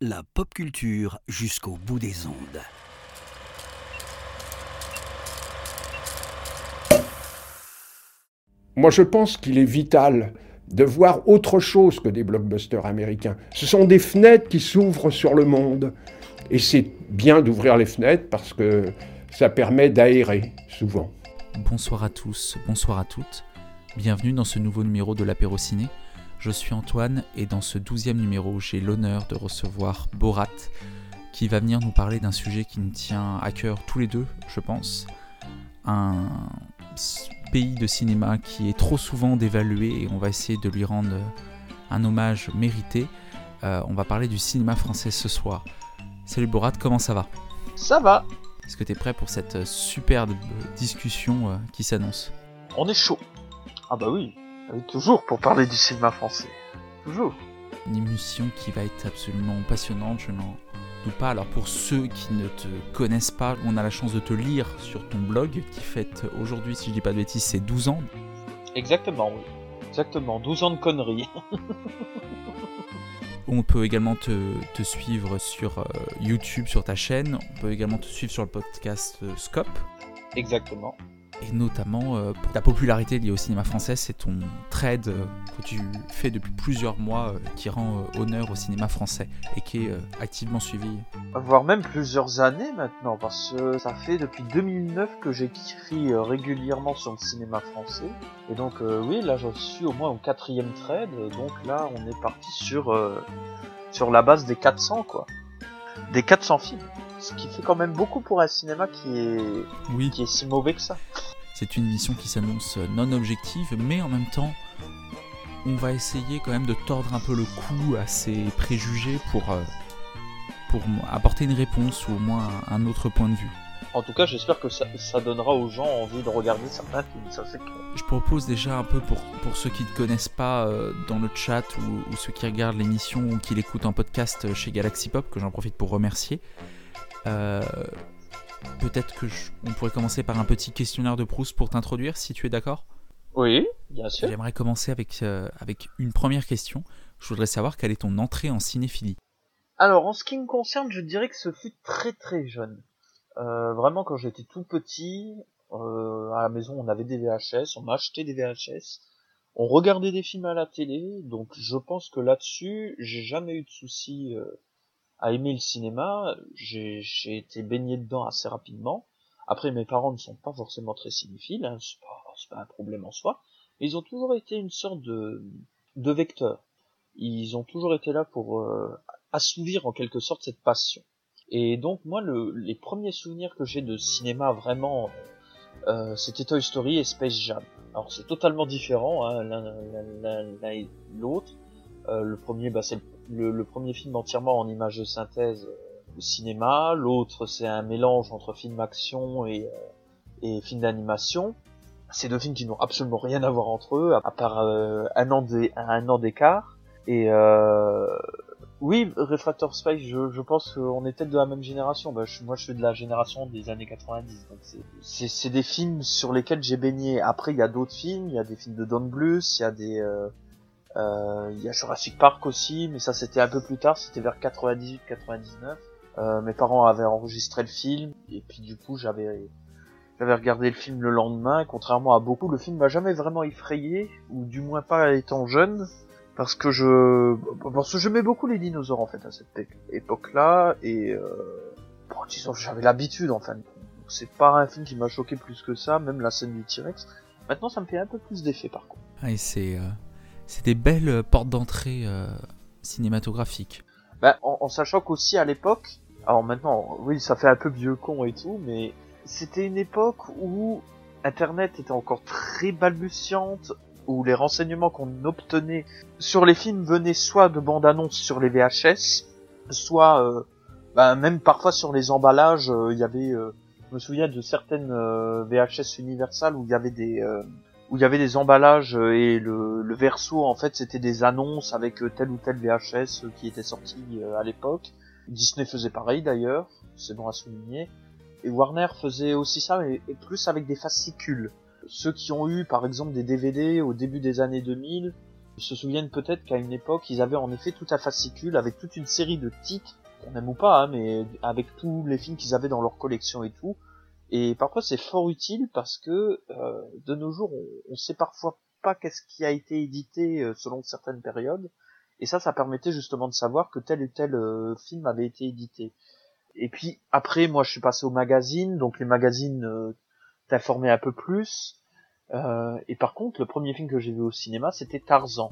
La pop culture jusqu'au bout des ondes. Moi, je pense qu'il est vital de voir autre chose que des blockbusters américains. Ce sont des fenêtres qui s'ouvrent sur le monde. Et c'est bien d'ouvrir les fenêtres parce que ça permet d'aérer souvent. Bonsoir à tous, bonsoir à toutes. Bienvenue dans ce nouveau numéro de l'apéro ciné. Je suis Antoine et dans ce douzième numéro, j'ai l'honneur de recevoir Borat qui va venir nous parler d'un sujet qui nous tient à cœur tous les deux, je pense. Un pays de cinéma qui est trop souvent dévalué et on va essayer de lui rendre un hommage mérité. Euh, on va parler du cinéma français ce soir. Salut Borat, comment ça va? Ça va. Est-ce que tu es prêt pour cette superbe discussion euh, qui s'annonce? On est chaud. Ah bah oui, toujours pour parler du cinéma français. Toujours. Une émission qui va être absolument passionnante, je n'en doute pas. Alors pour ceux qui ne te connaissent pas, on a la chance de te lire sur ton blog qui fête aujourd'hui, si je dis pas de bêtises, c'est 12 ans. Exactement, oui. Exactement, 12 ans de conneries. On peut également te, te suivre sur euh, YouTube, sur ta chaîne. On peut également te suivre sur le podcast euh, Scope. Exactement. Et notamment, euh, ta popularité liée au cinéma français, c'est ton trade euh, que tu fais depuis plusieurs mois euh, qui rend honneur au cinéma français et qui est activement suivi. Voire même plusieurs années maintenant, parce que ça fait depuis 2009 que j'écris régulièrement sur le cinéma français. Et donc oui, là je suis au moins au quatrième trade, et donc là on est parti sur, sur la base des 400 quoi. Des 400 films. Ce qui fait quand même beaucoup pour un cinéma qui est, Oui. qui est si mauvais que ça. C'est une émission qui s'annonce non objective, mais en même temps, on va essayer quand même de tordre un peu le cou à ces préjugés pour, euh, pour apporter une réponse ou au moins un, autre point de vue. En tout cas, j'espère que ça, ça donnera aux gens envie de regarder certains films, ça c'est. Je propose déjà un peu pour, pour ceux qui ne connaissent pas euh, dans le chat ou, ou ceux qui regardent l'émission ou qui l'écoutent en podcast chez Galaxy Pop, que j'en profite pour remercier. Euh, Peut-être que je- on pourrait commencer par un petit questionnaire de Proust pour t'introduire, si tu es d'accord. Oui, bien sûr. J'aimerais commencer avec, euh, avec une première question. Je voudrais savoir quelle est ton entrée en cinéphilie. Alors, en ce qui me concerne, je dirais que ce fut très très jeune. Euh, vraiment, quand j'étais tout petit, euh, à la maison, on avait des VHS, on achetait des VHS, on regardait des films à la télé, donc je pense que là-dessus, j'ai jamais eu de souci euh, à aimer le cinéma. J'ai été baigné dedans assez rapidement. Après, mes parents ne sont pas forcément très cinéphiles, hein, c'est pas, pas un problème en soi. Mais ils ont toujours été une sorte de, vecteur. Ils ont toujours été là pour euh, assouvir en quelque sorte cette passion. Et donc moi, le, les premiers souvenirs que j'ai de cinéma vraiment, euh, c'était Toy Story et Space Jam. Alors c'est totalement différent hein, l'un et l'autre. Euh, le premier, bah, c'est le, le premier film entièrement en image de synthèse euh, au cinéma. L'autre, c'est un mélange entre film action et, euh, et film d'animation. C'est deux films qui n'ont absolument rien à voir entre eux, à part euh, un an un an d'écart. Et euh, oui, Refractor Space, je, je pense qu'on est peut-être de la même génération. Bah, je- moi, je suis de la génération des années 90. Donc c'est- c'est des films sur lesquels j'ai baigné. Après, il y a d'autres films. Il y a des films de Don Bluth, il y a des... Euh, euh, il y a Jurassic Park aussi, mais ça c'était un peu plus tard, c'était vers 98-99. Euh, mes parents avaient enregistré le film, et puis du coup j'avais j'avais regardé le film le lendemain, contrairement à beaucoup, le film m'a jamais vraiment effrayé, ou du moins pas étant jeune, parce que je parce que j'aimais beaucoup les dinosaures en fait à cette époque-là, et euh, bon, disons j'avais l'habitude en. Donc c'est pas un film qui m'a choqué plus que ça, même la scène du T-Rex. Maintenant ça me fait un peu plus d'effet par contre. Ah, et c'est euh, c'est des belles euh, portes d'entrée euh, cinématographiques. Bah, en, sachant qu'aussi à l'époque, alors maintenant, oui, ça fait un peu vieux con et tout, mais c'était une époque où Internet était encore très balbutiante, où les renseignements qu'on obtenait sur les films venaient soit de bandes annonces sur les VHS, soit euh, bah, même parfois sur les emballages, il y avait, je me souviens de certaines VHS Universal où il y avait des où il y avait des emballages euh, et le, le verso en fait c'était des annonces avec euh, tel ou tel VHS euh, qui était sorti à l'époque. Disney faisait pareil d'ailleurs, c'est bon à souligner. Et Warner faisait aussi ça, mais et plus avec des fascicules. Ceux qui ont eu par exemple des DVD au début des années 2000, Ils se souviennent peut-être qu'à une époque, ils avaient en effet tout un fascicule avec toute une série de titres, qu'on aime ou pas, hein, mais avec tous les films qu'ils avaient dans leur collection et tout. Et parfois c'est fort utile parce que euh, de nos jours, on, on sait parfois pas qu'est-ce qui a été édité euh, selon certaines périodes. Et ça, ça permettait justement de savoir que tel et tel euh, film avait été édité. Et puis après, moi, je suis passé au magazine, donc les magazines t'informaient un peu plus. Et par contre, le premier film que j'ai vu au cinéma, c'était Tarzan.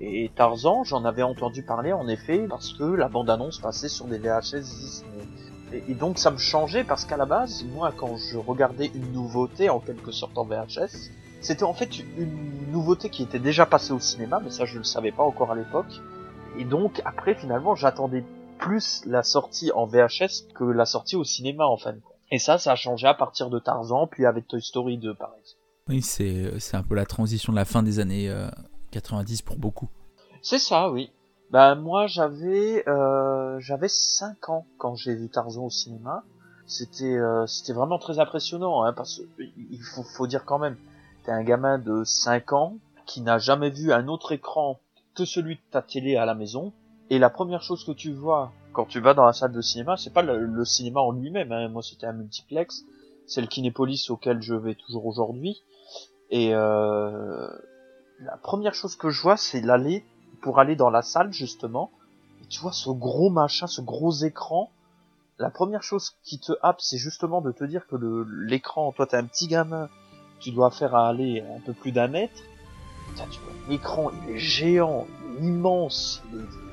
Et Tarzan, j'en avais entendu parler en effet parce que la bande-annonce passait sur des VHS Disney. Et, et donc ça me changeait parce qu'à la base, moi, quand je regardais une nouveauté en quelque sorte en VHS, c'était en fait une nouveauté qui était déjà passée au cinéma, mais ça je ne le savais pas encore à l'époque. Et donc après, finalement, j'attendais plus la sortie en VHS que la sortie au cinéma en fin de compte. Et ça, ça a changé à partir de Tarzan, puis avec Toy Story 2 par exemple. Oui, c'est un peu la transition de la fin des années euh, 90 pour beaucoup. C'est ça, oui. Bah moi j'avais euh, j'avais 5 ans quand j'ai vu Tarzan au cinéma. C'était euh, c'était vraiment très impressionnant hein, parce qu'il faut, faut dire quand même t'es un gamin de 5 ans qui n'a jamais vu un autre écran que celui de ta télé à la maison et la première chose que tu vois quand tu vas dans la salle de cinéma, c'est pas le, le cinéma en lui-même hein. moi c'était un multiplex, c'est le Kinépolis auquel je vais toujours aujourd'hui et euh, la première chose que je vois, c'est l'aller pour aller dans la salle justement. Et tu vois ce gros machin, ce gros écran. La première chose qui te happe, c'est justement de te dire que l'écran, toi t'es un petit gamin, tu dois faire aller un peu plus d'un mètre. L'écran, il est géant, immense.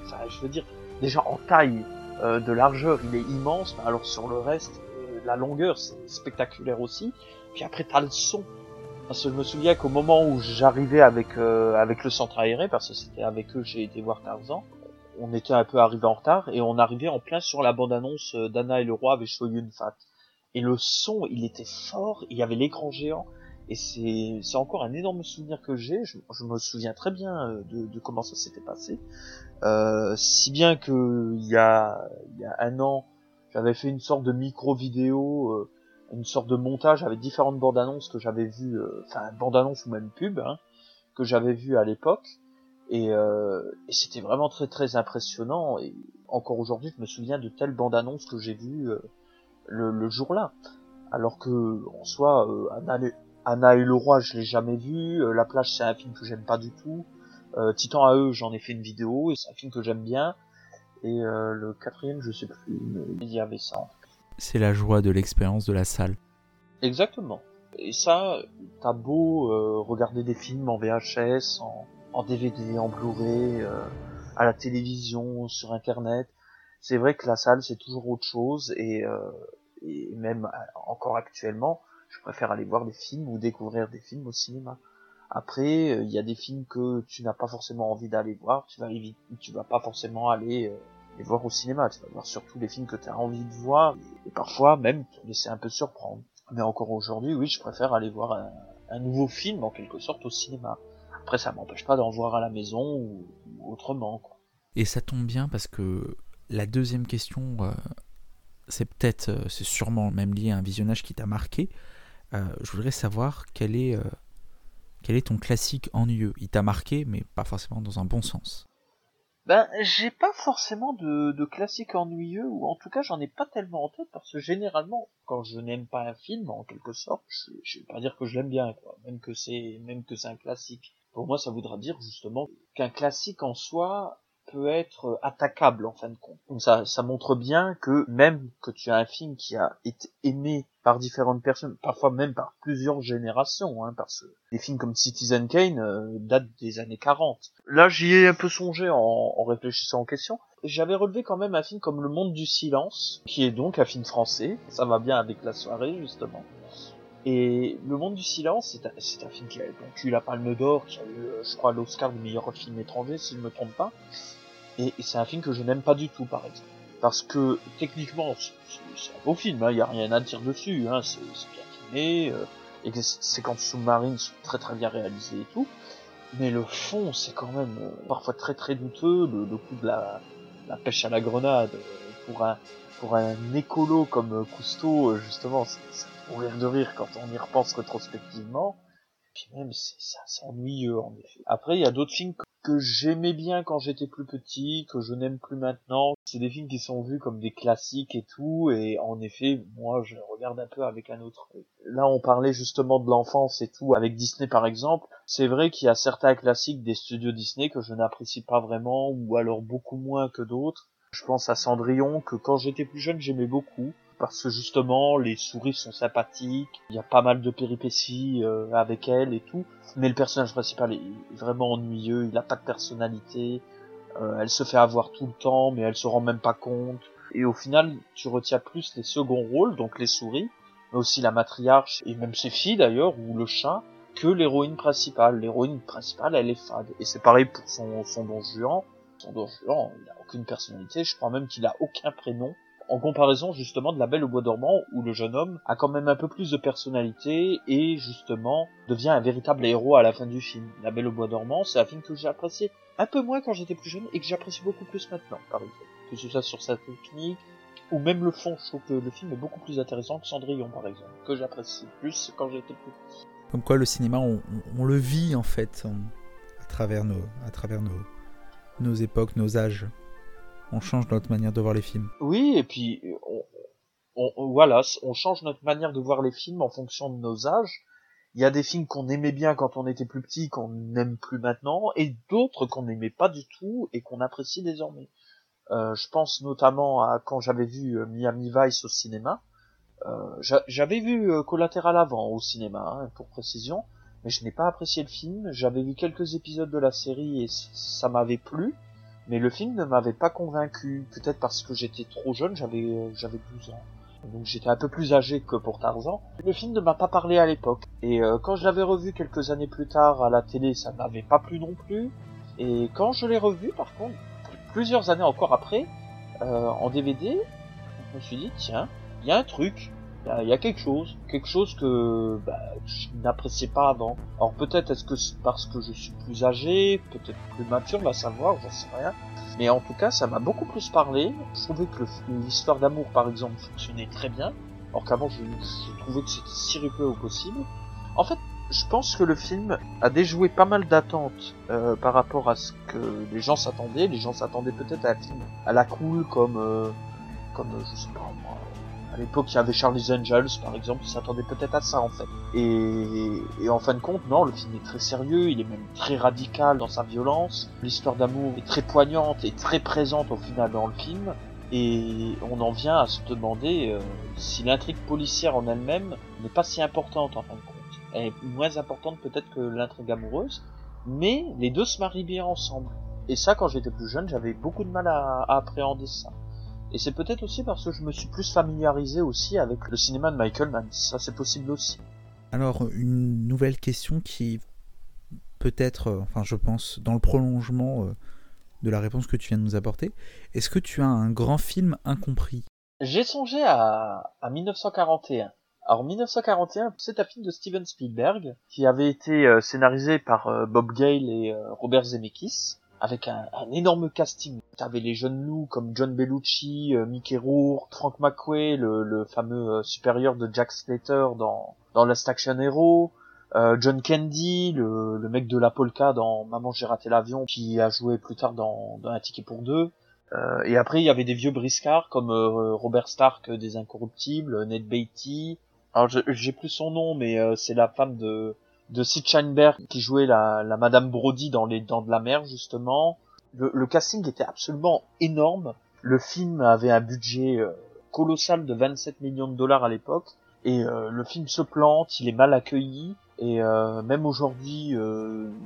Enfin, je veux dire, déjà en taille euh, de largeur, il est immense. Alors sur le reste, euh, la longueur, c'est spectaculaire aussi. Puis après, t'as le son. Parce que je me souviens qu'au moment où j'arrivais avec euh, avec le centre aéré, parce que c'était avec eux que j'ai été voir Tarzan, on était un peu arrivé en retard et on arrivait en plein sur la bande-annonce d'Anna et le roi avec Shoyun Fat. Et le son, il était fort, il y avait l'écran géant, et c'est c'est encore un énorme souvenir que j'ai. Je, je me souviens très bien euh, de, de comment ça s'était passé, euh, si bien que il y a il y a un an, j'avais fait une sorte de micro vidéo. Euh, une sorte de montage avec différentes bandes annonces que j'avais vues, euh, enfin bandes annonces ou même pub, hein, que j'avais vu à l'époque, et, euh, et c'était vraiment très très impressionnant. Et encore aujourd'hui, je me souviens de telles bandes annonces que j'ai vues euh, le, jour-là, alors que en soi, Anna, et le roi, je l'ai jamais vu. La plage, c'est un film que j'aime pas du tout. Titan à eux, j'en ai fait une vidéo et c'est un film que j'aime bien. Et le quatrième, je sais plus, il y avait ça. en C'est la joie de l'expérience de la salle. Exactement. Et ça, t'as beau euh, regarder des films en VHS, en, DVD, en Blu-ray, euh, à la télévision, sur Internet, c'est vrai que la salle c'est toujours autre chose et, euh, même encore actuellement, je préfère aller voir des films ou découvrir des films au cinéma. Après, il y a des films que tu n'as pas forcément envie d'aller voir, tu vas tu vas pas forcément aller les voir au cinéma, tu vas voir surtout les films que tu as envie de voir et parfois même te laisser un peu surprendre. Mais encore aujourd'hui, oui, je préfère aller voir un, un nouveau film en quelque sorte au cinéma. Après, ça m'empêche pas d'en voir à la maison ou, autrement. Quoi. Et ça tombe bien parce que la deuxième question, euh, c'est peut-être, euh, c'est sûrement même lié à un visionnage qui t'a marqué. Euh, je voudrais savoir quel est, quel est ton classique ennuyeux. Il t'a marqué, mais pas forcément dans un bon sens. Ben, j'ai pas forcément de, de classique ennuyeux, ou en tout cas j'en ai pas tellement en tête, parce que généralement, quand je n'aime pas un film, en quelque sorte, je, je vais pas dire que je l'aime bien, quoi, même que c'est même que c'est un classique. Pour moi, ça voudra dire justement qu'un classique en soi peut être attaquable en fin de compte. Donc ça, montre bien que même que tu as un film qui a été aimé par différentes personnes, parfois même par plusieurs générations, hein, parce que des films comme Citizen Kane euh, datent des années 40. Là, j'y ai un peu songé en, réfléchissant en question. J'avais relevé quand même un film comme Le Monde du Silence, qui est donc un film français. Ça va bien avec la soirée, justement. Et Le Monde du Silence, c'est un, un film qui a eu la Palme d'Or, qui a eu, euh, je crois, l'Oscar du meilleur film étranger, si je ne me trompe pas. Et, et c'est un film que je n'aime pas du tout, par exemple. Parce que, techniquement, c'est un beau film, il n'y a rien à dire dessus, hein, c'est bien filmé, euh, et les séquences sous-marines sont très très bien réalisées et tout. Mais le fond, c'est quand même euh, parfois très très douteux, le, le coup de la, la pêche à la grenade, euh, pour un, pour un écolo comme euh, Cousteau, euh, justement, c'est rire de rire quand on y repense rétrospectivement. Puis même, c'est ennuyeux en effet. Après, il y a d'autres films que j'aimais bien quand j'étais plus petit, que je n'aime plus maintenant. C'est des films qui sont vus comme des classiques et tout, et en effet, moi, je regarde un peu avec un autre. Là, on parlait justement de l'enfance et tout, avec Disney par exemple. C'est vrai qu'il y a certains classiques des studios Disney que je n'apprécie pas vraiment, ou alors beaucoup moins que d'autres. Je pense à Cendrillon, que quand j'étais plus jeune, j'aimais beaucoup parce que justement les souris sont sympathiques, il y a pas mal de péripéties euh, avec elle et tout, mais le personnage principal est vraiment ennuyeux, il a pas de personnalité, euh, elle se fait avoir tout le temps, mais elle se rend même pas compte, et au final tu retiens plus les seconds rôles, donc les souris, mais aussi la matriarche et même ses filles d'ailleurs ou le chat, que l'héroïne principale. L'héroïne principale elle est fade, et c'est pareil pour son son don Juan. Son don Juan, il a aucune personnalité, je crois même qu'il a aucun prénom en comparaison justement de La Belle au Bois dormant où le jeune homme a quand même un peu plus de personnalité et justement devient un véritable héros à la fin du film. La Belle au Bois dormant, c'est un film que j'ai apprécié un peu moins quand j'étais plus jeune et que j'apprécie beaucoup plus maintenant, par exemple. Que ce soit sur sa technique ou même le fond, je trouve que le film est beaucoup plus intéressant que Cendrillon par exemple, que j'apprécie plus quand j'étais plus petit. Comme quoi le cinéma, on, le vit en fait à travers nos, à travers nos, nos époques, nos âges on change notre manière de voir les films. Oui, et puis on, voilà, on change notre manière de voir les films en fonction de nos âges. Il y a des films qu'on aimait bien quand on était plus petit, qu'on n'aime plus maintenant, et d'autres qu'on n'aimait pas du tout et qu'on apprécie désormais. Euh, je pense notamment à quand j'avais vu euh, Miami Vice au cinéma. Euh, j'avais vu Collatéral avant au cinéma, hein, pour précision, mais je n'ai pas apprécié le film. J'avais vu quelques épisodes de la série et ça m'avait plu. Mais le film ne m'avait pas convaincu, peut-être parce que j'étais trop jeune, j'avais euh, j'avais 12 ans. Donc j'étais un peu plus âgé que pour Tarzan. Le film ne m'a pas parlé à l'époque. Et euh, quand je l'avais revu quelques années plus tard à la télé, ça m'avait pas plu non plus. Et quand je l'ai revu, par contre, plusieurs années encore après, euh, en DVD, je me suis dit, tiens, il y a un truc il y, a quelque chose, quelque chose que bah, je n'appréciais pas avant. Alors peut-être est-ce que c'est parce que je suis plus âgé, peut-être plus mature, va savoir, j'en sais rien. Mais en tout cas, ça m'a beaucoup plus parlé. Je trouvais que l'histoire d'amour, par exemple, fonctionnait très bien. Alors qu'avant, je, trouvais que c'était sirupeux au possible. En fait, je pense que le film a déjoué pas mal d'attentes euh, par rapport à ce que les gens s'attendaient. Les gens s'attendaient peut-être à à la cool comme, euh, comme je sais pas moi, à l'époque, il y avait Charlie's Angels, par exemple, qui s'attendait peut-être à ça, en fait. Et, en fin de compte, non, le film est très sérieux, il est même très radical dans sa violence. L'histoire d'amour est très poignante et très présente au final dans le film. Et on en vient à se demander euh, si l'intrigue policière en elle-même n'est pas si importante, en fin de compte. Elle est moins importante peut-être que l'intrigue amoureuse, mais les deux se marient bien ensemble. Et ça, quand j'étais plus jeune, j'avais beaucoup de mal à appréhender ça. Et c'est peut-être aussi parce que je me suis plus familiarisé aussi avec le cinéma de Michael Mann. Ça, c'est possible aussi. Alors, une nouvelle question qui peut-être, euh, enfin, je pense, dans le prolongement euh, de la réponse que tu viens de nous apporter. Est-ce que tu as un grand film incompris? J'ai songé à, à 1941. Alors 1941, c'est un film de Steven Spielberg qui avait été euh, scénarisé par Bob Gale et Robert Zemeckis avec un, énorme casting. T'avais les jeunes loups comme John Bellucci, euh, Mickey Rourke, Frank McQuay, le, fameux euh, supérieur de Jack Slater dans, dans Last Action Hero, euh, John Candy, le, le, mec de la polka dans Maman j'ai raté l'avion, qui a joué plus tard dans, dans Un ticket pour deux. et après il y avait des vieux briscards comme Robert Stark des Incorruptibles, Ned Beatty. Alors j'ai plus son nom, mais c'est la femme de de Sid Sheinberg qui jouait la, la Madame Brody dans Les Dents de la Mer justement. Le, casting était absolument énorme. Le film avait un budget euh, colossal de 27 millions de dollars à l'époque et euh, le film se plante, il est mal accueilli et euh, même aujourd'hui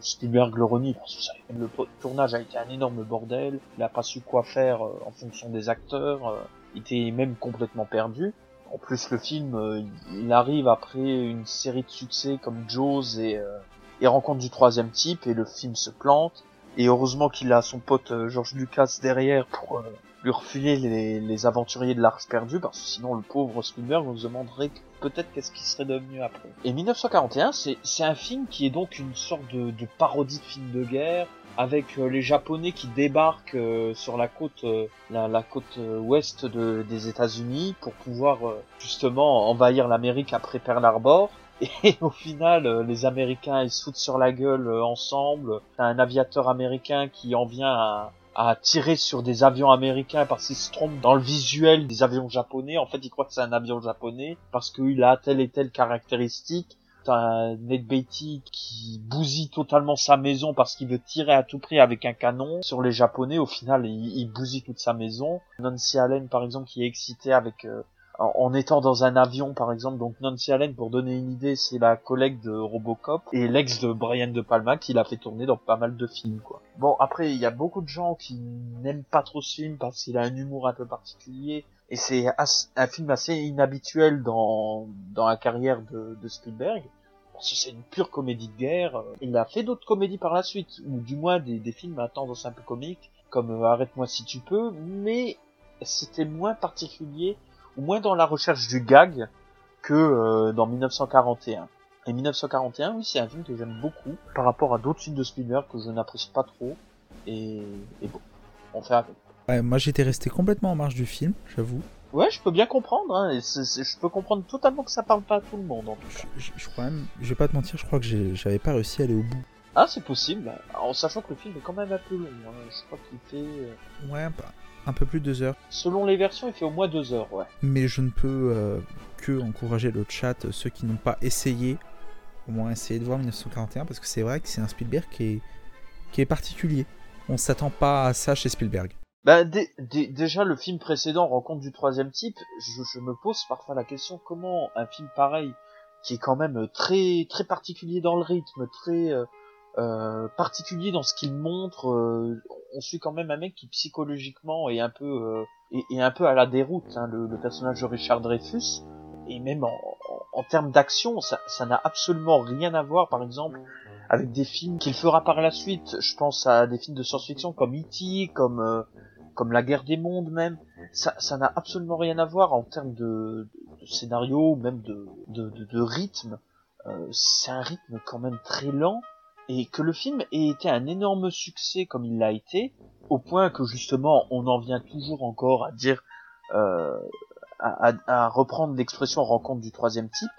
Spielberg le renie parce que le tournage a été un énorme bordel, il a pas su quoi faire en fonction des acteurs, il était même complètement perdu. En plus, le film, euh, il arrive après une série de succès comme Jaws et, euh, et Rencontre du troisième type, et le film se plante. Et heureusement qu'il a son pote euh, George Lucas derrière pour lui refiler les, aventuriers de l'Arche perdu, parce que sinon le pauvre Spielberg nous demanderait peut-être qu'est-ce qui serait devenu après. Et 1941, c'est un film qui est donc une sorte de, parodie de film de guerre, avec euh, les Japonais qui débarquent euh, sur la côte, euh, la, côte ouest des États-Unis pour pouvoir justement envahir l'Amérique après Pearl Harbor. Et au final, les Américains ils se foutent sur la gueule ensemble. T'as un aviateur américain qui en vient à, à tirer sur des avions américains parce qu'il se trompe dans le visuel des avions japonais. En fait, il croit que c'est un avion japonais parce qu'il a telle et telle caractéristique. T'as Ned Beatty qui bousille totalement sa maison parce qu'il veut tirer à tout prix avec un canon sur les japonais. Au final, il, il bousille toute sa maison. Nancy Allen, par exemple, qui est excité avec euh, en, étant dans un avion par exemple donc Nancy Allen pour donner une idée c'est la collègue de Robocop et l'ex de Brian De Palma qui l'a fait tourner dans pas mal de films quoi. Bon après il y a beaucoup de gens qui n'aiment pas trop ce film parce qu'il a un humour un peu particulier et c'est un film assez inhabituel dans dans la carrière de, de Spielberg. Parce que c'est une pure comédie de guerre. Il a fait d'autres comédies par la suite ou du moins des, des films à tendance un peu comique comme euh, Arrête-moi si tu peux mais c'était moins particulier ou moins dans la recherche du gag que euh, dans 1941. Et 1941, oui, c'est un film que j'aime beaucoup par rapport à d'autres films de Spielberg que je n'apprécie pas trop. Et, et bon, on fait avec. Ouais, moi j'étais resté complètement en marge du film, j'avoue. Ouais, je peux bien comprendre. Hein, je peux comprendre totalement que ça parle pas à tout le monde. En tout cas. Je, je- je crois même, je vais pas te mentir, je crois que j'avais pas réussi à aller au bout. Ah, c'est possible. En sachant que le film est quand même un peu long. hein. Je crois qu'il fait, euh, Ouais, bah, un peu plus de deux heures. selon les versions, il fait au moins deux heures. Ouais. Mais je ne peux euh, que encourager le chat, euh, ceux qui n'ont pas essayé, au moins essayer de voir 1941, parce que c'est vrai que c'est un Spielberg qui est, qui est particulier. On s'attend pas à ça chez Spielberg. Bah, dé- dé- déjà, le film précédent, Rencontre du troisième type, je, je me pose parfois la question comment un film pareil, qui est quand même très très particulier dans le rythme, très euh, euh, particulier dans ce qu'il montre, euh, on suit quand même un mec qui psychologiquement est un peu euh, est, un peu à la déroute, hein, le, le personnage de Richard Dreyfus, et même en, en, en termes d'action, ça n'a absolument rien à voir, par exemple avec des films qu'il fera par la suite. Je pense à des films de science-fiction comme E.T., comme euh, comme La Guerre des Mondes même. Ça n'a absolument rien à voir en termes de, de scénario, même de, de rythme. Euh, c'est un rythme quand même très lent et que le film ait été un énorme succès comme il l'a été, au point que justement on en vient toujours encore à dire euh, à, reprendre l'expression rencontre du troisième type,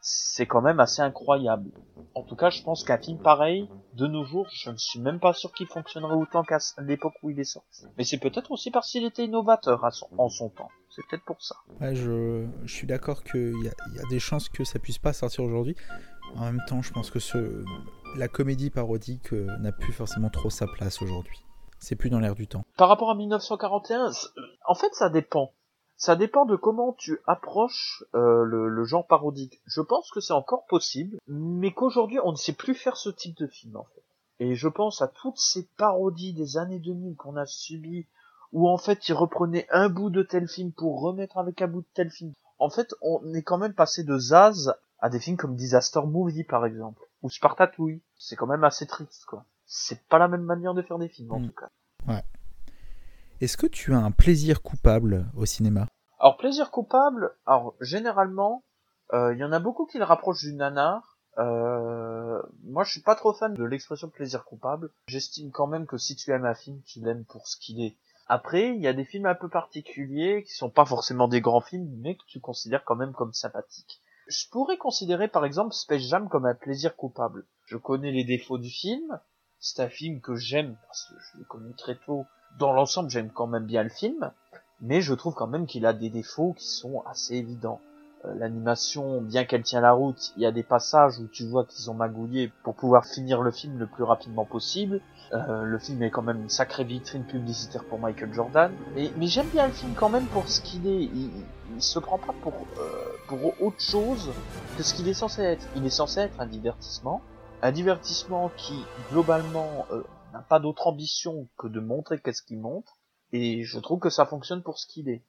c'est quand même assez incroyable. En tout cas, je pense qu'un film pareil, de nos jours, je ne suis même pas sûr qu'il fonctionnerait autant qu'à l'époque où il est sorti. Mais c'est peut-être aussi parce qu'il était innovateur en son temps. C'est peut-être pour ça. Ouais, je, suis d'accord qu'il y y a des chances que ça puisse pas sortir aujourd'hui. En même temps, je pense que ce, la comédie parodique n'a plus forcément trop sa place aujourd'hui. C'est plus dans l'air du temps. Par rapport à 1941, c- en fait, ça dépend. Ça dépend de comment tu approches euh, le, le genre parodique. Je pense que c'est encore possible, mais qu'aujourd'hui, on ne sait plus faire ce type de film, en fait. Et je pense à toutes ces parodies des années 2000 qu'on a subies, où en fait, ils reprenaient un bout de tel film pour remettre avec un bout de tel film. En fait, on est quand même passé de Zaz à des films comme Disaster Movie, par exemple, ou Spartatouille. C'est quand même assez triste, quoi. C'est pas la même manière de faire des films, en Mm. tout cas. Est-ce que tu as un plaisir coupable au cinéma? Alors plaisir coupable, alors généralement, euh, il y en a beaucoup qui le rapprochent du nanar. Euh, moi, je suis pas trop fan de l'expression plaisir coupable. J'estime quand même que si tu aimes un film, tu l'aimes pour ce qu'il est. Après, il y a des films un peu particuliers qui sont pas forcément des grands films, mais que tu considères quand même comme sympathiques. Je pourrais considérer par exemple Space Jam comme un plaisir coupable. Je connais les défauts du film. C'est un film que j'aime parce que je l'ai connu très tôt. Dans l'ensemble, j'aime quand même bien le film mais je trouve quand même qu'il a des défauts qui sont assez évidents. Euh, L'animation, bien qu'elle tient la route, il y a des passages où tu vois qu'ils ont magouillé pour pouvoir finir le film le plus rapidement possible. Euh, le film est quand même une sacrée vitrine publicitaire pour Michael Jordan. Mais j'aime bien le film quand même pour ce qu'il est. Il, il- il se prend pas pour, euh, autre chose que ce qu'il est censé être. Il est censé être un divertissement. Un divertissement qui, globalement, euh, n'a pas d'autre ambition que de montrer qu'est-ce qu'il montre. Et je trouve que ça fonctionne pour ce qu'il est.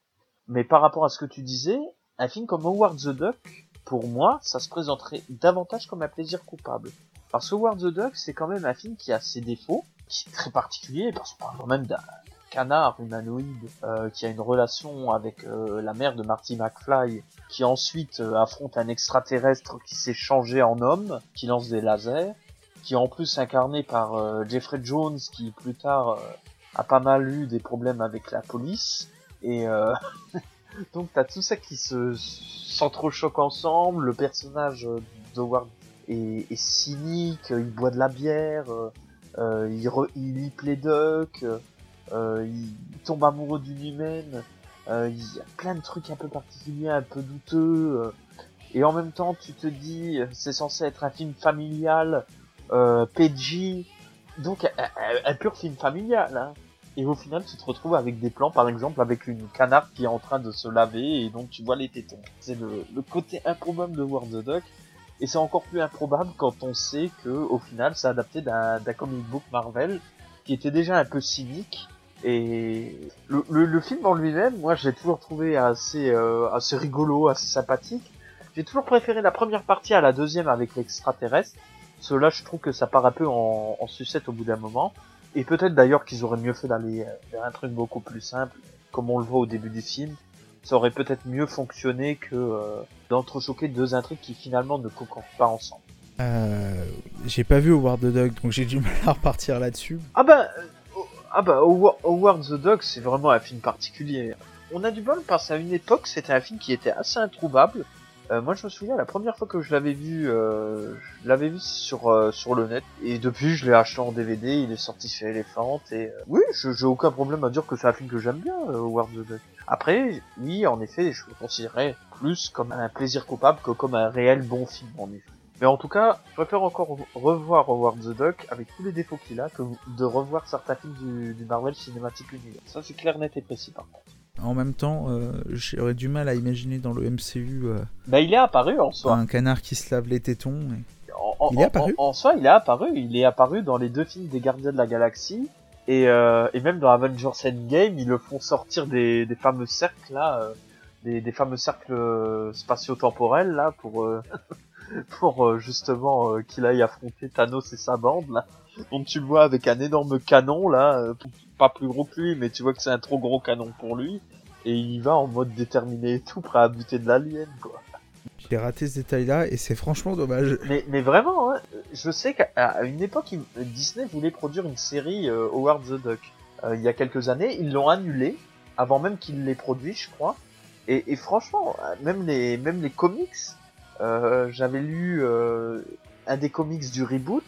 Mais par rapport à ce que tu disais, un film comme Howard the Duck, pour moi, ça se présenterait davantage comme un plaisir coupable. Parce que Howard the Duck, c'est quand même un film qui a ses défauts, qui est très particulier, parce qu'on parle quand même d'un canard humanoïde euh, qui a une relation avec euh, la mère de Marty McFly, qui ensuite euh, affronte un extraterrestre qui s'est changé en homme, qui lance des lasers, qui est en plus incarné par Jeffrey Jones, qui plus tard a pas mal eu des problèmes avec la police. Et donc t'as tout ça qui se s'entrechoque ensemble. Le personnage d'Howard est, est, cynique, il boit de la bière, il, re, il lit euh, il tombe amoureux d'une humaine, euh, il y a plein de trucs un peu particuliers, un peu douteux, et en même temps tu te dis c'est censé être un film familial, euh, PG, donc un, pur film familial. Hein. Et au final, tu te retrouves avec des plans, par exemple, avec une canard qui est en train de se laver, et donc tu vois les tétons. C'est le, côté improbable de War the Duck, et c'est encore plus improbable quand on sait que, au final, c'est adapté d'un comic book Marvel, qui était déjà un peu cynique, et le, le, le film en lui-même, moi, j'ai toujours trouvé assez, euh, assez rigolo, assez sympathique. J'ai toujours préféré la première partie à la deuxième avec l'extraterrestre. Cela, je trouve que ça part un peu en, en sucette au bout d'un moment. Et peut-être d'ailleurs qu'ils auraient mieux fait d'aller vers un truc beaucoup plus simple, comme on le voit au début du film. Ça aurait peut-être mieux fonctionné que euh, d'entrechoquer deux intrigues qui finalement ne concordent pas ensemble. Euh, j'ai pas vu Howard the Dog, donc j'ai du mal à repartir là-dessus. Ah euh, ah bah, Howard the Dog, c'est vraiment un film particulier. On a du bol parce qu'à une époque, c'était un film qui était assez introuvable. Euh, moi, je me souviens la première fois que je l'avais vu, euh, je l'avais vu sur euh, sur le net, et depuis, je l'ai acheté en DVD. Il est sorti chez Elephant, et euh, oui, j'ai aucun problème à dire que c'est un film que j'aime bien, Howard the Duck. Après, oui, en effet, je le considérais plus comme un plaisir coupable que comme un réel bon film, en effet. Mais en tout cas, je préfère encore revoir Howard the Duck avec tous les défauts qu'il a que de revoir certains films du, du Marvel Cinematic Universe. Ça, c'est clair, net et précis, par contre. En même temps, euh, j'aurais du mal à imaginer dans le MCU. Euh, bah, il est apparu en soi. Un canard qui se lave les tétons. Et... En, il est apparu en, en, soi, il est apparu. Il est apparu dans les deux films des Gardiens de la Galaxie. Et, euh, et même dans Avengers Endgame, ils le font sortir des, des fameux cercles là, euh, des, des, fameux cercles spatio-temporels là pour pour justement qu'il aille affronter Thanos et sa bande là. Donc tu le vois avec un énorme canon là, pas plus gros que lui, mais tu vois que c'est un trop gros canon pour lui. Et il va en mode déterminé et tout, prêt à buter de l'alien, quoi. J'ai raté ce détail-là et c'est franchement dommage. Mais, mais vraiment, hein, je sais qu'à une époque, Disney voulait produire une série euh, Howard the Duck. Euh, il y a quelques années, ils l'ont annulé avant même qu'il l'ait produit, je crois. Et, et, franchement, même les même les comics, euh, j'avais lu euh, un des comics du reboot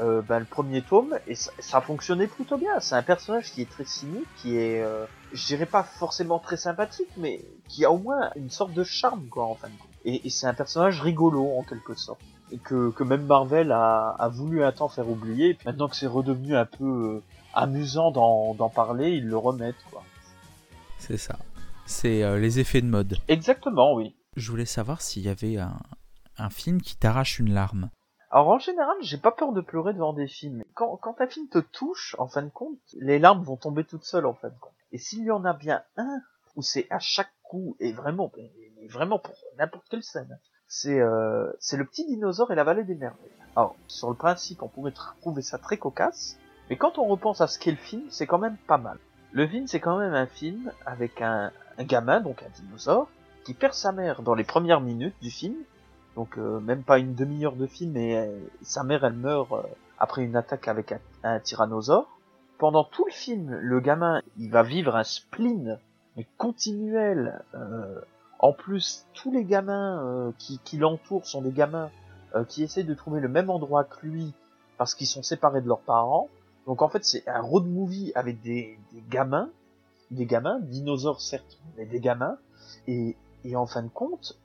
euh, ben, le premier tome et ça, ça fonctionnait plutôt bien. C'est un personnage qui est très cynique, qui est, euh, je dirais pas forcément très sympathique, mais qui a au moins une sorte de charme quoi en fin de compte. Et, et c'est un personnage rigolo en quelque sorte et que, que même Marvel a, a voulu un temps faire oublier. Et puis maintenant que c'est redevenu un peu euh, amusant d'en parler, ils le remettent quoi. C'est ça. C'est euh, les effets de mode. Exactement, oui. Je voulais savoir s'il y avait un, film qui t'arrache une larme. Alors en général, j'ai pas peur de pleurer devant des films. Quand, un film te touche, en fin de compte, les larmes vont tomber toutes seules en fin de compte. Et s'il y en a bien un où c'est à chaque coup et vraiment, vraiment pour n'importe quelle scène, c'est euh, c'est le petit dinosaure et la vallée des merveilles. Alors sur le principe, on pourrait trouver ça très cocasse, mais quand on repense à ce qu'est le film, c'est quand même pas mal. Le film, c'est quand même un film avec un, un gamin, donc un dinosaure, qui perd sa mère dans les premières minutes du film donc euh, même pas une demi-heure de film et euh, sa mère elle meurt euh, après une attaque avec un, un, tyrannosaure. Pendant tout le film, le gamin il va vivre un spleen mais continuel. en plus, tous les gamins qui, l'entourent sont des gamins qui essaient de trouver le même endroit que lui parce qu'ils sont séparés de leurs parents. Donc en fait c'est un road movie avec des, des gamins, des gamins, dinosaures certes, mais des gamins. Et, et en fin de compte,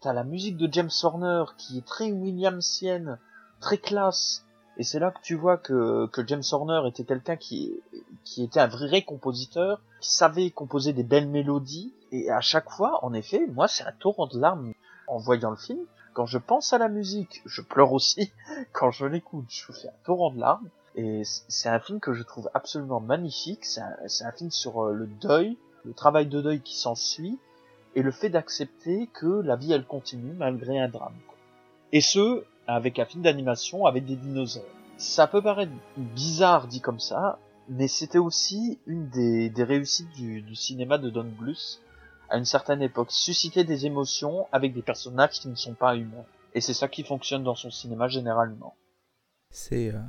t'as la musique de James Horner qui est très Williamsienne, très classe. Et c'est là que tu vois que, que James Horner était quelqu'un qui, qui était un vrai compositeur, qui savait composer des belles mélodies. Et à chaque fois, en effet, moi, c'est un torrent de larmes en voyant le film. Quand je pense à la musique, je pleure aussi. Quand je l'écoute, je fais un torrent de larmes. Et c'est un film que je trouve absolument magnifique. C'est un, un, film sur euh, le deuil, le travail de deuil qui s'ensuit et le fait d'accepter que la vie elle continue malgré un drame. Et ce, avec un film d'animation avec des dinosaures. Ça peut paraître bizarre dit comme ça, mais c'était aussi une des, des réussites du, du, cinéma de Don Bluth à une certaine époque, susciter des émotions avec des personnages qui ne sont pas humains. Et c'est ça qui fonctionne dans son cinéma généralement. C'est euh,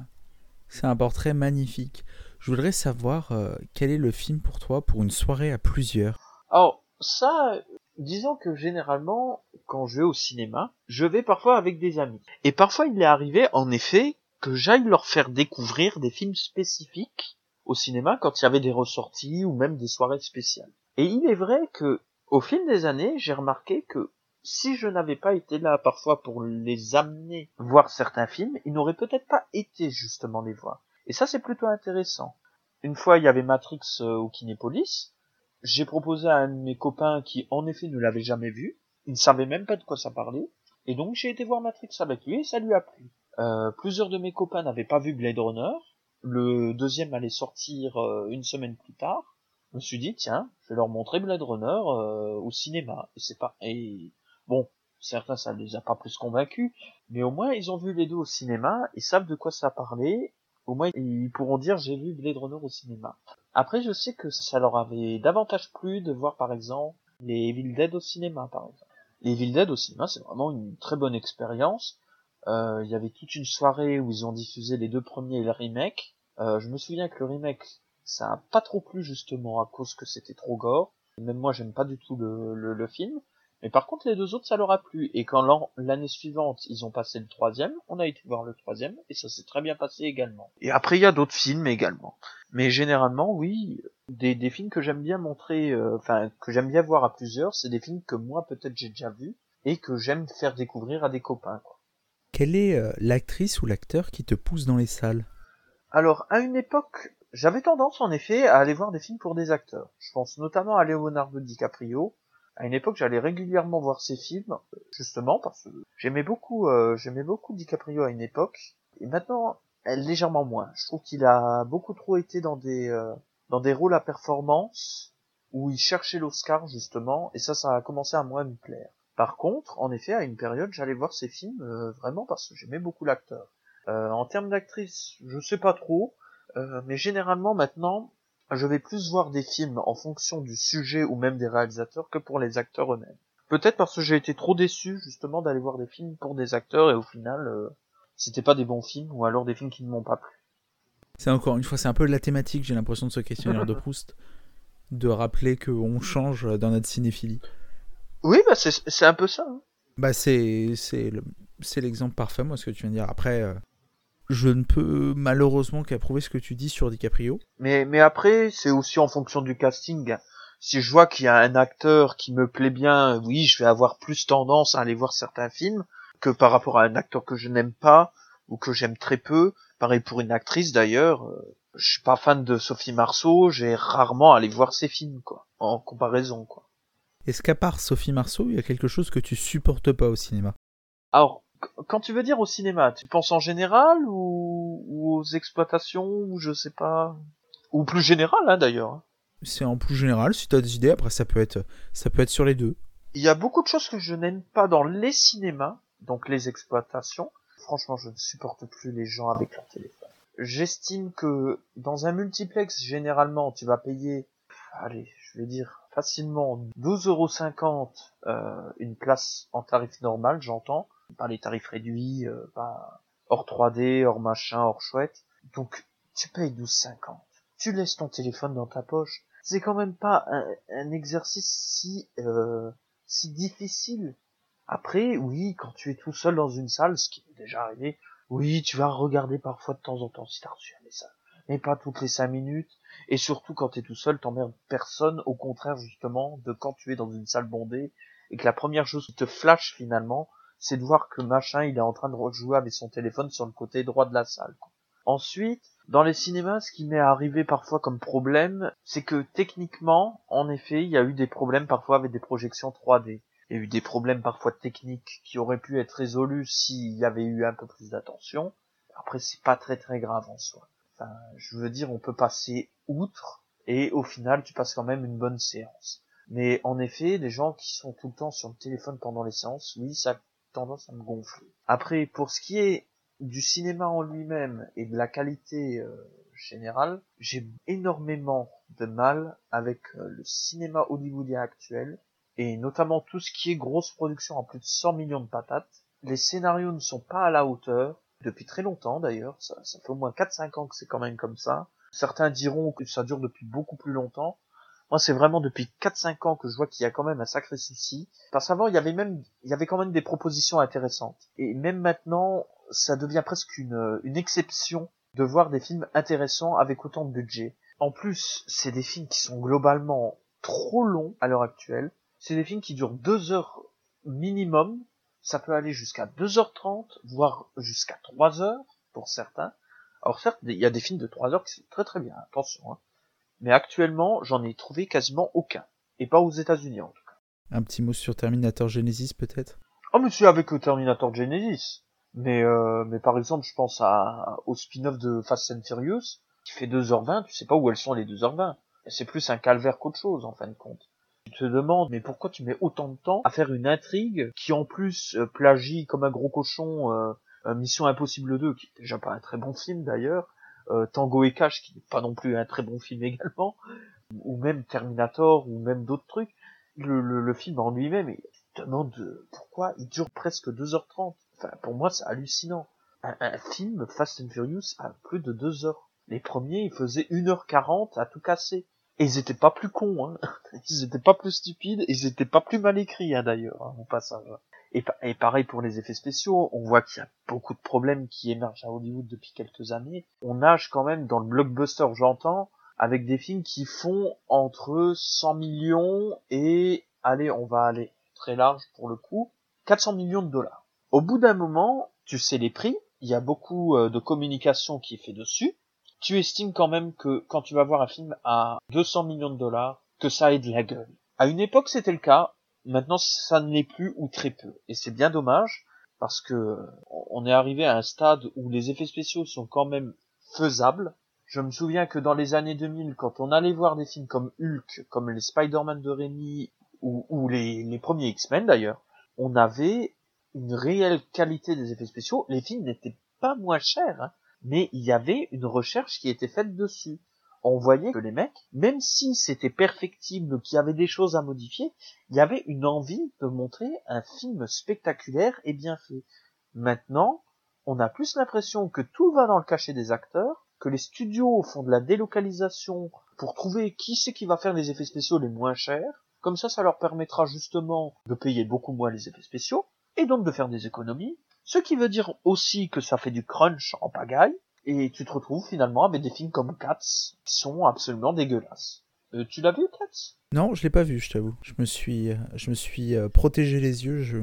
c'est un portrait magnifique. Je voudrais savoir euh, quel est le film pour toi pour une soirée à plusieurs? Oh, ça, disons que généralement, quand je vais au cinéma, je vais parfois avec des amis. Et parfois, il est arrivé, en effet, que j'aille leur faire découvrir des films spécifiques au cinéma quand il y avait des ressorties ou même des soirées spéciales. Et il est vrai que, au fil des années, j'ai remarqué que si je n'avais pas été là parfois pour les amener voir certains films, ils n'auraient peut-être pas été justement les voir. Et ça, c'est plutôt intéressant. Une fois, il y avait Matrix euh, au Kinépolis. J'ai proposé à un de mes copains qui, en effet, ne l'avait jamais vu. Il ne savait même pas de quoi ça parlait. Et donc, j'ai été voir Matrix avec lui et ça lui a plu. Euh, plusieurs de mes copains n'avaient pas vu Blade Runner. Le deuxième allait sortir euh, une semaine plus tard. Je me suis dit, tiens, je vais leur montrer Blade Runner euh, au cinéma. Et c'est pas... Et bon, certains, ça ne les a pas plus convaincus. Mais au moins, ils ont vu les deux au cinéma. Ils savent de quoi ça parlait. Au moins, ils pourront dire, j'ai vu Blade Runner au cinéma. Après, je sais que ça leur avait davantage plu de voir, par exemple, les Evil Dead au cinéma, par exemple. Les Evil Dead au cinéma, c'est vraiment une très bonne expérience. Euh, il y avait toute une soirée où ils ont diffusé les deux premiers et le remake. Euh, je me souviens que le remake, ça a pas trop plu justement à cause que c'était trop gore. Même moi, j'aime pas du tout le, film. Mais par contre, les deux autres, ça leur a plu. Et quand l'année suivante, ils ont passé le troisième, on a été voir le troisième, et ça s'est très bien passé également. Et après, il y a d'autres films également. Mais généralement, oui, des, des films que j'aime bien montrer, euh, enfin, que j'aime bien voir à plusieurs, c'est des films que moi, peut-être, j'ai déjà vus, et que j'aime faire découvrir à des copains, quoi. Quelle est euh, l'actrice ou l'acteur qui te pousse dans les salles? Alors, à une époque, j'avais tendance en effet à aller voir des films pour des acteurs. Je pense notamment à Leonardo DiCaprio. À une époque, j'allais régulièrement voir ses films, justement parce que j'aimais beaucoup, euh, j'aimais beaucoup DiCaprio à une époque. Et maintenant, légèrement moins. Je trouve qu'il a beaucoup trop été dans des euh, dans des rôles à performance où il cherchait l'Oscar justement, et ça, ça a commencé à moins me plaire. Par contre, en effet, à une période, j'allais voir ces films euh, vraiment parce que j'aimais beaucoup l'acteur. Euh, en termes d'actrice, je sais pas trop, euh, mais généralement maintenant, je vais plus voir des films en fonction du sujet ou même des réalisateurs que pour les acteurs eux-mêmes. Peut-être parce que j'ai été trop déçu justement d'aller voir des films pour des acteurs et au final, euh, c'était pas des bons films ou alors des films qui ne m'ont pas plu. C'est encore une fois, c'est un peu la thématique, j'ai l'impression de ce questionnaire de Proust, de rappeler qu'on change dans notre cinéphilie. Oui, bah c'est un peu ça. Hein. Bah c'est c'est l'exemple parfait, moi, ce que tu viens de dire. Après, euh, je ne peux malheureusement qu'approuver ce que tu dis sur DiCaprio. Mais, mais après, c'est aussi en fonction du casting. Si je vois qu'il y a un acteur qui me plaît bien, oui, je vais avoir plus tendance à aller voir certains films que par rapport à un acteur que je n'aime pas ou que j'aime très peu. Pareil pour une actrice d'ailleurs. Euh, je suis pas fan de Sophie Marceau, j'ai rarement allé voir ses films, quoi, en comparaison, quoi. Est-ce qu'à part Sophie Marceau, il y a quelque chose que tu supportes pas au cinéma? Alors, quand tu veux dire au cinéma, tu penses en général ou, ou aux exploitations ou je sais pas ou plus général hein, d'ailleurs. C'est en plus général. Si tu as des idées, après ça peut être ça peut être sur les deux. Il y a beaucoup de choses que je n'aime pas dans les cinémas, donc les exploitations. Franchement, je ne supporte plus les gens avec leur téléphone. J'estime que dans un multiplex, généralement, tu vas payer, allez, je vais dire facilement 12,50€ euh, une place en tarif normal, j'entends, pas les tarifs réduits, euh, pas hors 3D, hors machin, hors chouette. Donc tu payes 12,50. Tu laisses ton téléphone dans ta poche. C'est quand même pas un, exercice si euh, si difficile. Après, oui, quand tu es tout seul dans une salle, ce qui est déjà arrivé, oui, tu vas regarder parfois de temps en temps si t'as reçu un message mais pas toutes les cinq minutes. Et surtout quand t'es tout seul, t'emmerdes personne, au contraire justement de quand tu es dans une salle bondée et que la première chose qui te flash finalement, c'est de voir que machin il est en train de rejouer avec son téléphone sur le côté droit de la salle. Ensuite, dans les cinémas, ce qui m'est arrivé parfois comme problème, c'est que techniquement, en effet, il y a eu des problèmes parfois avec des projections 3D. Il y a eu des problèmes parfois techniques qui auraient pu être résolus s'il y avait eu un peu plus d'attention. Après, c'est pas très très grave en soi je veux dire, on peut passer outre et au final, tu passes quand même une bonne séance. Mais en effet, les gens qui sont tout le temps sur le téléphone pendant les séances, oui, ça a tendance à me gonfler. Après, pour ce qui est du cinéma en lui-même et de la qualité euh, générale, j'ai énormément de mal avec euh, le cinéma hollywoodien actuel et notamment tout ce qui est grosse production en plus de 100 millions de patates. Les scénarios ne sont pas à la hauteur, depuis très longtemps d'ailleurs, ça, ça, fait au moins 4-5 ans que c'est quand même comme ça. Certains diront que ça dure depuis beaucoup plus longtemps, Moi, c'est vraiment depuis 4-5 ans que je vois qu'il y a quand même un sacré souci. Parce qu'avant, il y avait même, il y avait quand même des propositions intéressantes. Et même maintenant, ça devient presque une, une exception de voir des films intéressants avec autant de budget. En plus, c'est des films qui sont globalement trop longs à l'heure actuelle. C'est des films qui durent deux heures minimum. Ça peut aller jusqu'à 2h30, voire jusqu'à 3 heures pour certains. Alors certes, il y a des films de 3 heures qui sont très très bien, attention. Hein. Mais actuellement, j'en ai trouvé quasiment aucun. Et pas aux États-Unis en tout cas. Un petit mot sur Terminator Genesis peut-être? Oh mais c'est avec le Terminator Genesis. Mais euh, mais par exemple, je pense à, au spin-off de Fast and Furious qui fait 2h20, tu sais pas où elles sont les 2h20. C'est plus un calvaire qu'autre chose en fin de compte. Tu te demandes mais pourquoi tu mets autant de temps à faire une intrigue qui en plus euh, plagie comme un gros cochon euh, Mission Impossible 2 qui est déjà pas un très bon film d'ailleurs, euh, Tango et Cash qui n'est pas non plus un très bon film également, ou même Terminator ou même d'autres trucs. Le, le, le, film en lui-même, il demande pourquoi il dure presque 2h30. Enfin, pour moi, c'est hallucinant. Un, un, film Fast and Furious a plus de 2 heures. Les premiers, ils faisaient 1h40 à tout casser. Et ils étaient pas plus cons, hein. Ils étaient pas plus stupides, ils étaient pas plus mal écrits, hein, d'ailleurs, hein, au passage. Et, pareil pour les effets spéciaux, on voit qu'il y a beaucoup de problèmes qui émergent à Hollywood depuis quelques années. On nage quand même dans le blockbuster, j'entends, avec des films qui font entre 100 millions et, allez, on va aller très large pour le coup, 400 millions de dollars. Au bout d'un moment, tu sais les prix, il y a beaucoup euh, de communication qui est fait dessus. Tu estimes quand même que quand tu vas voir un film à 200 millions de dollars, que ça ait de la gueule. À une époque, c'était le cas. Maintenant, ça ne l'est plus ou très peu. Et c'est bien dommage parce que on est arrivé à un stade où les effets spéciaux sont quand même faisables. Je me souviens que dans les années 2000, quand on allait voir des films comme Hulk, comme les Spider-Man de Rémi ou, les premiers X-Men d'ailleurs, on avait une réelle qualité des effets spéciaux. Les films n'étaient pas moins chers, hein, mais il y avait une recherche qui était faite dessus on voyait que les mecs, même si c'était perfectible, qu'il y avait des choses à modifier, il y avait une envie de montrer un film spectaculaire et bien fait. Maintenant, on a plus l'impression que tout va dans le cachet des acteurs, que les studios font de la délocalisation pour trouver qui c'est qui va faire les effets spéciaux les moins chers. Comme ça, ça leur permettra justement de payer beaucoup moins les effets spéciaux, et donc de faire des économies. Ce qui veut dire aussi que ça fait du crunch en pagaille, et tu te retrouves finalement avec des films comme Cats qui sont absolument dégueulasses. Euh, tu l'as vu Cats? Non, je l'ai pas vu, je t'avoue. Je me suis, je me suis euh, protégé les yeux, je,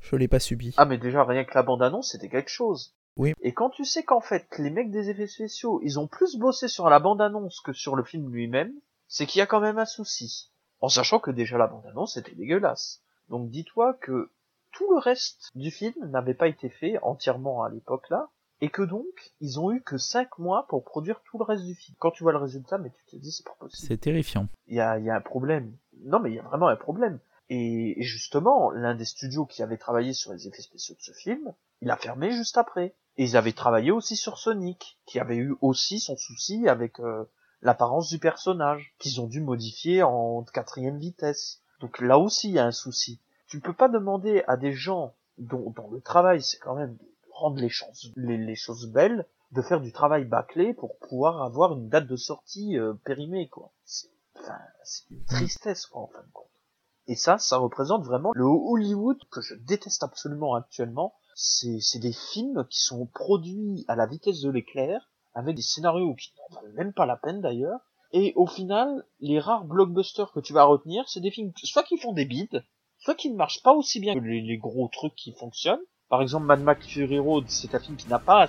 je l'ai pas subi. Ah mais déjà rien que la bande annonce c'était quelque chose. Oui. Et quand tu sais qu'en fait les mecs des effets spéciaux ils ont plus bossé sur la bande annonce que sur le film lui-même, c'est qu'il y a quand même un souci. En sachant que déjà la bande annonce était dégueulasse. Donc dis-toi que tout le reste du film n'avait pas été fait entièrement à l'époque là, et que donc ils ont eu que 5 mois pour produire tout le reste du film. Quand tu vois le résultat, mais tu te dis c'est pas possible. C'est terrifiant. Il y a, y a un problème. Non mais il y a vraiment un problème. Et justement, l'un des studios qui avait travaillé sur les effets spéciaux de ce film, il a fermé juste après. Et ils avaient travaillé aussi sur Sonic, qui avait eu aussi son souci avec euh, l'apparence du personnage, qu'ils ont dû modifier en quatrième vitesse. Donc là aussi, il y a un souci. Tu peux pas demander à des gens dont, dont le travail c'est quand même rendre les choses, les, les, choses belles, de faire du travail bâclé pour pouvoir avoir une date de sortie euh, périmée, quoi. C'est enfin, une tristesse, quoi, en fin de compte. Et ça, ça représente vraiment le Hollywood que je déteste absolument actuellement. C'est des films qui sont produits à la vitesse de l'éclair, avec des scénarios qui n'en valent même pas la peine d'ailleurs. Et au final, les rares blockbusters que tu vas retenir, c'est des films soit qui font des bides, soit qui ne marchent pas aussi bien que les, les gros trucs qui fonctionnent, par exemple, Mad Max Fury Road, c'est un film qui n'a pas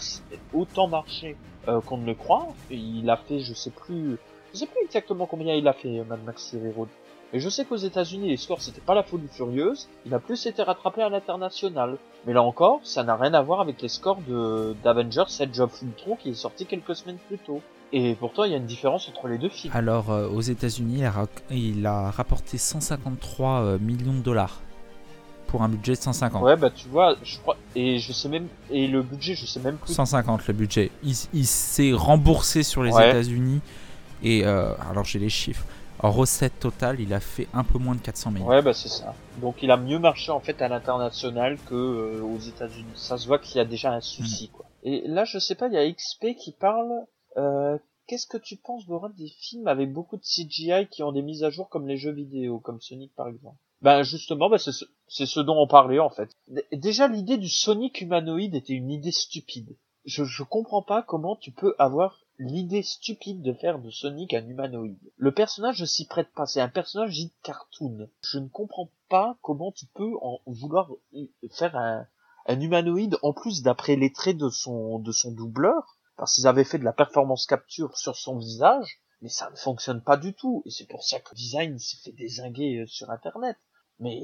autant marché euh, qu'on ne le croit. Et il a fait, je sais plus, je sais plus exactement combien il a fait Mad Max Fury Road. Et je sais qu'aux États-Unis, les scores c'était pas la folie furieuse. Il a plus été rattrapé à l'international. Mais là encore, ça n'a rien à voir avec les scores de d'Avengers Edge of Ultron qui est sorti quelques semaines plus tôt. Et pourtant, il y a une différence entre les deux films. Alors, euh, aux États-Unis, il a rapporté 153 euh, millions de dollars pour un budget de 150. Ouais, bah tu vois, je crois et je sais même et le budget, je sais même plus. 150 le budget. Il, s'est remboursé sur les États-Unis et euh, alors j'ai les chiffres. En recette totale, il a fait un peu moins de 400 millions. Ouais, bah c'est ça. Donc il a mieux marché en fait à l'international que euh, aux États-Unis. Ça se voit qu'il y a déjà un souci mm. quoi. Et là, je sais pas, il y a XP qui parle euh, qu'est-ce que tu penses, Borat, des films avec beaucoup de CGI qui ont des mises à jour comme les jeux vidéo, comme Sonic par exemple? Ben justement, ben c'est ce, dont on parlait en fait. Déjà, l'idée du Sonic humanoïde était une idée stupide. Je, je comprends pas comment tu peux avoir l'idée stupide de faire de Sonic un humanoïde. Le personnage ne s'y prête pas, c'est un personnage dit cartoon. Je ne comprends pas comment tu peux en vouloir faire un, un humanoïde en plus d'après les traits de son de son doubleur parce qu'ils avaient fait de la performance capture sur son visage mais ça ne fonctionne pas du tout et c'est pour ça que le design s'est fait désinguer euh, sur internet mais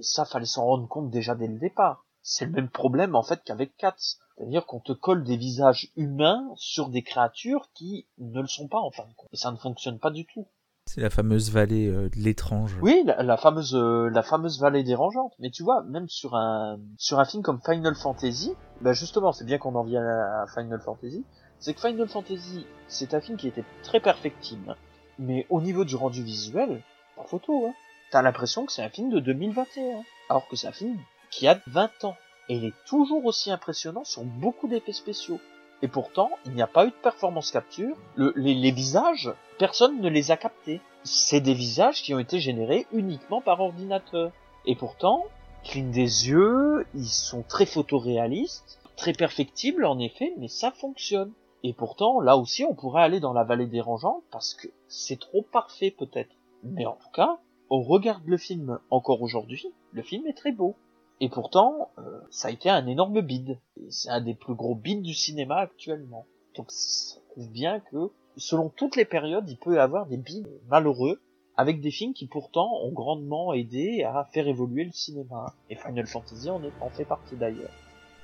ça fallait s'en rendre compte déjà dès le départ c'est le même problème en fait qu'avec Cats c'est-à-dire qu'on te colle des visages humains sur des créatures qui ne le sont pas en fin de compte et ça ne fonctionne pas du tout C'est la fameuse vallée euh, de l'étrange. oui, la, la fameuse euh, la fameuse vallée dérangeante. Mais tu vois, même sur un sur un film comme Final Fantasy, bah justement, c'est bien qu'on en vienne à, à Final Fantasy. C'est que Final Fantasy, c'est un film qui était très perfectible, mais au niveau du rendu visuel, pas photo. Hein. T'as l'impression que c'est un film de 2021, alors que c'est un film qui a 20 ans. Et il est toujours aussi impressionnant sur beaucoup d'effets spéciaux. Et pourtant, il n'y a pas eu de performance capture. Le- les, les visages, personne ne les a captés. C'est des visages qui ont été générés uniquement par ordinateur. Et pourtant, cligne des yeux, ils sont très photoréalistes, très perfectibles en effet, mais ça fonctionne. Et pourtant, là aussi, on pourrait aller dans la vallée dérangeante parce que c'est trop parfait peut-être. Mais en tout cas, on regarde le film encore aujourd'hui, le film est très beau. Et pourtant, euh, ça a été un énorme bide. Et C'est un des plus gros bides du cinéma actuellement. Donc ça prouve bien que, selon toutes les périodes, il peut y avoir des bides malheureux, avec des films qui pourtant ont grandement aidé à faire évoluer le cinéma. Et Final Fantasy en, est, en fait partie d'ailleurs.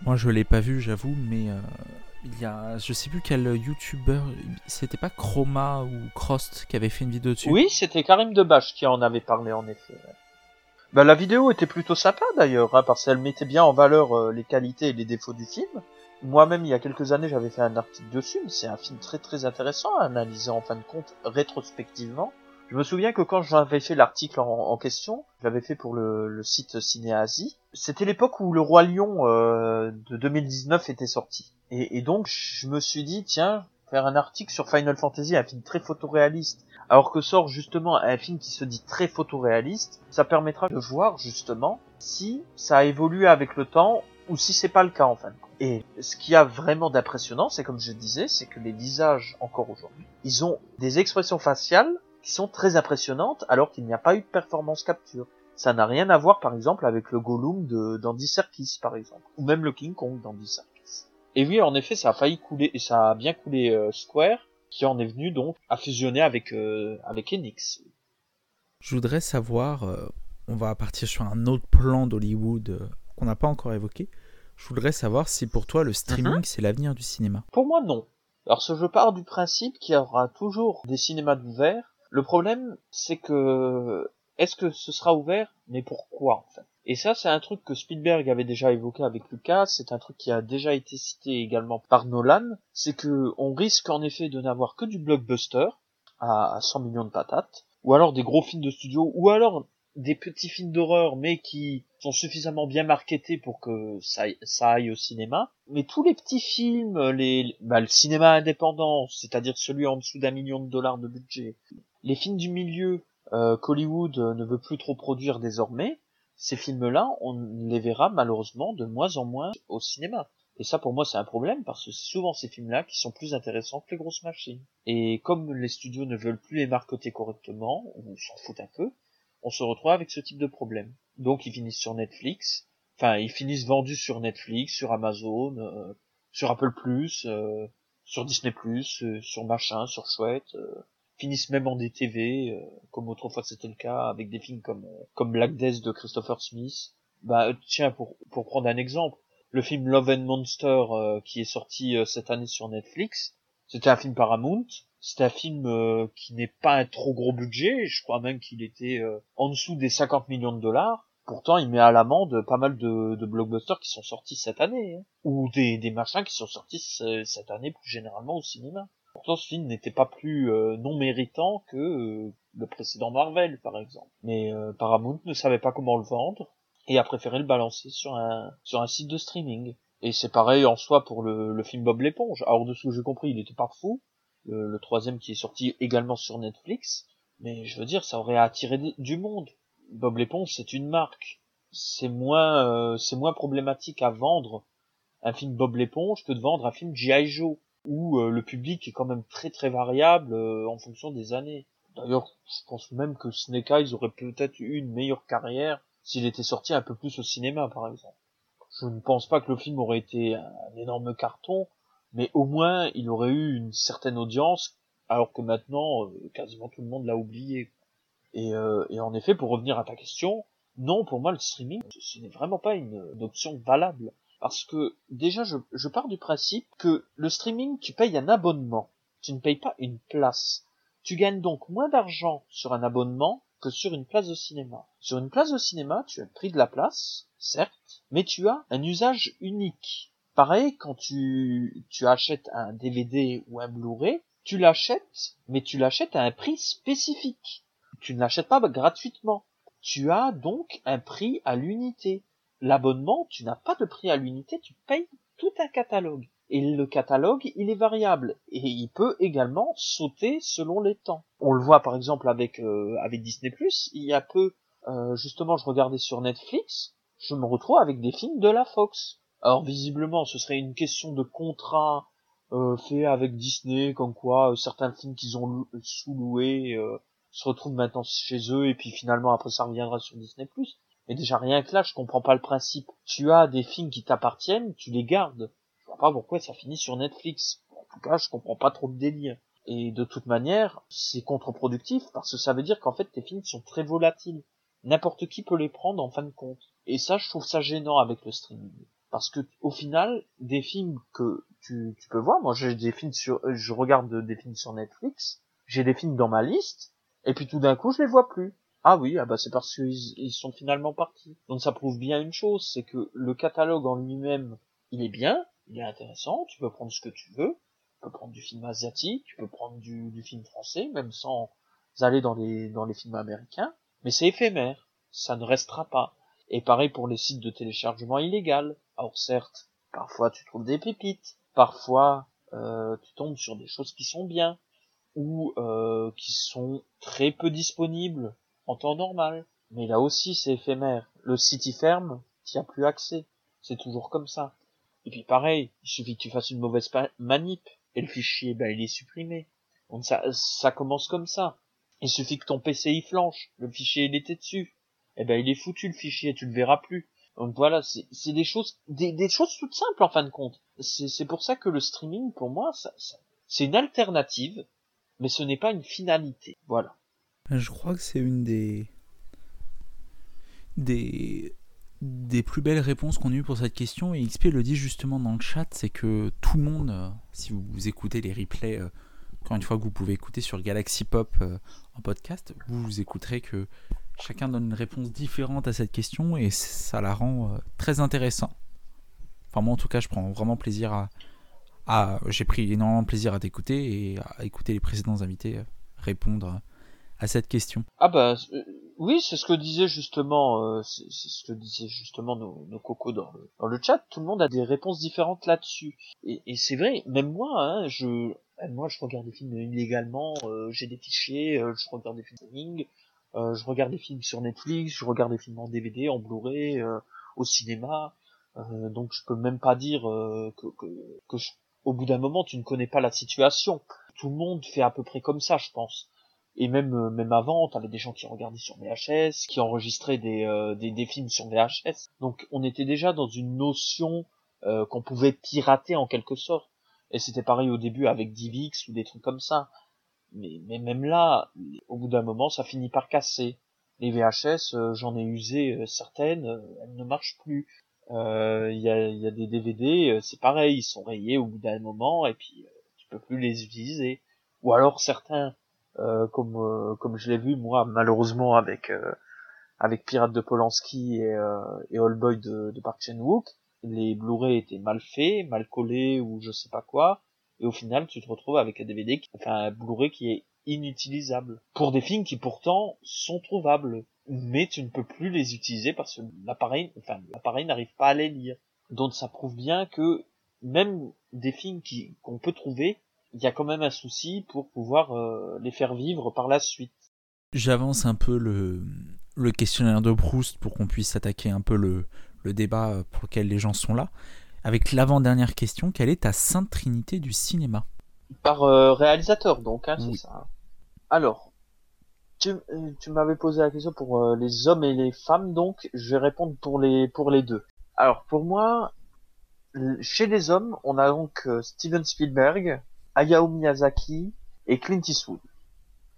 Moi, je l'ai pas vu, j'avoue, mais euh, il y a, je sais plus quel youtubeur, c'était pas Chroma ou Crost qui avait fait une vidéo dessus? Oui, c'était Karim Debache qui en avait parlé en effet. Bah, la vidéo était plutôt sympa d'ailleurs, hein, parce qu'elle mettait bien en valeur euh, les qualités et les défauts du film. Moi-même, il y a quelques années, j'avais fait un article dessus, mais c'est un film très très intéressant à analyser en fin de compte rétrospectivement. Je me souviens que quand j'avais fait l'article en, question, je l'avais fait pour le, site Cinéasie, c'était l'époque où Le Roi Lion euh, de 2019 était sorti. Et, et donc, je me suis dit, tiens, faire un article sur Final Fantasy, un film très photoréaliste, alors que sort justement un film qui se dit très photoréaliste, ça permettra de voir justement si ça a évolué avec le temps ou si c'est pas le cas en fin de compte. Et ce qui a vraiment d'impressionnant, c'est comme je disais, c'est que les visages encore aujourd'hui, ils ont des expressions faciales qui sont très impressionnantes alors qu'il n'y a pas eu de performance capture. Ça n'a rien à voir par exemple avec le Gollum de d'Andy Serkis par exemple, ou même le King Kong d'Andy Serkis. Et oui, en effet, ça a failli couler, et ça a bien coulé euh, Square, qui en est venu donc à fusionner avec euh, avec Enix. Je voudrais savoir, euh, on va partir sur un autre plan d'Hollywood qu'on n'a pas encore évoqué. Je voudrais savoir si pour toi le streaming Mhm. c'est l'avenir du cinéma. Pour moi, non. Alors, ce je pars du principe qu'il y aura toujours des cinémas ouverts. Le problème, c'est que est-ce que ce sera ouvert? Mais pourquoi en fait? Et ça, c'est un truc que Spielberg avait déjà évoqué avec Lucas. C'est un truc qui a déjà été cité également par Nolan. C'est que on risque en effet de n'avoir que du blockbuster à 100 millions de patates, ou alors des gros films de studio, ou alors des petits films d'horreur, mais qui sont suffisamment bien marketés pour que ça, aille- au cinéma. Mais tous les petits films, les, bah, le cinéma indépendant, c'est-à-dire celui en dessous d'un million de dollars de budget, les films du milieu euh, qu'Hollywood euh, ne veut plus trop produire désormais, ces films-là, on les verra malheureusement de moins en moins au cinéma. Et ça, pour moi, c'est un problème parce que c'est souvent ces films-là qui sont plus intéressants que les grosses machines. Et comme les studios ne veulent plus les marketer correctement, ou s'en foutent un peu, on se retrouve avec ce type de problème. Donc ils finissent sur Netflix, enfin ils finissent vendus sur Netflix, sur Amazon, euh, sur Apple euh, sur Disney sur machin, sur chouette, finissent même en DTV, euh, comme autrefois c'était le cas avec des films comme euh, comme Black Death de Christopher Smith. Bah euh, tiens pour pour prendre un exemple, le film Love and Monster euh, qui est sorti cette année sur Netflix, c'était un film Paramount. C'est un film qui n'est pas un trop gros budget. Je crois même qu'il était en dessous des 50 millions de dollars. Pourtant, il met à l'amende pas mal de, blockbusters qui sont sortis cette année, hein. ou des, des machins qui sont sortis ce- cette année plus généralement au cinéma. Pourtant, ce film n'était pas plus euh, non méritant que euh, le précédent Marvel, par exemple. Mais euh, Paramount ne savait pas comment le vendre et a préféré le balancer sur un sur un site de streaming. Et c'est pareil en soi pour le, le film Bob l'éponge. Alors de ce que j'ai compris, il était pas fou, le, le troisième qui est sorti également sur Netflix. Mais je veux dire, ça aurait attiré du monde. Bob l'éponge, c'est une marque. C'est moins, c'est moins problématique à vendre un film Bob l'éponge que de vendre un film G.I. Joe, où euh, le public est quand même très très variable euh, en fonction des années. D'ailleurs, je pense même que Snake Eyes aurait peut-être eu une meilleure carrière s'il était sorti un peu plus au cinéma, par exemple. Je ne pense pas que le film aurait été un énorme carton, mais au moins il aurait eu une certaine audience, alors que maintenant, euh, quasiment tout le monde l'a oublié. Et, euh, et, en effet, pour revenir à ta question, non, pour moi, le streaming, ce n'est vraiment pas une, une option valable. Parce que déjà, je, pars du principe que le streaming, tu payes un abonnement. Tu ne payes pas une place. Tu gagnes donc moins d'argent sur un abonnement que sur une place de cinéma. Sur une place de cinéma, tu as le prix de la place, certes, mais tu as un usage unique. Pareil, quand tu achètes un DVD ou un Blu-ray, tu l'achètes, mais tu l'achètes à un prix spécifique. Tu ne l'achètes pas gratuitement. Tu as donc un prix à l'unité. L'abonnement, tu n'as pas de prix à l'unité, tu payes tout un catalogue. Et le catalogue, il est variable et il peut également sauter selon les temps. On le voit par exemple avec euh, avec Disney+. Il y a peu, euh, justement, je regardais sur Netflix, je me retrouve avec des films de la Fox. Alors visiblement, ce serait une question de contrat euh, fait avec Disney, comme quoi euh, certains films qu'ils ont sous-loués se retrouvent maintenant chez eux et puis finalement après ça reviendra sur Disney+. Mais déjà rien que là, je comprends pas le principe. Tu as des films qui t'appartiennent, tu les gardes. Je vois pas pourquoi ça finit sur Netflix. En tout cas, je comprends pas trop le délire. Et de toute manière, c'est contre-productif parce que ça veut dire qu'en fait tes films sont très volatiles. N'importe qui peut les prendre en fin de compte. Et ça, je trouve ça gênant avec le streaming. Parce que au final, des films que tu, tu peux voir, moi j'ai des films sur, je regarde des films sur Netflix, j'ai des films dans ma liste, et puis tout d'un coup je les vois plus. Ah oui, ah bah c'est parce qu'ils ils sont finalement partis. Donc ça prouve bien une chose, c'est que le catalogue en lui-même, il est bien, il est intéressant, tu peux prendre ce que tu veux, tu peux prendre du film asiatique, tu peux prendre du, film français, même sans aller dans les, dans les films américains, mais c'est éphémère, ça ne restera pas. Et pareil pour les sites de téléchargement illégal. Alors certes, parfois tu trouves des pépites, parfois euh, tu tombes sur des choses qui sont bien, ou euh, qui sont très peu disponibles en temps normal. Mais là aussi c'est éphémère. Le site y ferme, t'y as plus accès. C'est toujours comme ça. Et puis pareil, il suffit que tu fasses une mauvaise manip, et le fichier, ben, il est supprimé. Donc ça, ça commence comme ça. Il suffit que ton PC y flanche, le fichier il était dessus. Eh ben il est foutu le fichier, tu le verras plus. Donc voilà, c'est des choses, des, des, choses toutes simples en fin de compte. C'est pour ça que le streaming, pour moi, ça, ça, c'est une alternative, mais ce n'est pas une finalité. Voilà. Je crois que c'est une des des plus belles réponses qu'on a eues pour cette question et XP le dit justement dans le chat, c'est que tout le monde, euh, si vous écoutez les replays, euh, encore une fois que vous pouvez écouter sur Galaxy Pop euh, en podcast, vous, écouterez que chacun donne une réponse différente à cette question et ça la rend très intéressant. Enfin moi en tout cas je prends vraiment plaisir à, à j'ai pris énormément de plaisir à t'écouter et à écouter les précédents invités répondre à cette question. Ah bah oui, c'est ce que disait justement, euh, c'est ce que disaient justement nos, cocos dans le, chat. Tout le monde a des réponses différentes là-dessus. Et, c'est vrai, même moi, hein, je, moi, je regarde des films illégalement. Euh, j'ai des fichiers, euh, je regarde des films euh, je regarde des films sur Netflix, je regarde des films en DVD, en Blu-ray, euh, au cinéma. donc, je peux même pas dire que, au bout d'un moment, tu ne connais pas la situation. Tout le monde fait à peu près comme ça, je pense et même euh, même avant t'avais des gens qui regardaient sur VHS qui enregistraient des, euh, des, films sur VHS donc on était déjà dans une notion euh, qu'on pouvait pirater en quelque sorte. Et c'était pareil au début avec DivX ou des trucs comme ça. Mais mais même là au bout d'un moment ça finit par casser. Les VHS j'en ai usé certaines elles ne marchent plus. Il y a y a des DVD c'est pareil ils sont rayés au bout d'un moment et puis tu peux plus les utiliser. Ou alors certains euh, comme euh, comme je l'ai vu moi malheureusement avec euh, avec Pirates de Polanski et, et All Boy de, de Park Chan Wook les Blu-ray étaient mal faits mal collés ou je sais pas quoi. Et au final tu te retrouves avec un DVD enfin un Blu-ray qui est inutilisable. Pour des films qui pourtant sont trouvables. Mais tu ne peux plus les utiliser parce que l'appareil enfin l'appareil n'arrive pas à les lire. Donc ça prouve bien que même des films qui qu'on peut trouver il y a quand même un souci pour pouvoir les faire vivre par la suite. J'avance un peu le, le questionnaire de Proust pour qu'on puisse attaquer un peu le, le débat pour lequel les gens sont là. Avec l'avant-dernière question, quelle est ta sainte trinité du cinéma? Par euh, réalisateur, donc, hein, c'est ça. Alors, tu, euh, tu m'avais posé la question pour euh, les hommes et les femmes, donc je vais répondre pour les pour les deux. Alors pour moi, chez les hommes, on a donc Steven Spielberg, Hayao Miyazaki et Clint Eastwood.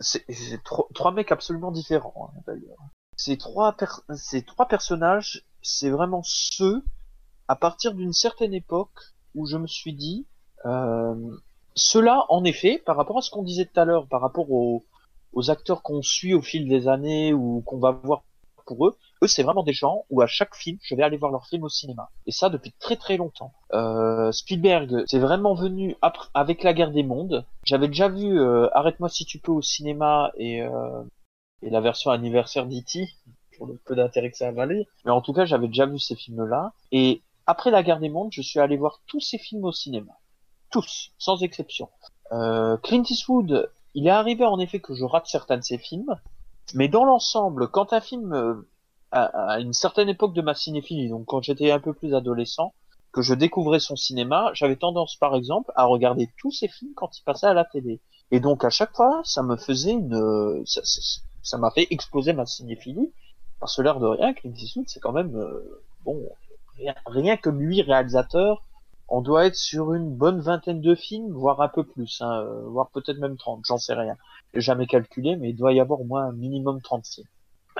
C'est trois, mecs absolument différents hein, d'ailleurs. Ces trois personnages, c'est vraiment ceux à partir d'une certaine époque où je me suis dit, euh, cela, en effet, par rapport à ce qu'on disait tout à l'heure, par rapport aux, aux acteurs qu'on suit au fil des années ou qu'on va voir pour eux, c'est vraiment des gens où à chaque film je vais aller voir leur film au cinéma et ça depuis très très longtemps. Euh, Spielberg c'est vraiment venu avec la guerre des mondes. J'avais déjà vu euh, Arrête-moi si tu peux au cinéma et, euh, et la version anniversaire d'E.T. pour le peu d'intérêt que ça valu. Mais en tout cas j'avais déjà vu ces films là et après la guerre des mondes, je suis allé voir tous ces films au cinéma. Tous, sans exception. Euh, Clint Eastwood, il est arrivé en effet que je rate certains de ses films, mais dans l'ensemble, quand un film, euh, à, une certaine époque de ma cinéphilie, donc quand j'étais un peu plus adolescent, que je découvrais son cinéma, j'avais tendance par exemple à regarder tous ses films quand il passait à la télé. Et donc à chaque fois, ça me faisait une, ça m'a fait exploser ma cinéphilie. Parce que l'air de rien, Clint Eastwood, c'est quand même, euh, bon, rien, que lui, réalisateur, on doit être sur une bonne vingtaine de films, voire un peu plus, hein, euh, voire peut-être même 30, j'en sais rien. Jamais calculé, mais il doit y avoir au moins un minimum 30 films.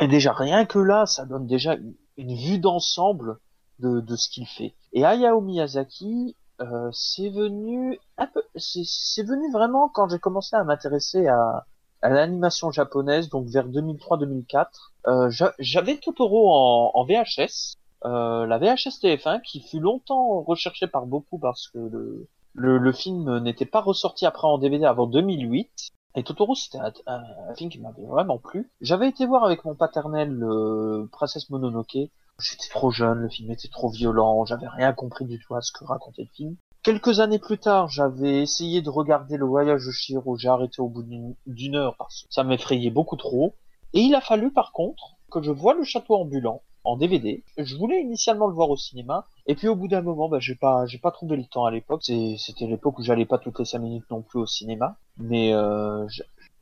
Et déjà, rien que là, ça donne déjà une, vue d'ensemble de, de ce qu'il fait. Et Hayao Miyazaki, euh, c'est venu un peu, c'est venu vraiment quand j'ai commencé à m'intéresser à, à l'animation japonaise, donc vers 2003-2004. Euh, J'avais Totoro en, en VHS, euh, la VHS TF1 qui fut longtemps recherchée par beaucoup parce que le, le, le film n'était pas ressorti après en DVD avant 2008. Et Totoro, c'était un, film qui m'avait vraiment plu. J'avais été voir avec mon paternel le Princesse Mononoke. J'étais trop jeune, le film était trop violent, j'avais rien compris du tout à ce que racontait le film. Quelques années plus tard, j'avais essayé de regarder le voyage de Shiro, j'ai arrêté au bout d'une heure parce que ça m'effrayait beaucoup trop. Et il a fallu par contre que je vois le château ambulant, en DVD. Je voulais initialement le voir au cinéma, et puis au bout d'un moment, bah, j'ai pas, j'ai pas trouvé le temps à l'époque. C'était l'époque où j'allais pas toutes les cinq minutes non plus au cinéma, mais euh,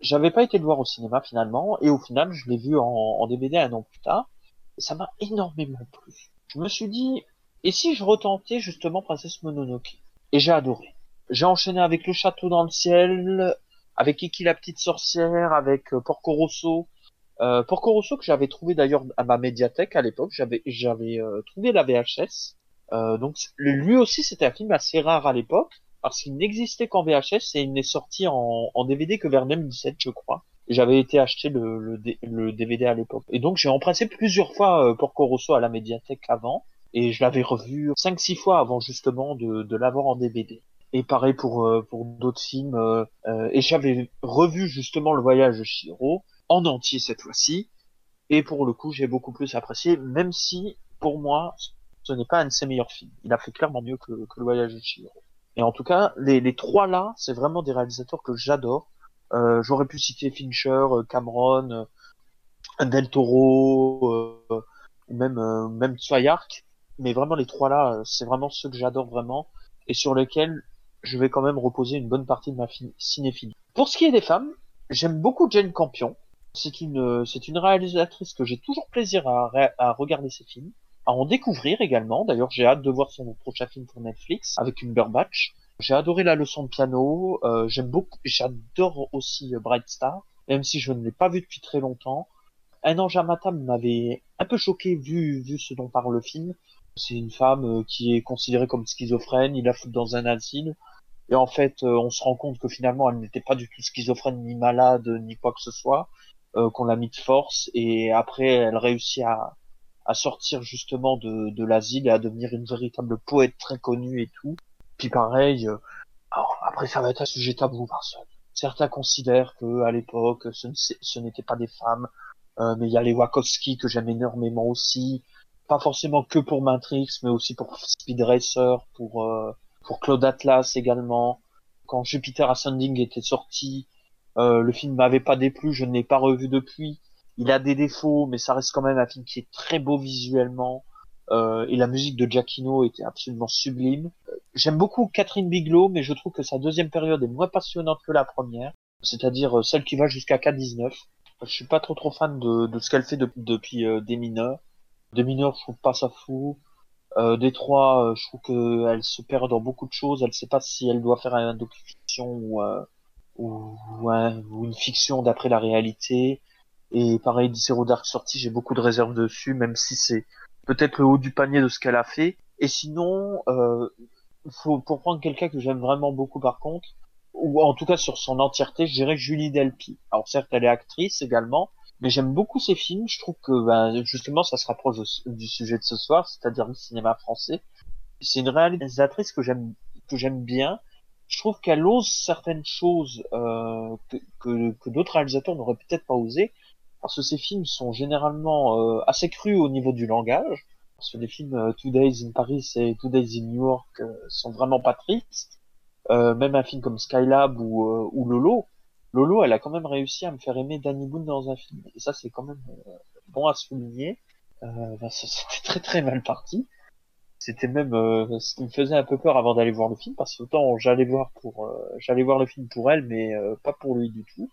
j'avais pas été le voir au cinéma finalement, et au final, je l'ai vu en, DVD un an plus tard, et ça m'a énormément plu. Je me suis dit, et si je retentais justement Princesse Mononoke? Et j'ai adoré. J'ai enchaîné avec Le Château dans le ciel, avec Iki la petite sorcière, avec euh, Porco Rosso, euh, Porco que j'avais trouvé d'ailleurs à ma médiathèque à l'époque, j'avais j'avais euh, trouvé la VHS. Euh, donc lui aussi c'était un film assez rare à l'époque parce qu'il n'existait qu'en VHS et il n'est sorti en, en, DVD que vers 2017 je crois. J'avais été acheter le, le, le DVD à l'époque. Et donc j'ai emprunté plusieurs fois euh, Porco Rosso à la médiathèque avant et je l'avais revu 5-6 fois avant justement de, de l'avoir en DVD. Et pareil pour euh, pour d'autres films. et j'avais revu justement le voyage de Shiro en entier cette fois-ci. Et pour le coup, j'ai beaucoup plus apprécié, même si, pour moi, ce n'est pas un de ses meilleurs films. Il a fait clairement mieux que, Le Voyage de Chihiro. Et en tout cas, les, trois là, c'est vraiment des réalisateurs que j'adore. Euh, j'aurais pu citer Fincher, euh, Cameron, euh, Del Toro, même même Tsuyark, mais vraiment les trois là, c'est vraiment ceux que j'adore vraiment et sur lesquels je vais quand même reposer une bonne partie de ma cinéphilie. Pour ce qui est des femmes, j'aime beaucoup Jane Campion. C'est une, c'est une réalisatrice que j'ai toujours plaisir à, à regarder ses films, à en découvrir également. D'ailleurs, j'ai hâte de voir son prochain film pour Netflix avec une Batch. J'ai adoré la leçon de piano. Euh, j'aime beaucoup, j'adore aussi euh, Bright Star, même si je ne l'ai pas vu depuis très longtemps. Un ange à m'avait un peu choqué vu, vu ce dont parle le film. C'est une femme euh, qui est considérée comme schizophrène, il la fout dans un asile. Et en fait, on se rend compte que finalement, elle n'était pas du tout schizophrène, ni malade, ni quoi que ce soit. Euh, qu'on l'a mis de force et après elle réussit à, à sortir justement de, de l'asile et à devenir une véritable poète très connue et tout. Puis pareil, euh, alors après ça va être un sujet tabou parce que certains considèrent que à l'époque ce, n'était pas des femmes, euh, mais il y a les Wachowski que j'aime énormément aussi, pas forcément que pour Matrix, mais aussi pour Speed Racer, pour pour Claude Atlas également. quand Jupiter Ascending était sorti, le film m'avait pas déplu, je ne l'ai pas revu depuis. Il a des défauts, mais ça reste quand même un film qui est très beau visuellement. Euh, et la musique de Giacchino était absolument sublime. J'aime beaucoup Catherine Bigelow, mais je trouve que sa deuxième période est moins passionnante que la première, c'est-à-dire euh, celle qui va jusqu'à K19. Je suis pas trop trop fan de, de ce qu'elle fait depuis euh, Des mineurs. Des mineurs, je trouve pas ça fou. Euh, des trois, euh, je trouve qu'elle se perd dans beaucoup de choses. Elle sait pas si elle doit faire un docu-fiction ou, ou, ou, une fiction d'après la réalité. Et pareil, Zero Dark Sortie, j'ai beaucoup de réserves dessus, même si c'est peut-être le haut du panier de ce qu'elle a fait. Et sinon, euh, faut, pour prendre quelqu'un que j'aime vraiment beaucoup par contre, ou en tout cas sur son entièreté, je dirais Julie Delpy. Alors certes, elle est actrice également, mais j'aime beaucoup ses films. Je trouve que ben, justement, ça se rapproche du sujet de ce soir, c'est-à-dire le cinéma français. C'est une réalisatrice que j'aime que j'aime bien. Je trouve qu'elle ose certaines choses euh, que, que, que d'autres réalisateurs n'auraient peut-être pas osé parce que ces films sont généralement euh, assez crus au niveau du langage. Parce que les films euh, Two Days in Paris et Two Days in New York euh, sont vraiment pas tristes. même un film comme Skylab ou, ou Lolo, Lolo, elle a quand même réussi à me faire aimer Danny Boone dans un film. Et ça, c'est quand même bon à souligner. Euh, ben, c'était très très mal parti. C'était même ce qui me faisait un peu peur avant d'aller voir le film, parce que autant j'allais voir pour j'allais voir le film pour elle, mais pas pour lui du tout.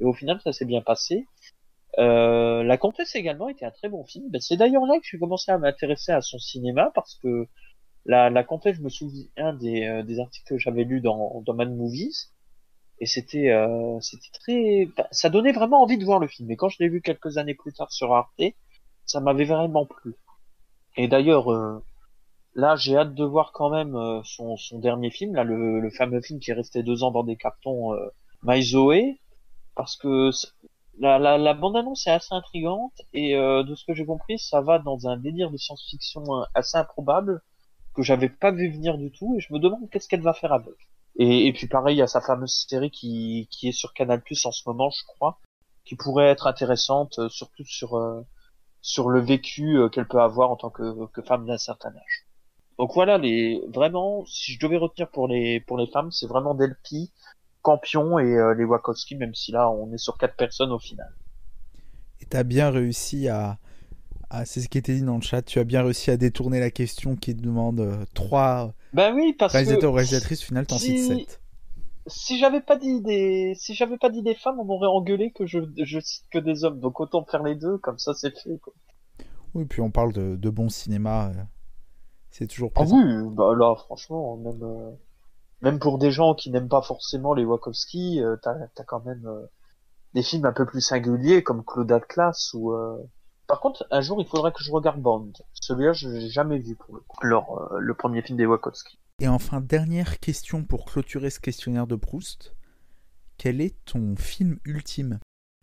Et au final, ça s'est bien passé. Euh, la Comtesse également était un très bon film. Ben, c'est d'ailleurs là que j'ai commencé à m'intéresser à son cinéma parce que la, la Comtesse, je me souviens des, euh, des articles que j'avais lus dans, dans Mad Movies et c'était euh, c'était très, ben, ça donnait vraiment envie de voir le film. Et quand je l'ai vu quelques années plus tard sur Arte, ça m'avait vraiment plu. Et d'ailleurs, euh, là, j'ai hâte de voir quand même son, son dernier film, là, le, le fameux film qui est resté deux ans dans des cartons, euh, My Zoé, parce que la, la, la bande-annonce est assez intrigante et euh, de ce que j'ai compris, ça va dans un délire de science-fiction assez improbable que j'avais pas vu venir du tout et je me demande qu'est-ce qu'elle va faire avec. Et, et, puis pareil, il y a sa fameuse série qui, qui est sur Canal en ce moment, je crois, qui pourrait être intéressante, euh, surtout sur euh, sur le vécu qu'elle peut avoir en tant que, que femme d'un certain âge. Donc voilà, les vraiment, si je devais retenir pour les pour les femmes, c'est vraiment Delphi, Campion et euh, les Wachowski, même si là on est sur quatre personnes au final. Et tu as bien réussi à, c'est ce qui était dit dans le chat, tu as bien réussi à détourner la question qui demande euh, trois ben oui, parce réalisateurs ou réalisatrices, au final t'en si... cites 7. Si j'avais pas dit des, si j'avais pas dit des femmes, on m'aurait engueulé que je, je cite que des hommes. Donc autant faire les deux, comme ça c'est fait. Quoi. Oui, puis on parle de, de bon cinéma, euh, c'est toujours ah présent. Ah oui, bah là franchement, même même pour des gens qui n'aiment pas forcément les Wachowski, euh, t'as as quand même euh, des films un peu plus singuliers comme Claude Atlas ou. Euh... Par contre, un jour, il faudrait que je regarde Bond. Celui-là, je l'ai jamais vu pour le coup. Alors, euh, le premier film des Wachowski. Et enfin, dernière question pour clôturer ce questionnaire de Proust. Quel est ton film ultime?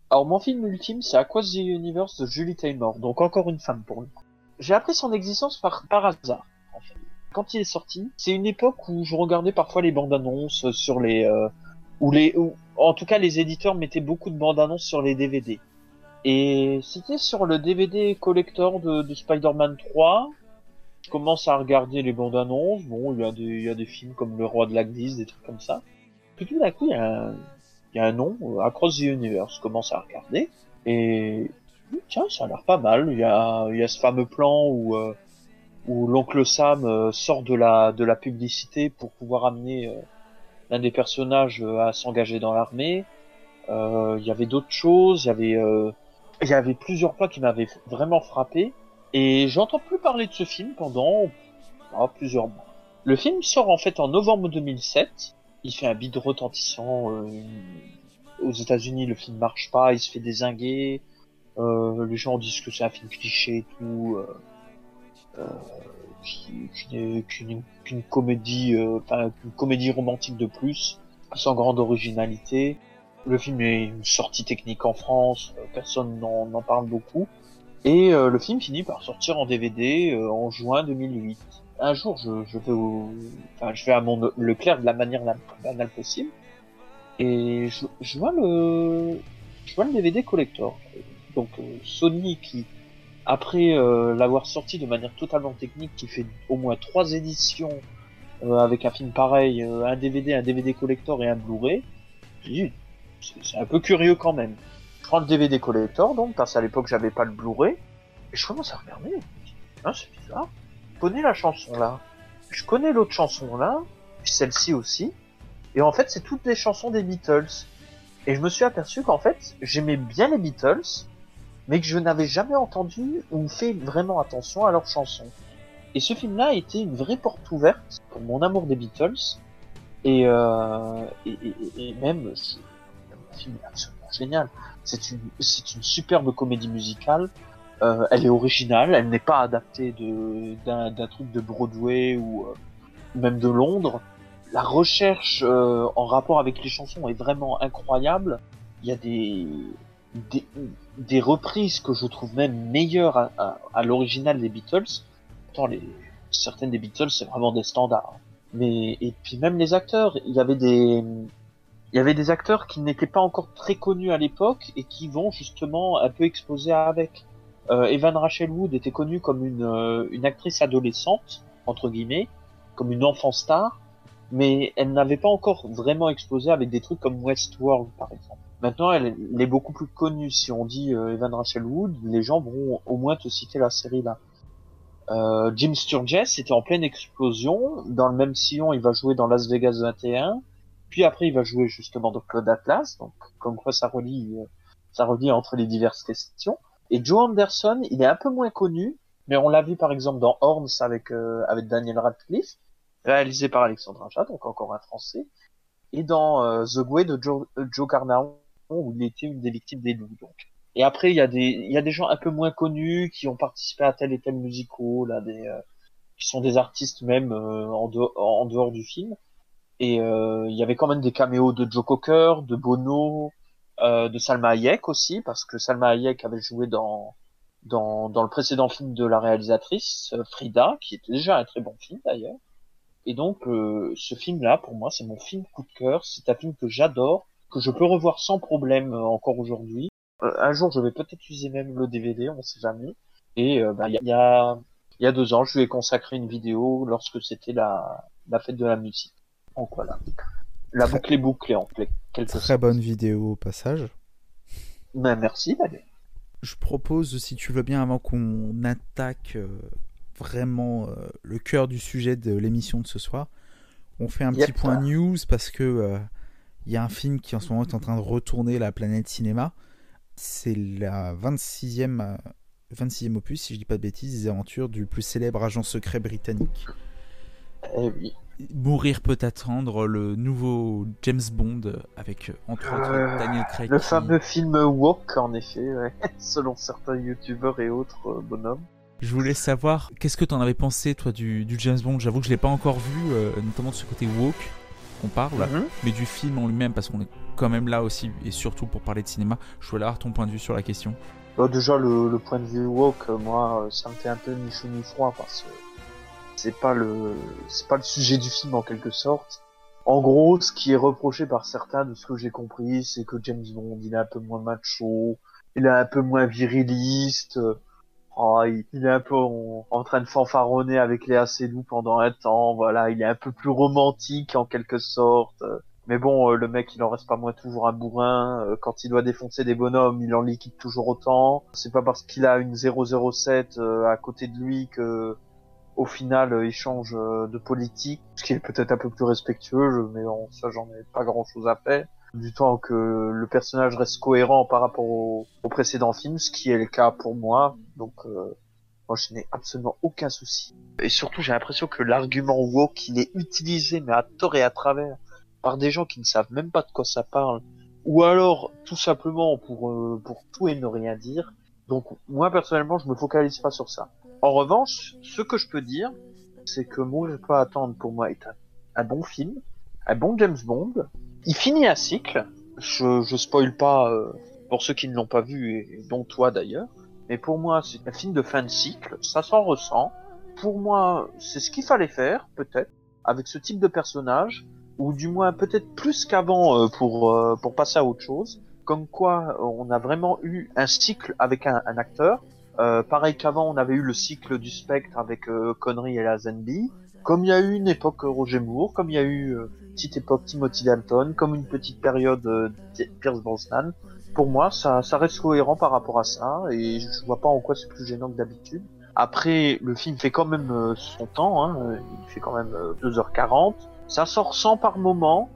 Alors, mon film ultime, c'est Across the Universe de Julie Taymor, donc encore une femme pour lui. J'ai appris son existence par, par hasard, quand il est sorti, c'est une époque où je regardais parfois les bandes annonces sur les, euh, où les, en tout cas les éditeurs mettaient beaucoup de bandes annonces sur les DVD. Et c'était sur le DVD collector de, de Spider-Man 3. Je commence à regarder les bandes annonces. Bon, il y a des, films comme Le Roi de la Glisse, des trucs comme ça. Puis tout d'un coup, il y a un, nom, Across the Universe. Je commence à regarder. Et, tiens, ça a l'air pas mal. Il y a, il y a ce fameux plan où, euh, où l'oncle Sam euh, sort de la de la publicité pour pouvoir amener euh, l'un des personnages euh, à s'engager dans l'armée. Il y avait d'autres choses, il y avait il y avait plusieurs points qui m'avaient vraiment frappé et j'entends plus parler de ce film pendant oh, plusieurs mois. Le film sort en fait en novembre 2007. Il fait un bide retentissant. aux États-Unis, le film marche pas, il se fait désinguer. Euh, les gens disent que c'est un film cliché et tout. Euh, euh, qui, n'est qu'une comédie, euh, enfin une comédie romantique de plus, sans grande originalité. Le film est une sortie technique en France, euh, personne n'en parle beaucoup. Et le film finit par sortir en DVD en juin 2008. Un jour, je, je vais au, enfin, je vais à mon Leclerc de la manière la plus banale possible, et je, je vois le, je vois le DVD collector. Donc Sony qui après euh, l'avoir sorti de manière totalement technique, qui fait au moins trois éditions euh, avec un film pareil, euh, un DVD, un DVD collector et un Blu-ray, c'est un peu curieux quand même. Prends le DVD collector donc, parce qu'à l'époque j'avais pas le Blu-ray, et je commence à regarder. Ah, c'est bizarre. Je connais la chanson là. Je connais l'autre chanson là, celle-ci aussi. Et en fait, c'est toutes les chansons des Beatles. Et je me suis aperçu qu'en fait, j'aimais bien les Beatles, mais que je n'avais jamais entendu ou fait vraiment attention à leurs chansons. Et ce film-là a été une vraie porte ouverte pour mon amour des Beatles. Et, euh, et, et- et même, je- le film absolument génial. C'est une, c'est une superbe comédie musicale. Euh, elle est originale, elle n'est pas adaptée de, d'un, d'un truc de Broadway ou euh, même de Londres. La recherche euh, en rapport avec les chansons est vraiment incroyable. Il y a des, des, des reprises que je trouve même meilleures à, à, à l'original des Beatles. Pourtant, les, certaines des Beatles, c'est vraiment des standards. Mais, et puis même les acteurs, il y avait des, il y avait des acteurs qui n'étaient pas encore très connus à l'époque et qui vont justement un peu exploser avec. Euh, Evan Rachel Wood était connue comme une, euh, une actrice adolescente, entre guillemets, comme une enfant star, mais elle n'avait pas encore vraiment explosé avec des trucs comme Westworld, par exemple. Maintenant, elle, elle est beaucoup plus connue. Si on dit euh, Evan Rachel Wood, les gens vont au moins te citer la série là. Euh, Jim Sturgess était en pleine explosion. Dans le même sillon, il va jouer dans Las Vegas 21. Puis après, il va jouer justement dans Claude Atlas. Donc, comme quoi ça relie, euh, ça relie entre les diverses questions. Et Joe Anderson, il est un peu moins connu, mais on l'a vu par exemple dans Horns avec euh, avec Daniel Radcliffe, réalisé par Alexandre Aja, donc encore un Français, et dans euh, The Way de Joe, euh, Joe Carnahan, où il était une des victimes des loups. Et après, il y a des gens un peu moins connus qui ont participé à tel et tel musical, là, euh, qui sont des artistes même euh, en, dehors, du film. Et euh, il y avait quand même des caméos de Joe Cocker, de Bono, de Salma Hayek aussi, parce que Salma Hayek avait joué dans le précédent film de la réalisatrice Frida, qui était déjà un très bon film d'ailleurs. Et donc ce film-là, pour moi, c'est mon film coup de cœur. C'est un film que j'adore, que je peux revoir sans problème euh, encore aujourd'hui. Euh, un jour, je vais peut-être utiliser même le DVD, on sait jamais. Et euh, bah, il y, a, il y a deux ans, je lui ai consacré une vidéo lorsque c'était la, la fête de la musique. Donc voilà. La Très- boucle est bouclée en quelque Très sorte. bonne vidéo au passage. Ben, merci, Valérie. Je propose, si tu veux bien, avant qu'on attaque euh, vraiment euh, le cœur du sujet de l'émission de ce soir, on fait un Yep. petit point news parce que euh, il y a un film qui en ce moment est en train de retourner la planète cinéma. C'est la 26e, euh, 26e opus, si je dis pas de bêtises, des aventures du plus célèbre agent secret britannique. Eh oui. Mourir peut attendre, le nouveau James Bond avec euh, entre autres Euh, Daniel Craig. Le qui- fameux film Walk, en effet, ouais. selon certains youtubeurs et autres euh, bonhommes. Je voulais savoir, qu'est-ce que t'en avais pensé, toi, du, du James Bond? J'avoue que je l'ai pas encore vu, euh, notamment de ce côté woke qu'on parle, Mhm. mais du film en lui-même, parce qu'on est quand même là aussi, et surtout pour parler de cinéma. Je voulais avoir ton point de vue sur la question? Bah, déjà, le, le point de vue woke, euh, moi, euh, ça me fait un peu ni chaud ni froid parce que c'est pas le, c'est pas le sujet du film en quelque sorte. En gros, ce qui est reproché par certains, de ce que j'ai compris, c'est que James Bond, il est un peu moins macho, il est un peu moins viriliste. Oh, il, il est un peu en, en train de fanfaronner avec Léa Seydoux pendant un temps, voilà, il est un peu plus romantique en quelque sorte. mais bon, euh, le mec, il en reste pas moins toujours un bourrin. euh, quand il doit défoncer des bonhommes, il en liquide toujours autant. C'est pas parce qu'il a une 007 euh, à côté de lui que, au final, il change de politique. Ce qui est peut-être un peu plus respectueux, mais bon, ça, j'en ai pas grand-chose à faire. Du temps que le personnage reste cohérent par rapport au, au précédent film, ce qui est le cas pour moi. Donc, euh, moi, je n'ai absolument aucun souci. Et surtout, j'ai l'impression que l'argument woke, il est utilisé, mais à tort et à travers par des gens qui ne savent même pas de quoi ça parle, ou alors tout simplement pour euh, pour tout et ne rien dire. Donc moi personnellement, je me focalise pas sur ça. En revanche, ce que je peux dire, c'est que Mourir peut attendre pour moi est un, un bon film, un bon James Bond. Il finit un cycle. Je je spoil pas euh, pour ceux qui ne l'ont pas vu et dont toi d'ailleurs. Mais pour moi, c'est un film de fin de cycle. Ça s'en ressent. Pour moi, c'est ce qu'il fallait faire, peut-être, avec ce type de personnage ou du moins peut-être plus qu'avant euh, pour euh, pour passer à autre chose. Comme quoi, euh, on a vraiment eu un cycle avec un, un acteur. Euh, pareil qu'avant, on avait eu le cycle du spectre avec euh, Connery et Lazenby. Comme il y a eu une époque Roger Moore, comme il y a eu euh, petite époque Timothy Dalton, comme une petite période euh, Pierce Brosnan, pour moi, ça, ça reste cohérent par rapport à ça, et je vois pas en quoi c'est plus gênant que d'habitude. Après, le film fait quand même euh, son temps, hein, il fait quand même 2h40. Ça sort sans par moment,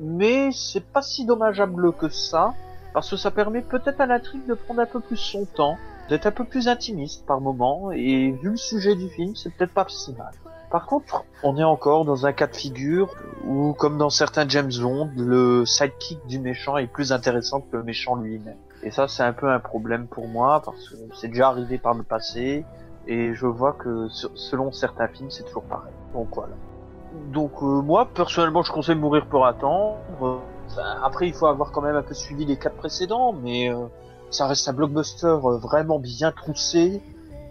mais c'est pas si dommageable que ça, parce que ça permet peut-être à l'intrigue de prendre un peu plus son temps, d'être un peu plus intimiste par moment, et vu le sujet du film, c'est peut-être pas si mal. Par contre, on est encore dans un cas de figure où, comme dans certains James Bond, le sidekick du méchant est plus intéressant que le méchant lui-même. Et ça, c'est un peu un problème pour moi, parce que c'est déjà arrivé par le passé, et je vois que selon certains films, c'est toujours pareil. Donc voilà. Donc euh, moi, personnellement, je conseille Mourir pour attendre. après, il faut avoir quand même un peu suivi les quatre précédents, mais euh, ça reste un blockbuster euh, vraiment bien troussé,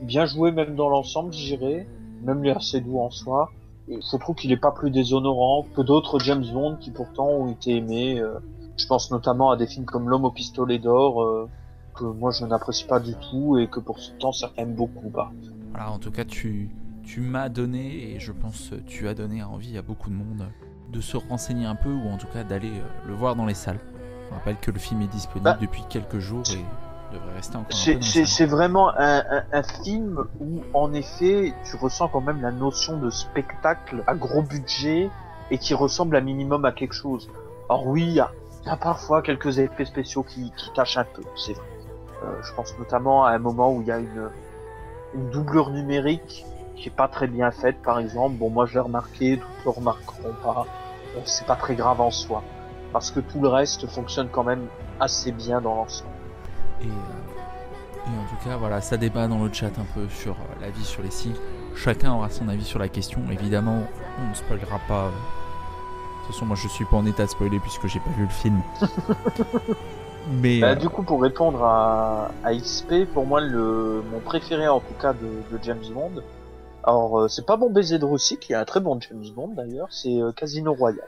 bien joué même dans l'ensemble, j'irais même les assez doux en soi. je trouve qu'il est pas plus déshonorant que d'autres James Bond qui pourtant ont été aimés. Euh, je pense notamment à des films comme L'homme au pistolet d'or, euh, que moi je n'apprécie pas du tout et que pourtant certains aiment beaucoup. Bah. Voilà, en tout cas, tu, tu m'as donné, et je pense tu as donné envie à beaucoup de monde de se renseigner un peu ou en tout cas d'aller euh, le voir dans les salles. On rappelle que le film est disponible bah, depuis quelques jours et c'est vraiment un, un, film où, en effet, tu ressens quand même la notion de spectacle à gros budget et qui ressemble un minimum à quelque chose. Alors oui, il y, a, parfois quelques effets spéciaux qui, qui tâchent un peu, c'est vrai. Euh, je pense notamment à un moment où il y a une, une doublure numérique qui est pas très bien faite, par exemple. Bon, moi je l'ai remarqué, d'autres le remarqueront pas. C'est pas très grave en soi, parce que tout le reste fonctionne quand même assez bien dans l'ensemble. Et, en tout cas, voilà, ça débat dans le chat un peu sur euh, l'avis sur les signes. Chacun aura son avis sur la question. Évidemment, on ne spoilera pas. Euh, de toute façon, moi je suis pas en état de spoiler puisque j'ai pas vu le film. Mais bah, euh, du coup, pour répondre à, à, XP, pour moi, le mon préféré en tout cas de, de James Bond. Alors, c'est pas Bon baiser de Russie, qui est un très bon James Bond d'ailleurs. C'est Casino Royale.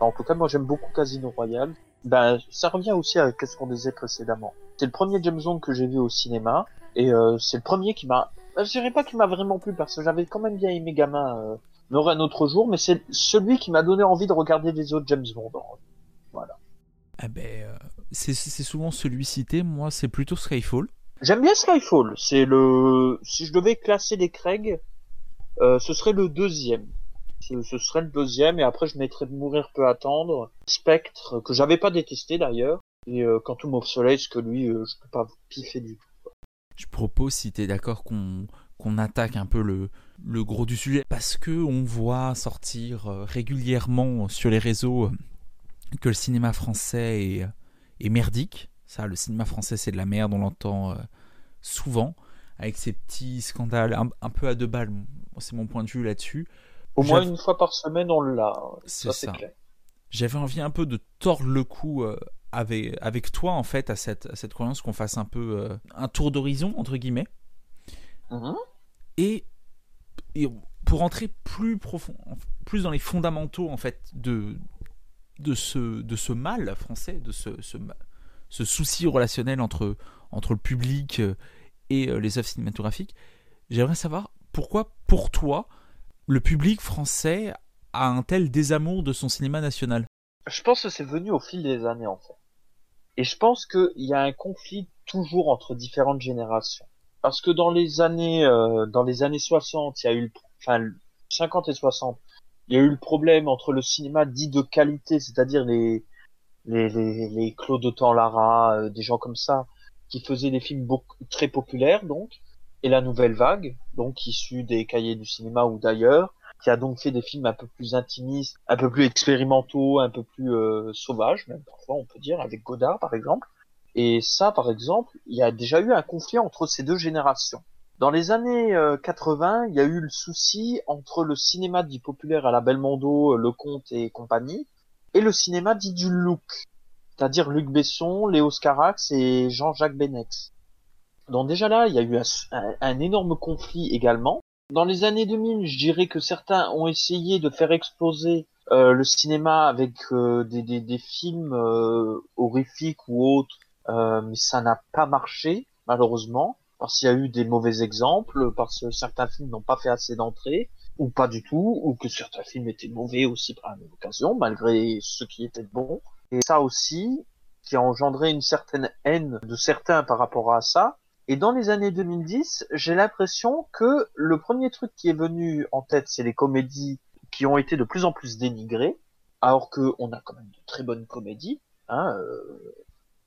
en tout cas, moi j'aime beaucoup Casino Royale. Ben, ça revient aussi à ce qu'on disait précédemment. C'est le premier James Bond que j'ai vu au cinéma, et euh, c'est le premier qui m'a... Je dirais pas qu'il m'a vraiment plu, parce que j'avais quand même bien aimé Gamin euh, un autre jour, mais c'est celui qui m'a donné envie de regarder les autres James Bond. Voilà. Ah ben, euh, c'est souvent celui cité, moi c'est plutôt Skyfall. J'aime bien Skyfall, c'est le... Si je devais classer les Craig, euh, ce serait le deuxième ce, serait le deuxième, et après je mettrais de mourir peut attendre. Spectre, que j'avais pas détesté d'ailleurs, et euh, Quantum of Solace, que lui, euh, je peux pas piffer du tout. Je propose, si t'es d'accord, qu'on qu'on attaque un peu le, le gros du sujet, parce que on voit sortir euh, régulièrement sur les réseaux que le cinéma français est, est merdique. Ça, le cinéma français, c'est de la merde, on l'entend souvent, avec ces petits scandales un peu à deux balles. C'est mon point de vue là-dessus. Au moins une fois par semaine, on l'a. C'est ça. J'avais envie un peu de tordre le cou euh, avec, avec toi, en fait, à cette, à cette croyance qu'on fasse un peu euh, un tour d'horizon, entre guillemets. Mm-hmm. Et, et, pour entrer plus profond, plus dans les fondamentaux, en fait, de, de, ce, de ce mal français, de ce, ce, ce souci relationnel entre, entre le public euh, et les œuvres cinématographiques, j'aimerais savoir pourquoi, pour toi, le public français a un tel désamour de son cinéma national Je pense que c'est venu au fil des années en fait. Et je pense qu'il y a un conflit toujours entre différentes générations. Parce que dans les années euh, dans les années 60, il y a eu enfin 50 et 60, il y a eu le problème entre le cinéma dit de qualité, c'est-à-dire les les, les, les Claude Lara, euh, des gens comme ça, qui faisaient des films très populaires donc, et la nouvelle vague, donc issue des cahiers du cinéma ou d'ailleurs, qui a donc fait des films un peu plus intimistes, un peu plus expérimentaux, un peu plus euh, sauvages, même parfois on peut dire, avec Godard par exemple. Et ça, par exemple, il y a déjà eu un conflit entre ces deux générations. Dans les années 80, euh, il y a eu le souci entre le cinéma dit populaire à la Belmondo, Le Comte et compagnie, et le cinéma dit du look, c'est-à-dire Luc Besson, Léo Scarax et Jean-Jacques Benex. Donc déjà là, il y a eu un, énorme conflit également. Dans les années 2000, je dirais que certains ont essayé de faire exploser euh, le cinéma avec euh, des, des, des, films euh, horrifiques ou autres, mais ça n'a pas marché malheureusement parce qu'il y a eu des mauvais exemples, parce que certains films n'ont pas fait assez d'entrées, ou pas du tout, ou que certains films étaient mauvais aussi par la même occasion, malgré ceux qui étaient bons. Et ça aussi, qui a engendré une certaine haine de certains par rapport à ça. Et dans les années 2010, j'ai l'impression que le premier truc qui est venu en tête, c'est les comédies qui ont été de plus en plus dénigrées, alors que on a quand même de très bonnes comédies. Hein, euh,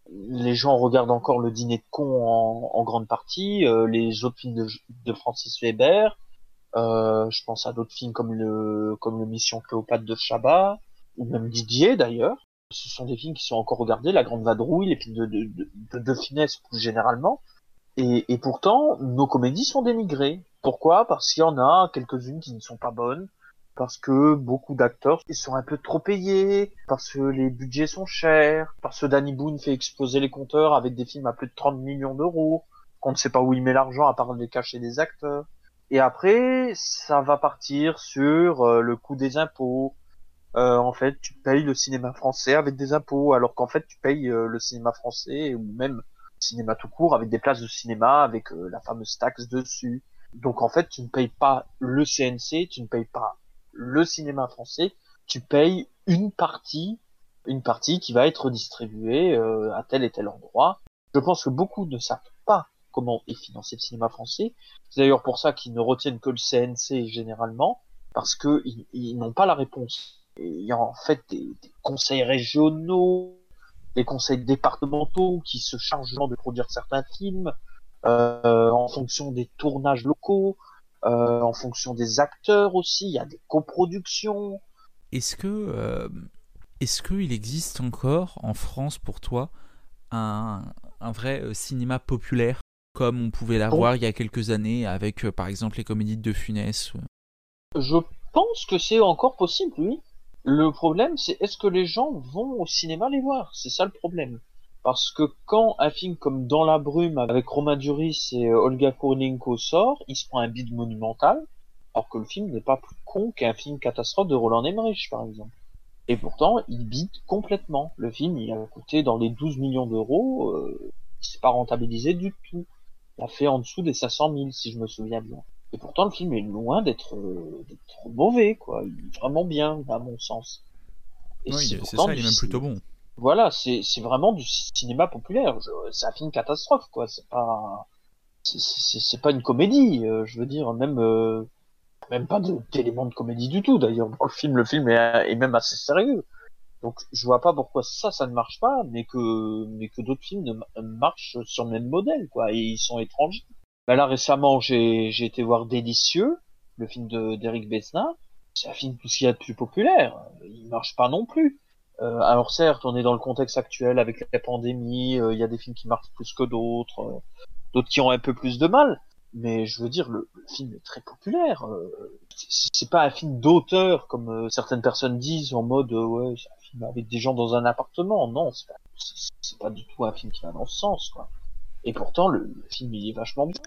les gens regardent encore le dîner de con en, grande partie, euh, les autres films de, Francis Weber, euh, je pense à d'autres films comme le comme le Mission Cléopâtre de Chabat ou même Didier d'ailleurs. Ce sont des films qui sont encore regardés, La Grande Vadrouille, les films de, de, de finesse plus généralement. Et, et, pourtant, nos comédies sont dénigrées. Pourquoi? Parce qu'il y en a quelques-unes qui ne sont pas bonnes, parce que beaucoup d'acteurs sont un peu trop payés, parce que les budgets sont chers, parce que Danny Boone fait exploser les compteurs avec des films à plus de 30 millions d'euros, qu'on ne sait pas où il met l'argent à part les cacher des acteurs. Et après, ça va partir sur euh, le coût des impôts. Euh, en fait, tu payes le cinéma français avec des impôts, alors qu'en fait, tu payes euh, le cinéma français ou même cinéma tout court avec des places de cinéma avec la fameuse taxe dessus. Donc en fait, tu ne payes pas le CNC, tu ne payes pas le cinéma français, tu payes une partie, une partie qui va être distribuée à tel et tel endroit. Je pense que beaucoup ne savent pas comment est financé le cinéma français. C'est d'ailleurs pour ça qu'ils ne retiennent que le CNC généralement, parce que ils, n'ont pas la réponse. il y a en fait des, conseils régionaux, des conseils départementaux qui se chargent de produire certains films euh, en fonction des tournages locaux, euh, en fonction des acteurs aussi. Il y a des coproductions. Est-ce que euh, est-ce qu'il existe encore en France pour toi un, un vrai cinéma populaire comme on pouvait l'avoir il y a quelques années avec par exemple les comédies de Funès. Je pense que c'est encore possible, oui. Le problème, c'est est-ce que les gens vont au cinéma les voir? C'est ça le problème. Parce que quand un film comme Dans la brume avec Romain Duris et euh, Olga Kurylenko sort, il se prend un bide monumental, alors que le film n'est pas plus con qu'un film catastrophe de Roland Emmerich, par exemple. Et pourtant, il bide complètement. Le film, il a coûté dans les 12 millions d'euros, euh, c'est pas rentabilisé du tout a fait en dessous des 500 000 si je me souviens bien. Et pourtant le film est loin d'être euh, mauvais, quoi. Il est vraiment bien, à mon sens. Et oui, c'est ça, il est même plutôt bon. Voilà, c'est vraiment du cinéma populaire. C'est un film catastrophe, quoi. C'est pas c'est pas une comédie. Euh, je veux dire, même euh, même pas d'éléments de comédie du tout. D'ailleurs, dans le film, le film est, est même assez sérieux. Donc je vois pas pourquoi ça, ça ne marche pas, mais que mais que d'autres films ne marchent sur le même modèle, quoi. Et ils sont étrangers. Ben là récemment, j'ai été voir Délicieux, le film de d'Eric Besna. C'est un film tout ce qu'il y a de plus populaire. Il marche pas non plus. Euh, alors certes, on est dans le contexte actuel avec la pandémie. Euh, il y a des films qui marchent plus que d'autres, euh, d'autres qui ont un peu plus de mal. Mais je veux dire, le, film est très populaire. Euh, c'est pas un film d'auteur comme certaines personnes disent en mode ouais avec des gens dans un appartement. Non, c'est pas, c'est pas du tout un film qui va dans ce sens, quoi. Et pourtant, le, film, il est vachement bien.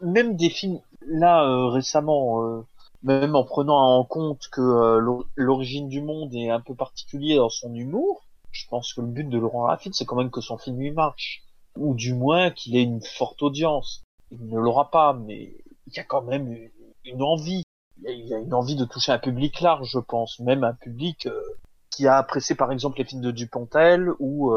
Même des films, là, euh, récemment, euh, même en prenant en compte que euh, l'origine du monde est un peu particulier dans son humour, je pense que le but de Laurent Lafitte, c'est quand même que son film lui marche. Ou du moins qu'il ait une forte audience. Il ne l'aura pas, mais il y a quand même une, envie. Il y a une envie de toucher un public large, je pense. Même un public qui a apprécié par exemple les films de Dupontel ou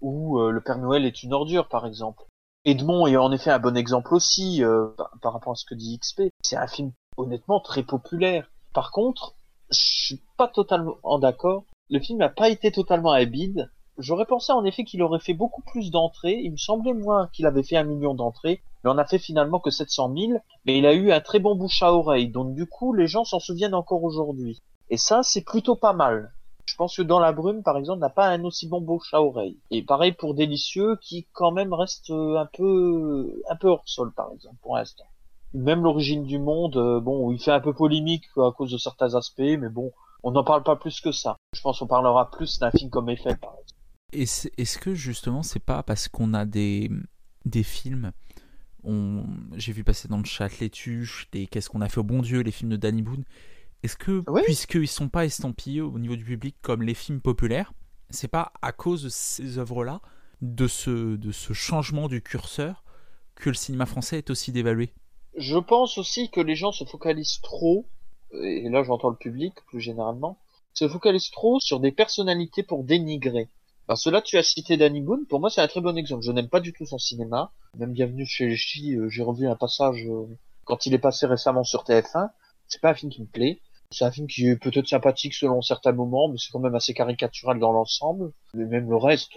ou euh, Le Père Noël est une ordure par exemple. Edmond est en effet un bon exemple aussi euh, par, rapport à ce que dit XP. C'est un film honnêtement très populaire. Par contre, je suis pas totalement d'accord. Le film n'a pas été totalement habile. J'aurais pensé en effet qu'il aurait fait beaucoup plus d'entrées. Il me semblait moins qu'il avait fait un million d'entrées. Il en a fait finalement que 700 000. Mais il a eu un très bon bouche à oreille. Donc du coup, les gens s'en souviennent encore aujourd'hui. Et ça, c'est plutôt pas mal. Je pense que dans la brume, par exemple, n'a pas un aussi bon bouche à oreille. Et pareil pour Délicieux, qui quand même reste un peu, un peu hors sol, par exemple, pour l'instant. Même l'origine du monde, euh, bon, il fait un peu polémique à cause de certains aspects, mais bon, on n'en parle pas plus que ça. Je pense qu'on parlera plus d'un film comme Effet, par exemple. Est-ce que justement, c'est pas parce qu'on a des, des films. J'ai vu passer dans le chat les tuches, des Qu'est-ce qu'on a fait au bon Dieu, les films de Danny Boone. Est-ce que, puisqu'ils ne sont pas estampillés au niveau du public comme les films populaires, c'est pas à cause de ces œuvres-là, de ce, de ce changement du curseur, que le cinéma français est aussi dévalué? Je pense aussi que les gens se focalisent trop, et là j'entends le public plus généralement, se focalisent trop sur des personnalités pour dénigrer. Parce que là, tu as cité Danny Boone. Pour moi, c'est un très bon exemple. Je n'aime pas du tout son cinéma. Même bienvenue chez les Chi, euh, j'ai revu un passage euh, quand il est passé récemment sur TF1. C'est pas un film qui me plaît. C'est un film qui est peut-être sympathique selon certains moments, mais c'est quand même assez caricatural dans l'ensemble. Mais même le reste,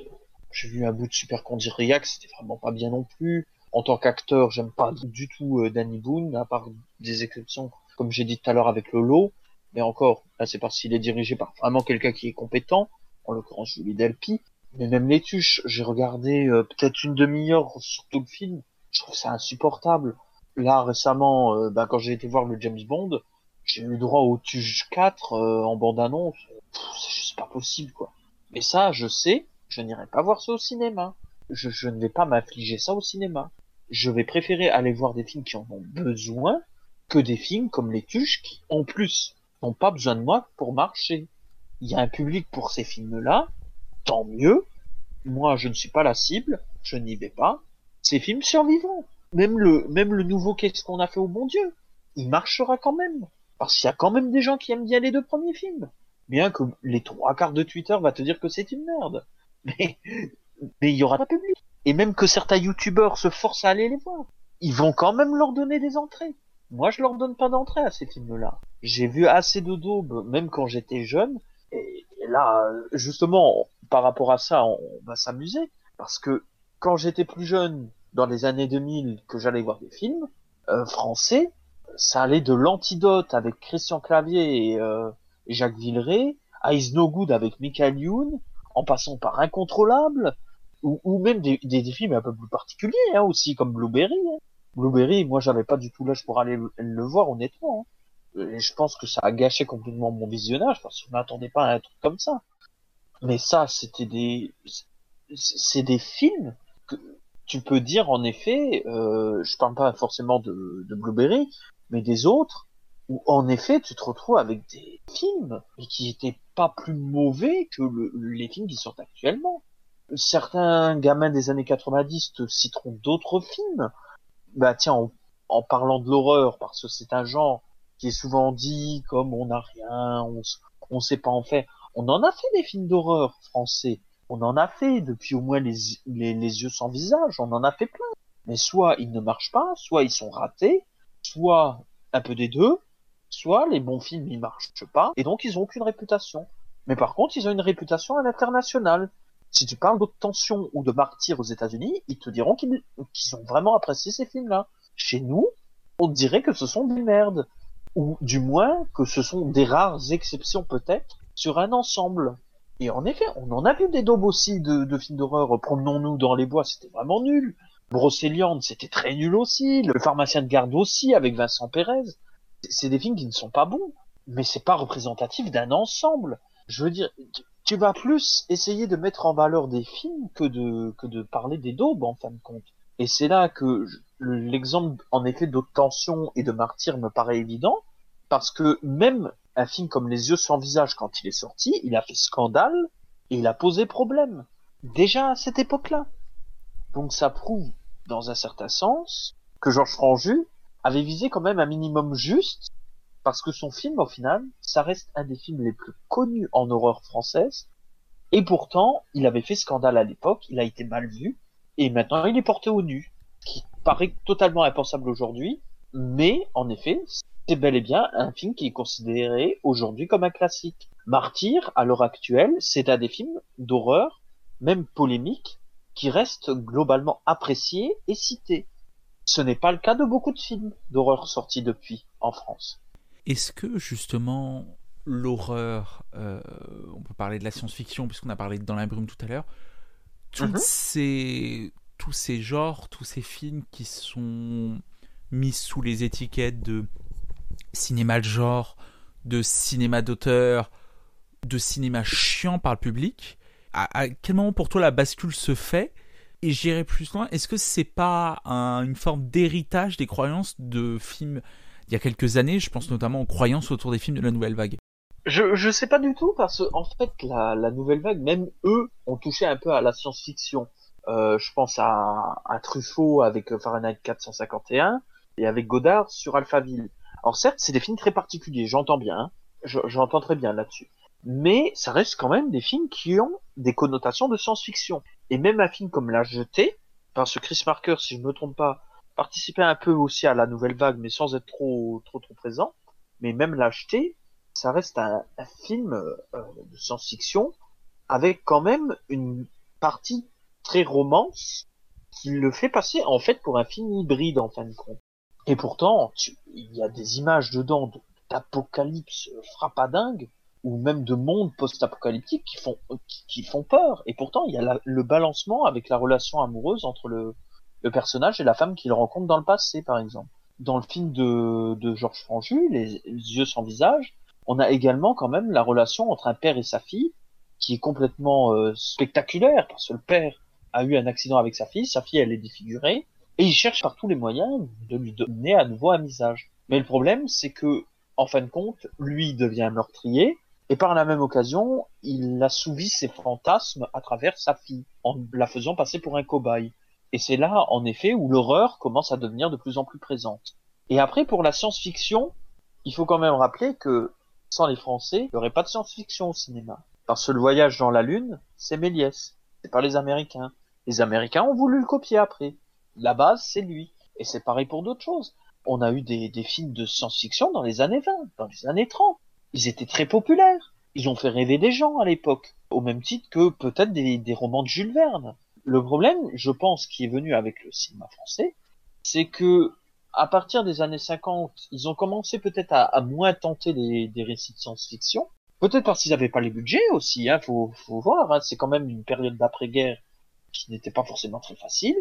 j'ai vu un bout de Super Condiriac, c'était vraiment pas bien non plus. En tant qu'acteur, j'aime pas du tout euh, Danny Boone, à part des exceptions, comme j'ai dit tout à l'heure avec Lolo. Mais encore, là c'est parce qu'il est dirigé par vraiment quelqu'un qui est compétent en l'occurrence Julie Delpy. Mais même les tuches, j'ai regardé euh, peut-être une demi-heure sur tout le film. Je trouve ça insupportable. Là, récemment, euh, bah, quand j'ai été voir le James Bond, j'ai eu droit au tuche 4 euh, en bande-annonce. C'est juste pas possible, quoi. Mais ça, je sais, je n'irai pas voir ça au cinéma. Je, je ne vais pas m'affliger ça au cinéma. Je vais préférer aller voir des films qui en ont besoin que des films comme les tuches qui, en plus, n'ont pas besoin de moi pour marcher il y a un public pour ces films-là, tant mieux. Moi, je ne suis pas la cible, je n'y vais pas. Ces films survivront. Même le, même le nouveau Qu'est-ce qu'on a fait au bon Dieu, il marchera quand même. Parce qu'il y a quand même des gens qui aiment bien les deux premiers films. Bien que les trois quarts de Twitter va te dire que c'est une merde. Mais, mais il y aura pas public. Et même que certains youtubeurs se forcent à aller les voir. Ils vont quand même leur donner des entrées. Moi, je leur donne pas d'entrée à ces films-là. J'ai vu assez de daubes, même quand j'étais jeune, et, là, justement, par rapport à ça, on, va s'amuser. Parce que quand j'étais plus jeune, dans les années 2000, que j'allais voir des films euh, français, ça allait de l'antidote avec Christian Clavier et, euh, Jacques Villeray, à Is No Good avec Michael Youn, en passant par Incontrôlable, ou, même des, films un peu plus particuliers hein, aussi, comme Blueberry. Hein. Blueberry, moi j'avais pas du tout l'âge pour aller le, voir honnêtement. Hein et je pense que ça a gâché complètement mon visionnage parce que je m'attendais pas à un truc comme ça. Mais ça, c'était des, c'est des films que tu peux dire en effet, euh, je parle pas forcément de Blueberry, mais des autres où en effet tu te retrouves avec des films qui étaient pas plus mauvais que les films qui sortent actuellement. Certains gamins des années 90 te citeront d'autres films. Bah tiens, en, parlant de l'horreur, parce que c'est un genre qui est souvent dit comme on n'a rien, on, on sait pas en faire. On en a fait des films d'horreur français. On en a fait depuis au moins les, les, yeux sans visage. On en a fait plein. Mais soit ils ne marchent pas, soit ils sont ratés, soit un peu des deux, soit les bons films ils marchent pas et donc ils ont aucune réputation. Mais par contre ils ont une réputation à l'international. Si tu parles d'obtention ou de martyrs aux États-Unis, ils te diront qu'ils ont vraiment apprécié ces films-là. Chez nous, on dirait que ce sont des merdes ou du moins que ce sont des rares exceptions peut-être sur un ensemble. Et en effet, on en a vu des daubes aussi de films d'horreur. Promenons-nous dans les bois, c'était vraiment nul. Brocéliande, c'était très nul aussi. Le pharmacien de garde aussi, avec Vincent Pérez. C'est des films qui ne sont pas bons, mais c'est pas représentatif d'un ensemble. Je veux dire, tu vas plus essayer de mettre en valeur des films que de, que de parler des daubes, en fin de compte. Et c'est là que l'exemple, en effet, d'obtention et de martyr me paraît évident, parce que même un film comme Les yeux sans visage, quand il est sorti, il a fait scandale et il a posé problème. Déjà à cette époque-là. Donc ça prouve, dans un certain sens, que Georges Franju avait visé quand même un minimum juste, parce que son film, au final, ça reste un des films les plus connus en horreur française, et pourtant, il avait fait scandale à l'époque, il a été mal vu, et maintenant il est porté au nu, qui paraît totalement impensable aujourd'hui, mais en effet, c'est bel et bien un film qui est considéré aujourd'hui comme un classique. Martyr, à l'heure actuelle, c'est un des films d'horreur, même polémique, qui reste globalement apprécié et cité. Ce n'est pas le cas de beaucoup de films d'horreur sortis depuis en France. Est-ce que justement l'horreur, euh, on peut parler de la science-fiction puisqu'on a parlé de Dans la brume tout à l'heure, mhm. ces, tous ces genres, tous ces films qui sont mis sous les étiquettes de cinéma de genre, de cinéma d'auteur, de cinéma chiant par le public, à, quel moment pour toi la bascule se fait? Et j'irai plus loin, est-ce que c'est pas une forme d'héritage des croyances de films il y a quelques années? Je pense notamment aux croyances autour des films de la nouvelle vague. Je, je sais pas du tout parce que en fait la, la nouvelle vague, même eux, ont touché un peu à la science-fiction. Euh, je pense à, Truffaut avec Fahrenheit 451. et avec Godard sur Alphaville. Alors certes, c'est des films très particuliers, j'entends bien, hein. j'entends très bien là-dessus. Mais ça reste quand même des films qui ont des connotations de science-fiction. Et même un film comme La Jetée, parce que Chris Marker, si je ne me trompe pas, participait un peu aussi à la nouvelle vague, mais sans être trop trop trop présent. Mais même La Jetée, ça reste un, film euh, de science-fiction avec quand même une partie très romance qui le fait passer en fait pour un film hybride en fin de compte. Et pourtant, il y a des images dedans d'apocalypse frappadingue ou même de mondes post-apocalyptiques qui font qui, font peur. Et pourtant, il y a le balancement avec la relation amoureuse entre le, le personnage et la femme qu'il rencontre dans le passé, par exemple. Dans le film de, de Georges Franju, les, yeux sans visage, on a également quand même la relation entre un père et sa fille qui est complètement euh, spectaculaire parce que le père a eu un accident avec sa fille, sa fille elle est défigurée et il cherche par tous les moyens de lui donner à nouveau un visage. Mais le problème c'est que en fin de compte, lui devient meurtrier et par la même occasion, il assouvit ses fantasmes à travers sa fille en la faisant passer pour un cobaye. Et c'est là, en effet, où l'horreur commence à devenir de plus en plus présente. Et après, pour la science-fiction, il faut quand même rappeler que sans les Français, il n'y aurait pas de science-fiction au cinéma. Parce que le voyage dans la Lune, c'est Méliès, c'est pas les Américains. Les Américains ont voulu le copier après. La base, c'est lui. Et c'est pareil pour d'autres choses. On a eu des, des films de science-fiction dans les années 20, dans les années 30. Ils étaient très populaires. Ils ont fait rêver des gens à l'époque. Au même titre que peut-être des, romans de Jules Verne. Le problème, je pense, qui est venu avec le cinéma français, c'est que à partir des années 50, ils ont commencé peut-être à, moins tenter des, des récits de science-fiction. Peut-être parce qu'ils n'avaient pas les budgets aussi, hein, faut, faut voir. Hein, c'est quand même une période d'après-guerre qui n'était pas forcément très facile.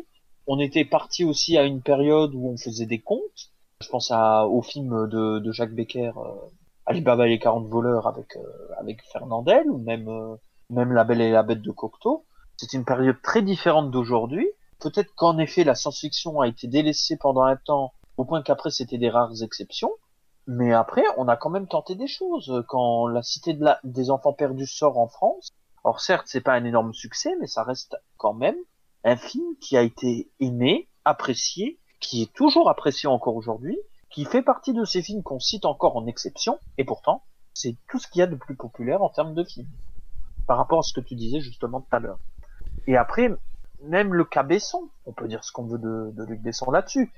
On était parti aussi à une période où on faisait des contes. Je pense à, au film de, de Jacques Becker, euh, Alibaba et les 40 voleurs avec, euh, avec Fernandel, ou même, euh, même La Belle et la Bête de Cocteau. C'est une période très différente d'aujourd'hui. Peut-être qu'en effet la science-fiction a été délaissée pendant un temps, au point qu'après c'était des rares exceptions. Mais après, on a quand même tenté des choses. Quand la Cité des Enfants Perdus sort en France, alors certes, c'est pas un énorme succès, mais ça reste quand même un film qui a été aimé, apprécié, qui est toujours apprécié encore aujourd'hui, qui fait partie de ces films qu'on cite encore en exception, et pourtant, c'est tout ce qu'il y a de plus populaire en termes de films. Par rapport à ce que tu disais justement tout à l'heure. Et après, même le cas Besson, on peut dire ce qu'on veut de, Luc Besson là-dessus.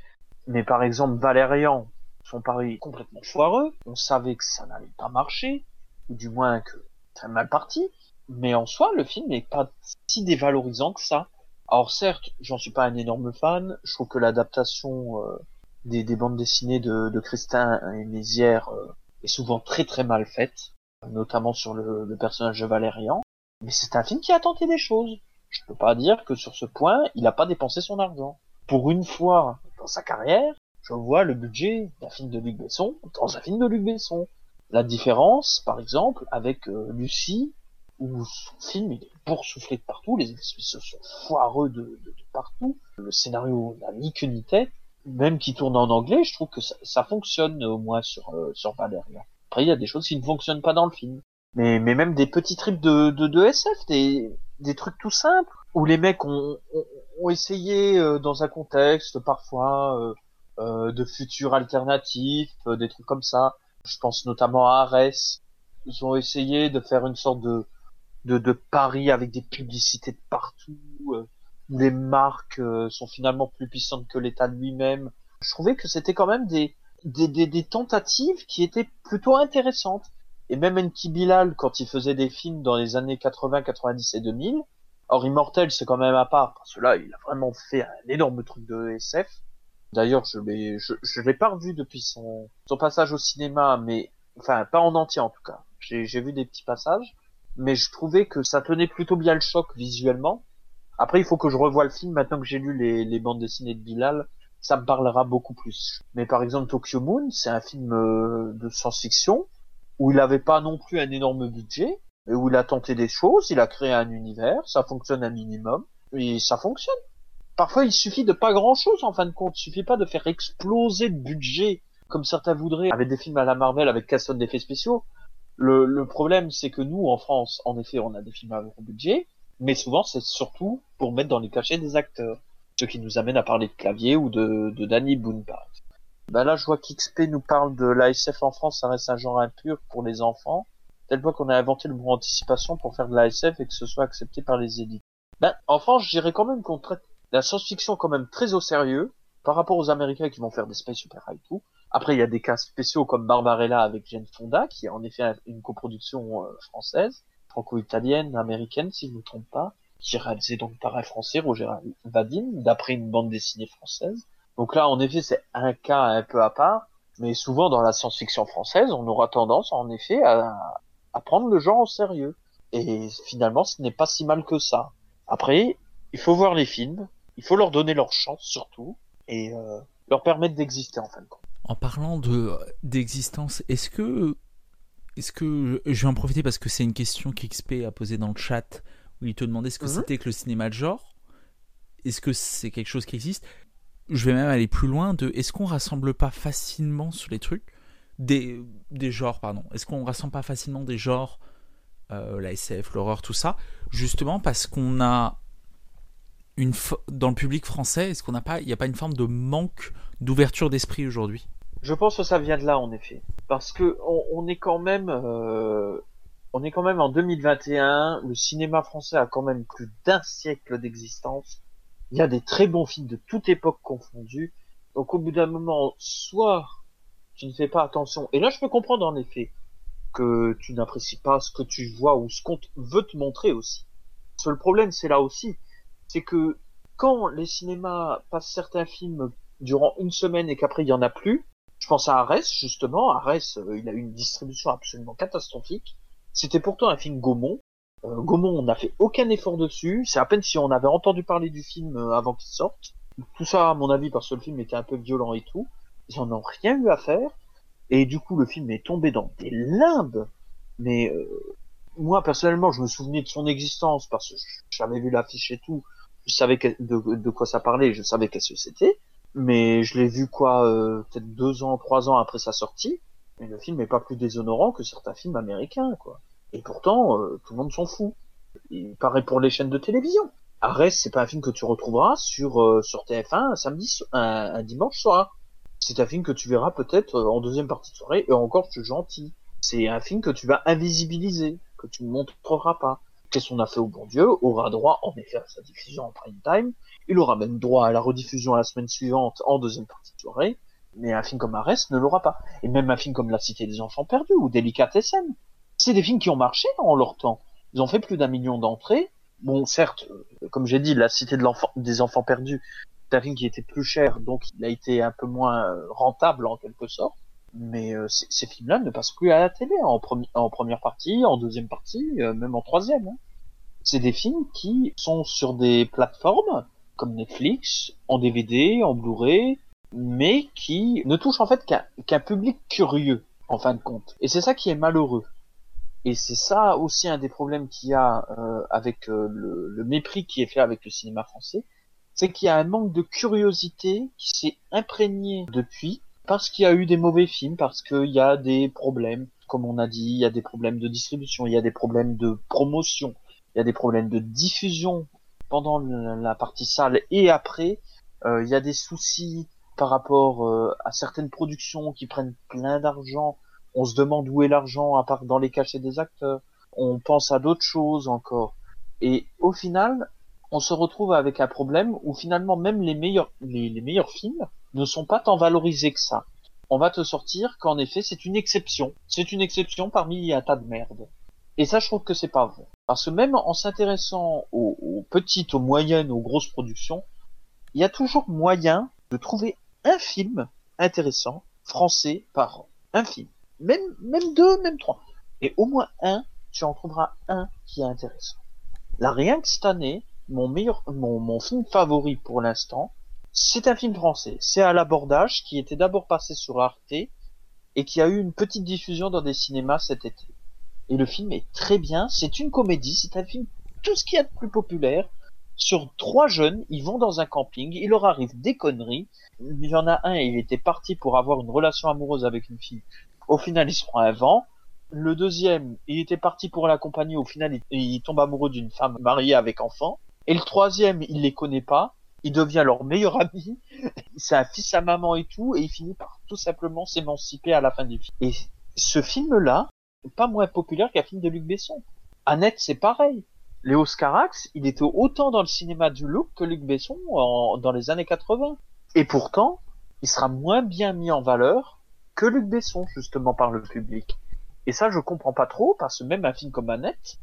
Mais par exemple, Valérian, son pari complètement foireux, on savait que ça n'allait pas marcher, ou du moins que c'est mal parti, mais en soi, le film n'est pas si dévalorisant que ça. Alors certes, j'en suis pas un énorme fan, je trouve que l'adaptation euh, des, des, bandes dessinées de, de Christin et Mézières euh, est souvent très très mal faite, notamment sur le, le personnage de Valérian, mais c'est un film qui a tenté des choses je peux pas dire que sur ce point, il n'a pas dépensé son argent. Pour une fois dans sa carrière, je vois le budget d'un film de Luc Besson dans un film de Luc Besson. La différence, par exemple, avec euh, Lucie, où son film il est boursouflé de partout, les effets sont foireux de, de, de partout, le scénario n'a ni queue ni tête, même qui tourne en anglais, je trouve que ça, ça fonctionne au moins sur, euh, sur Valérian. Après, il y a des choses qui ne fonctionnent pas dans le film. Mais, mais même des petits trips de, de, de SF, des, des trucs tout simples où les mecs ont, ont, ont essayé euh, dans un contexte parfois euh, euh, de futurs alternatifs, euh, des trucs comme ça. Je pense notamment à Ares. Ils ont essayé de faire une sorte de de, de pari avec des publicités de partout, euh, où les marques sont finalement plus puissantes que l'État lui-même. Je trouvais que c'était quand même des, des, des, des tentatives qui étaient plutôt intéressantes. Et même Enki Bilal, quand il faisait des films dans les années 80, 90 et 2000, or Immortel c'est quand même à part, parce que là il a vraiment fait un énorme truc de SF. D'ailleurs je l'ai je, je l'ai pas revu depuis son, son passage au cinéma, mais enfin pas en entier en tout cas. J'ai vu des petits passages, mais je trouvais que ça tenait plutôt bien le choc visuellement. Après il faut que je revoie le film maintenant que j'ai lu les, les bandes dessinées de Bilal, ça me parlera beaucoup plus. Mais par exemple Tokyo Moon, c'est un film euh, de science-fiction où il n'avait pas non plus un énorme budget, mais où il a tenté des choses, il a créé un univers, ça fonctionne un minimum, et ça fonctionne. Parfois, il suffit de pas grand chose en fin de compte, il suffit pas de faire exploser le budget, comme certains voudraient, avec des films à la Marvel avec casse d'effets spéciaux. Le, le problème, c'est que nous, en France, en effet, on a des films à gros budget, mais souvent, c'est surtout pour mettre dans les cachets des acteurs. Ce qui nous amène à parler de clavier ou de, de Danny Boone, par exemple. Bah là, je vois qu'XP nous parle de l'ASF en France, ça reste un genre impur pour les enfants. Tel point qu'on a inventé le mot anticipation pour faire de l'ASF et que ce soit accepté par les élites. Ben, en France, je dirais quand même qu'on traite la science-fiction quand même très au sérieux par rapport aux Américains qui vont faire des space opera et tout. Après, il y a des cas spéciaux comme Barbarella avec Jane Fonda, qui est en effet une coproduction euh, française, franco-italienne, américaine, si je ne me trompe pas, qui est réalisée donc par un français, Roger Vadim, d'après une bande dessinée française. Donc là, en effet, c'est un cas un peu à part, mais souvent dans la science-fiction française, on aura tendance, en effet, à, prendre le genre au sérieux. Et finalement, ce n'est pas si mal que ça. Après, il faut voir les films, il faut leur donner leur chance surtout, et euh, leur permettre d'exister en fin de compte. En parlant de d'existence, est-ce que est-ce que je vais en profiter parce que c'est une question qu'XP a posée dans le chat où il te demandait ce que Mhm. c'était que le cinéma de genre? Est-ce que c'est quelque chose qui existe? Je vais même aller plus loin de est-ce qu'on rassemble pas facilement sur les trucs? Des des genres pardon. Est-ce qu'on rassemble pas facilement des genres euh, la SF, l'horreur, tout ça, justement parce qu'on a une dans le public français, est-ce qu'on n'a pas il n'y a pas une forme de manque d'ouverture d'esprit aujourd'hui? Je pense que ça vient de là, en effet, parce que on, on est quand même, euh, on est quand même en 2021. Le cinéma français a quand même plus d'un siècle d'existence. Il y a des très bons films de toute époque confondue. Donc au bout d'un moment, soit tu ne fais pas attention, et là je peux comprendre en effet que tu n'apprécies pas ce que tu vois ou ce qu'on veut te montrer aussi. Parce que problème c'est là aussi, c'est que quand les cinémas passent certains films durant une semaine et qu'après il y en a plus, je pense à Arès justement. Arès, euh, il a eu une distribution absolument catastrophique. C'était pourtant un film Gaumont. Euh, Gaumont, on n'a fait aucun effort dessus. C'est à peine si on avait entendu parler du film euh, avant qu'il sorte. Tout ça, à mon avis, parce que le film était un peu violent et tout. Ils en ont rien eu à faire. Et du coup, le film est tombé dans des limbes. Mais moi, personnellement, je me souvenais de son existence parce que j'avais vu l'affiche et tout. Je savais de, de quoi ça parlait. Je savais qu'est-ce que c'était mais je l'ai vu quoi euh, peut-être deux ans, trois ans après sa sortie. Et le film est pas plus déshonorant que certains films américains, quoi. Et pourtant, euh, tout le monde s'en fout. Il paraît pour les chaînes de télévision. Arrest, c'est pas un film que tu retrouveras sur euh, sur TF1 un samedi, un, un dimanche soir. C'est un film que tu verras peut-être en deuxième partie de soirée, et encore, je suis gentil. C'est un film que tu vas invisibiliser, que tu ne montreras pas. Qu'est-ce qu'on a fait au bon Dieu aura droit en effet à sa diffusion en prime time, il aura même droit à la rediffusion la semaine suivante en deuxième partie de soirée, mais un film comme Arrest ne l'aura pas. Et même un film comme La Cité des Enfants Perdus ou Delicatessen, c'est des films qui ont marché en leur temps. Ils ont fait plus d'un million d'entrées. Bon, certes, euh, comme j'ai dit, La Cité des Enfants Perdus, c'est un film qui était plus cher, donc il a été un peu moins rentable en quelque sorte. Mais euh, ces, films-là ne passent plus à la télé en, premi- en première partie, en deuxième partie, euh, même en troisième. hein. C'est des films qui sont sur des plateformes comme Netflix, en DVD, en Blu-ray, mais qui ne touchent en fait qu'un public curieux, en fin de compte. Et c'est ça qui est malheureux. Et c'est ça aussi un des problèmes qu'il y a euh, avec euh, le mépris qui est fait avec le cinéma français, c'est qu'il y a un manque de curiosité qui s'est imprégné depuis, parce qu'il y a eu des mauvais films, parce qu'il y a des problèmes, comme on a dit, il y a des problèmes de distribution, il y a des problèmes de promotion, il y a des problèmes de diffusion pendant la partie salle et après. Euh, il y a des soucis par rapport euh, à certaines productions qui prennent plein d'argent. On se demande où est l'argent à part dans les cachets des acteurs. On pense à d'autres choses encore. Et au final, on se retrouve avec un problème où finalement même les meilleurs, les, meilleurs films ne sont pas tant valorisés que ça. On va te sortir qu'en effet c'est une exception. C'est une exception parmi un tas de merde. Et ça, je trouve que c'est pas vrai. Parce que même en s'intéressant aux, aux petites, aux moyennes, aux grosses productions, il y a toujours moyen de trouver un film intéressant français par an. Un film. Même, même deux, même trois. Et au moins un, tu en trouveras un qui est intéressant. Là, rien que cette année, mon film favori pour l'instant, c'est un film français. C'est à l'abordage qui était d'abord passé sur Arte et qui a eu une petite diffusion dans des cinémas cet été. Et le film est très bien. C'est une comédie. C'est un film tout ce qu'il y a de plus populaire. Sur trois jeunes, ils vont dans un camping. Il leur arrive des conneries. Il y en a un, il était parti pour avoir une relation amoureuse avec une fille. Au final, il se prend un vent. Le deuxième, il était parti pour l'accompagner. Au final, il, il tombe amoureux d'une femme mariée avec enfant. Et le troisième, il les connaît pas. Il devient leur meilleur ami. c'est un fils à maman et tout, et il finit par tout simplement s'émanciper à la fin du film. Et ce film-là, pas moins populaire qu'un film de Luc Besson. Annette, c'est pareil. Léo Scarax, il était autant dans le cinéma du look que Luc Besson dans les années 80. Et pourtant, il sera moins bien mis en valeur que Luc Besson, justement, par le public. Et ça, je comprends pas trop, parce que même un film comme Annette,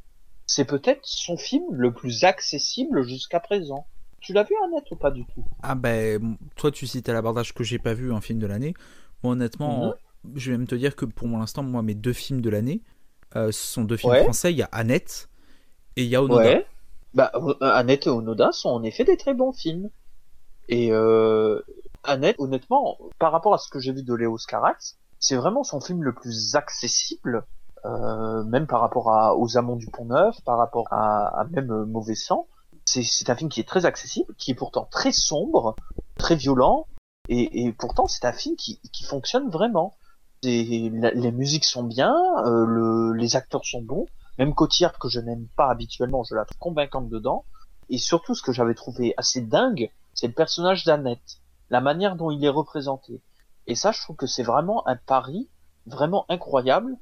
c'est peut-être son film le plus accessible jusqu'à présent. Tu l'as vu Annette ou pas du tout? Ah ben, toi tu cites à l'abordage que j'ai pas vu un film de l'année. Moi honnêtement, mhm. je vais même te dire que pour l'instant, moi mes deux films de l'année, euh, ce sont deux films français. Il y a Annette et il y a Onoda. Ouais. Bah, euh, Annette et Onoda sont en effet des très bons films. Et euh, Annette, honnêtement, par rapport à ce que j'ai vu de Léo Scarax, c'est vraiment son film le plus accessible, euh, même par rapport à, aux Amants du Pont Neuf, par rapport à, à même euh, Mauvais Sang. C'est un film qui est très accessible, qui est pourtant très sombre, très violent, et, et pourtant c'est un film qui, qui fonctionne vraiment. Et les musiques sont bien, euh, le, les acteurs sont bons, même Cotillard que je n'aime pas habituellement, je la trouve convaincante dedans. Et surtout, ce que j'avais trouvé assez dingue, c'est le personnage d'Annette, la manière dont il est représenté. Et ça, je trouve que c'est vraiment un pari vraiment incroyable.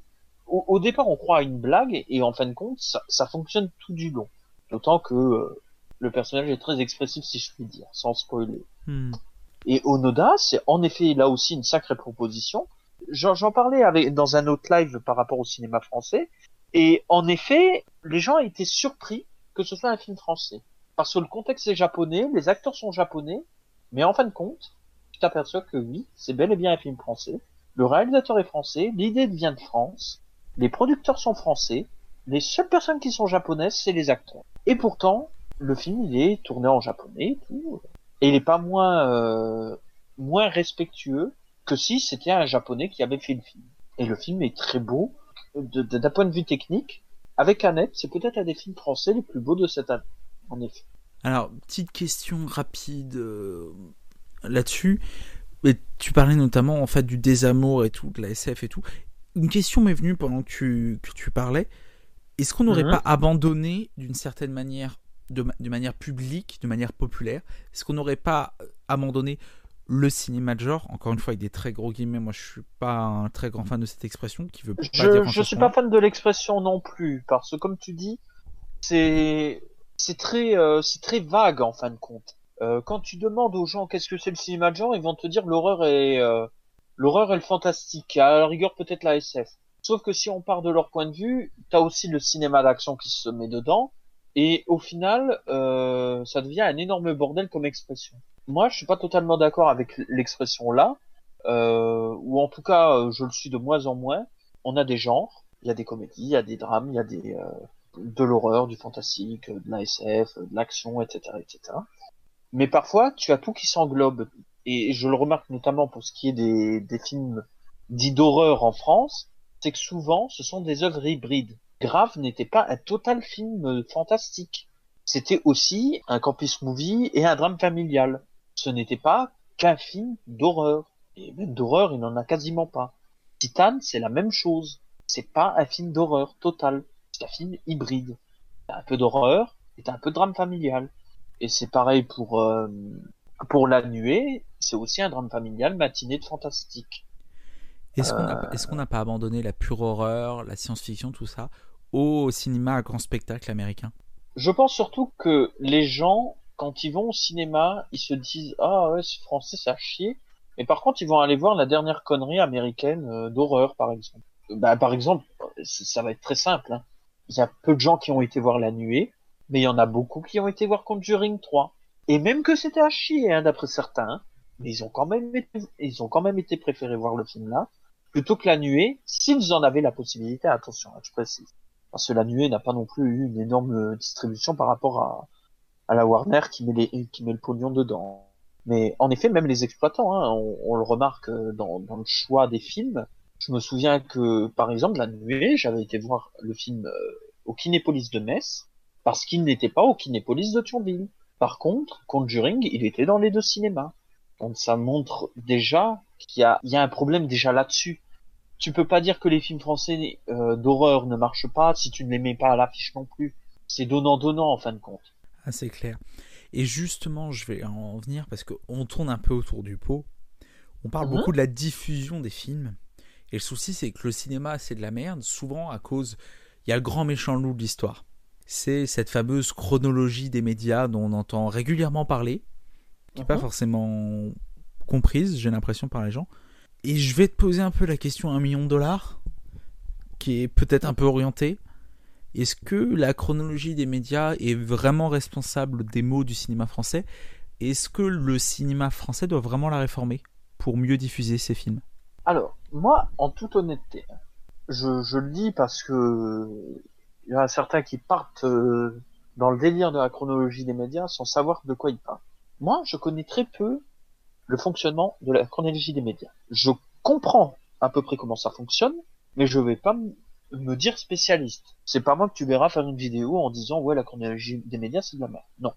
Au, départ, on croit à une blague, et en fin de compte, ça, fonctionne tout du long. D'autant que euh, le personnage est très expressif, si je puis dire, sans spoiler. Hmm. Et Onoda, c'est en effet là aussi une sacrée proposition. J'en parlais avec, dans un autre live par rapport au cinéma français, et en effet, les gens étaient surpris que ce soit un film français. Parce que le contexte est japonais, les acteurs sont japonais, mais en fin de compte, tu t'aperçois que oui, c'est bel et bien un film français. Le réalisateur est français, l'idée vient de France, les producteurs sont français, les seules personnes qui sont japonaises, c'est les acteurs. Et pourtant, le film, il est tourné en japonais et tout. Et il est pas moins, euh, moins respectueux que si c'était un japonais qui avait fait le film. Et le film est très beau, d'un point de vue technique. Avec Annette, c'est peut-être un des films français les plus beaux de cette année, en effet. Alors, petite question rapide euh, là-dessus. Tu parlais notamment en fait du désamour et tout, de la SF et tout. Une question m'est venue pendant que tu, que tu parlais. Est-ce qu'on n'aurait mhm. pas abandonné d'une certaine manière, de, de, manière publique, de manière populaire, est-ce qu'on n'aurait pas abandonné le cinéma de genre, encore une fois avec des très gros guillemets, moi je suis pas un très grand fan de cette expression qui veut pas je, dire Je suis pas fan de l'expression non plus, parce que comme tu dis, c'est c'est très euh, c'est très vague en fin de compte. Euh, quand tu demandes aux gens qu'est-ce que c'est le cinéma de genre, ils vont te dire l'horreur et euh, l'horreur et le fantastique, à la rigueur peut-être la SF. Sauf que si on part de leur point de vue, t'as aussi le cinéma d'action qui se met dedans, et au final, euh, ça devient un énorme bordel comme expression. Moi, je suis pas totalement d'accord avec l'expression là, euh, ou en tout cas, euh, je le suis de moins en moins. On a des genres, il y a des comédies, il y a des drames, il y a des euh, de l'horreur, du fantastique, de la SF, de l'action, etc., etc. Mais parfois, tu as tout qui s'englobe. Et je le remarque notamment pour ce qui est des, films dits d'horreur en France, c'est que souvent, ce sont des œuvres hybrides. Grave n'était pas un total film fantastique. C'était aussi un campus movie et un drame familial. Ce n'était pas qu'un film d'horreur. Et même d'horreur, il n'en a quasiment pas. Titan, c'est la même chose. C'est pas un film d'horreur total. C'est un film hybride. Un peu d'horreur et un peu de drame familial. Et c'est pareil pour, euh, pour La Nuée. C'est aussi un drame familial matinée de fantastique. Est-ce qu'on n'a pas abandonné la pure horreur, la science-fiction, tout ça, au cinéma à grand spectacle américain? Je pense surtout que les gens, quand ils vont au cinéma, ils se disent Ah ouais, c'est français, ça chier. Mais par contre, ils vont aller voir la dernière connerie américaine euh, d'horreur, par exemple. Bah, par exemple, ça va être très simple. Hein. Il y a peu de gens qui ont été voir La Nuée, mais il y en a beaucoup qui ont été voir Conjuring 3. Et même que c'était à chier, hein, d'après certains, hein. mais ils ont quand même été, ils ont quand même été préférés voir le film là plutôt que la nuée, s'ils en avaient la possibilité, attention, hein, je précise. Parce que la nuée n'a pas non plus eu une énorme distribution par rapport à, à la Warner qui met, les, qui met le pognon dedans. Mais en effet, même les exploitants, hein, on, le remarque dans, dans, le choix des films. Je me souviens que, par exemple, la nuée, j'avais été voir le film euh, au Kinépolis de Metz, parce qu'il n'était pas au Kinépolis de Thionville. Par contre, Conjuring, il était dans les deux cinémas. Donc ça montre déjà qu'il y a, il y a un problème déjà là-dessus. Tu peux pas dire que les films français euh, d'horreur ne marchent pas si tu ne les mets pas à l'affiche non plus. C'est donnant-donnant en fin de compte. Ah, c'est clair. Et justement, je vais en venir parce qu'on tourne un peu autour du pot. On parle Mhm. beaucoup de la diffusion des films. Et le souci, c'est que le cinéma, c'est de la merde, souvent à cause. Il y a le grand méchant loup de l'histoire. C'est cette fameuse chronologie des médias dont on entend régulièrement parler, qui n'est pas Mhm. forcément comprise, j'ai l'impression, par les gens. Et je vais te poser un peu la question à un million de dollars, qui est peut-être un peu orientée. Est-ce que la chronologie des médias est vraiment responsable des maux du cinéma français? Est-ce que le cinéma français doit vraiment la réformer pour mieux diffuser ses films? Alors, moi, en toute honnêteté, je, je le dis parce que il y en a certains qui partent euh, dans le délire de la chronologie des médias sans savoir de quoi ils parlent. Moi, je connais très peu le fonctionnement de la chronologie des médias. Je comprends à peu près comment ça fonctionne, mais je vais pas me dire spécialiste. C'est pas moi que tu verras faire une vidéo en disant ouais la chronologie des médias c'est de la merde. Non.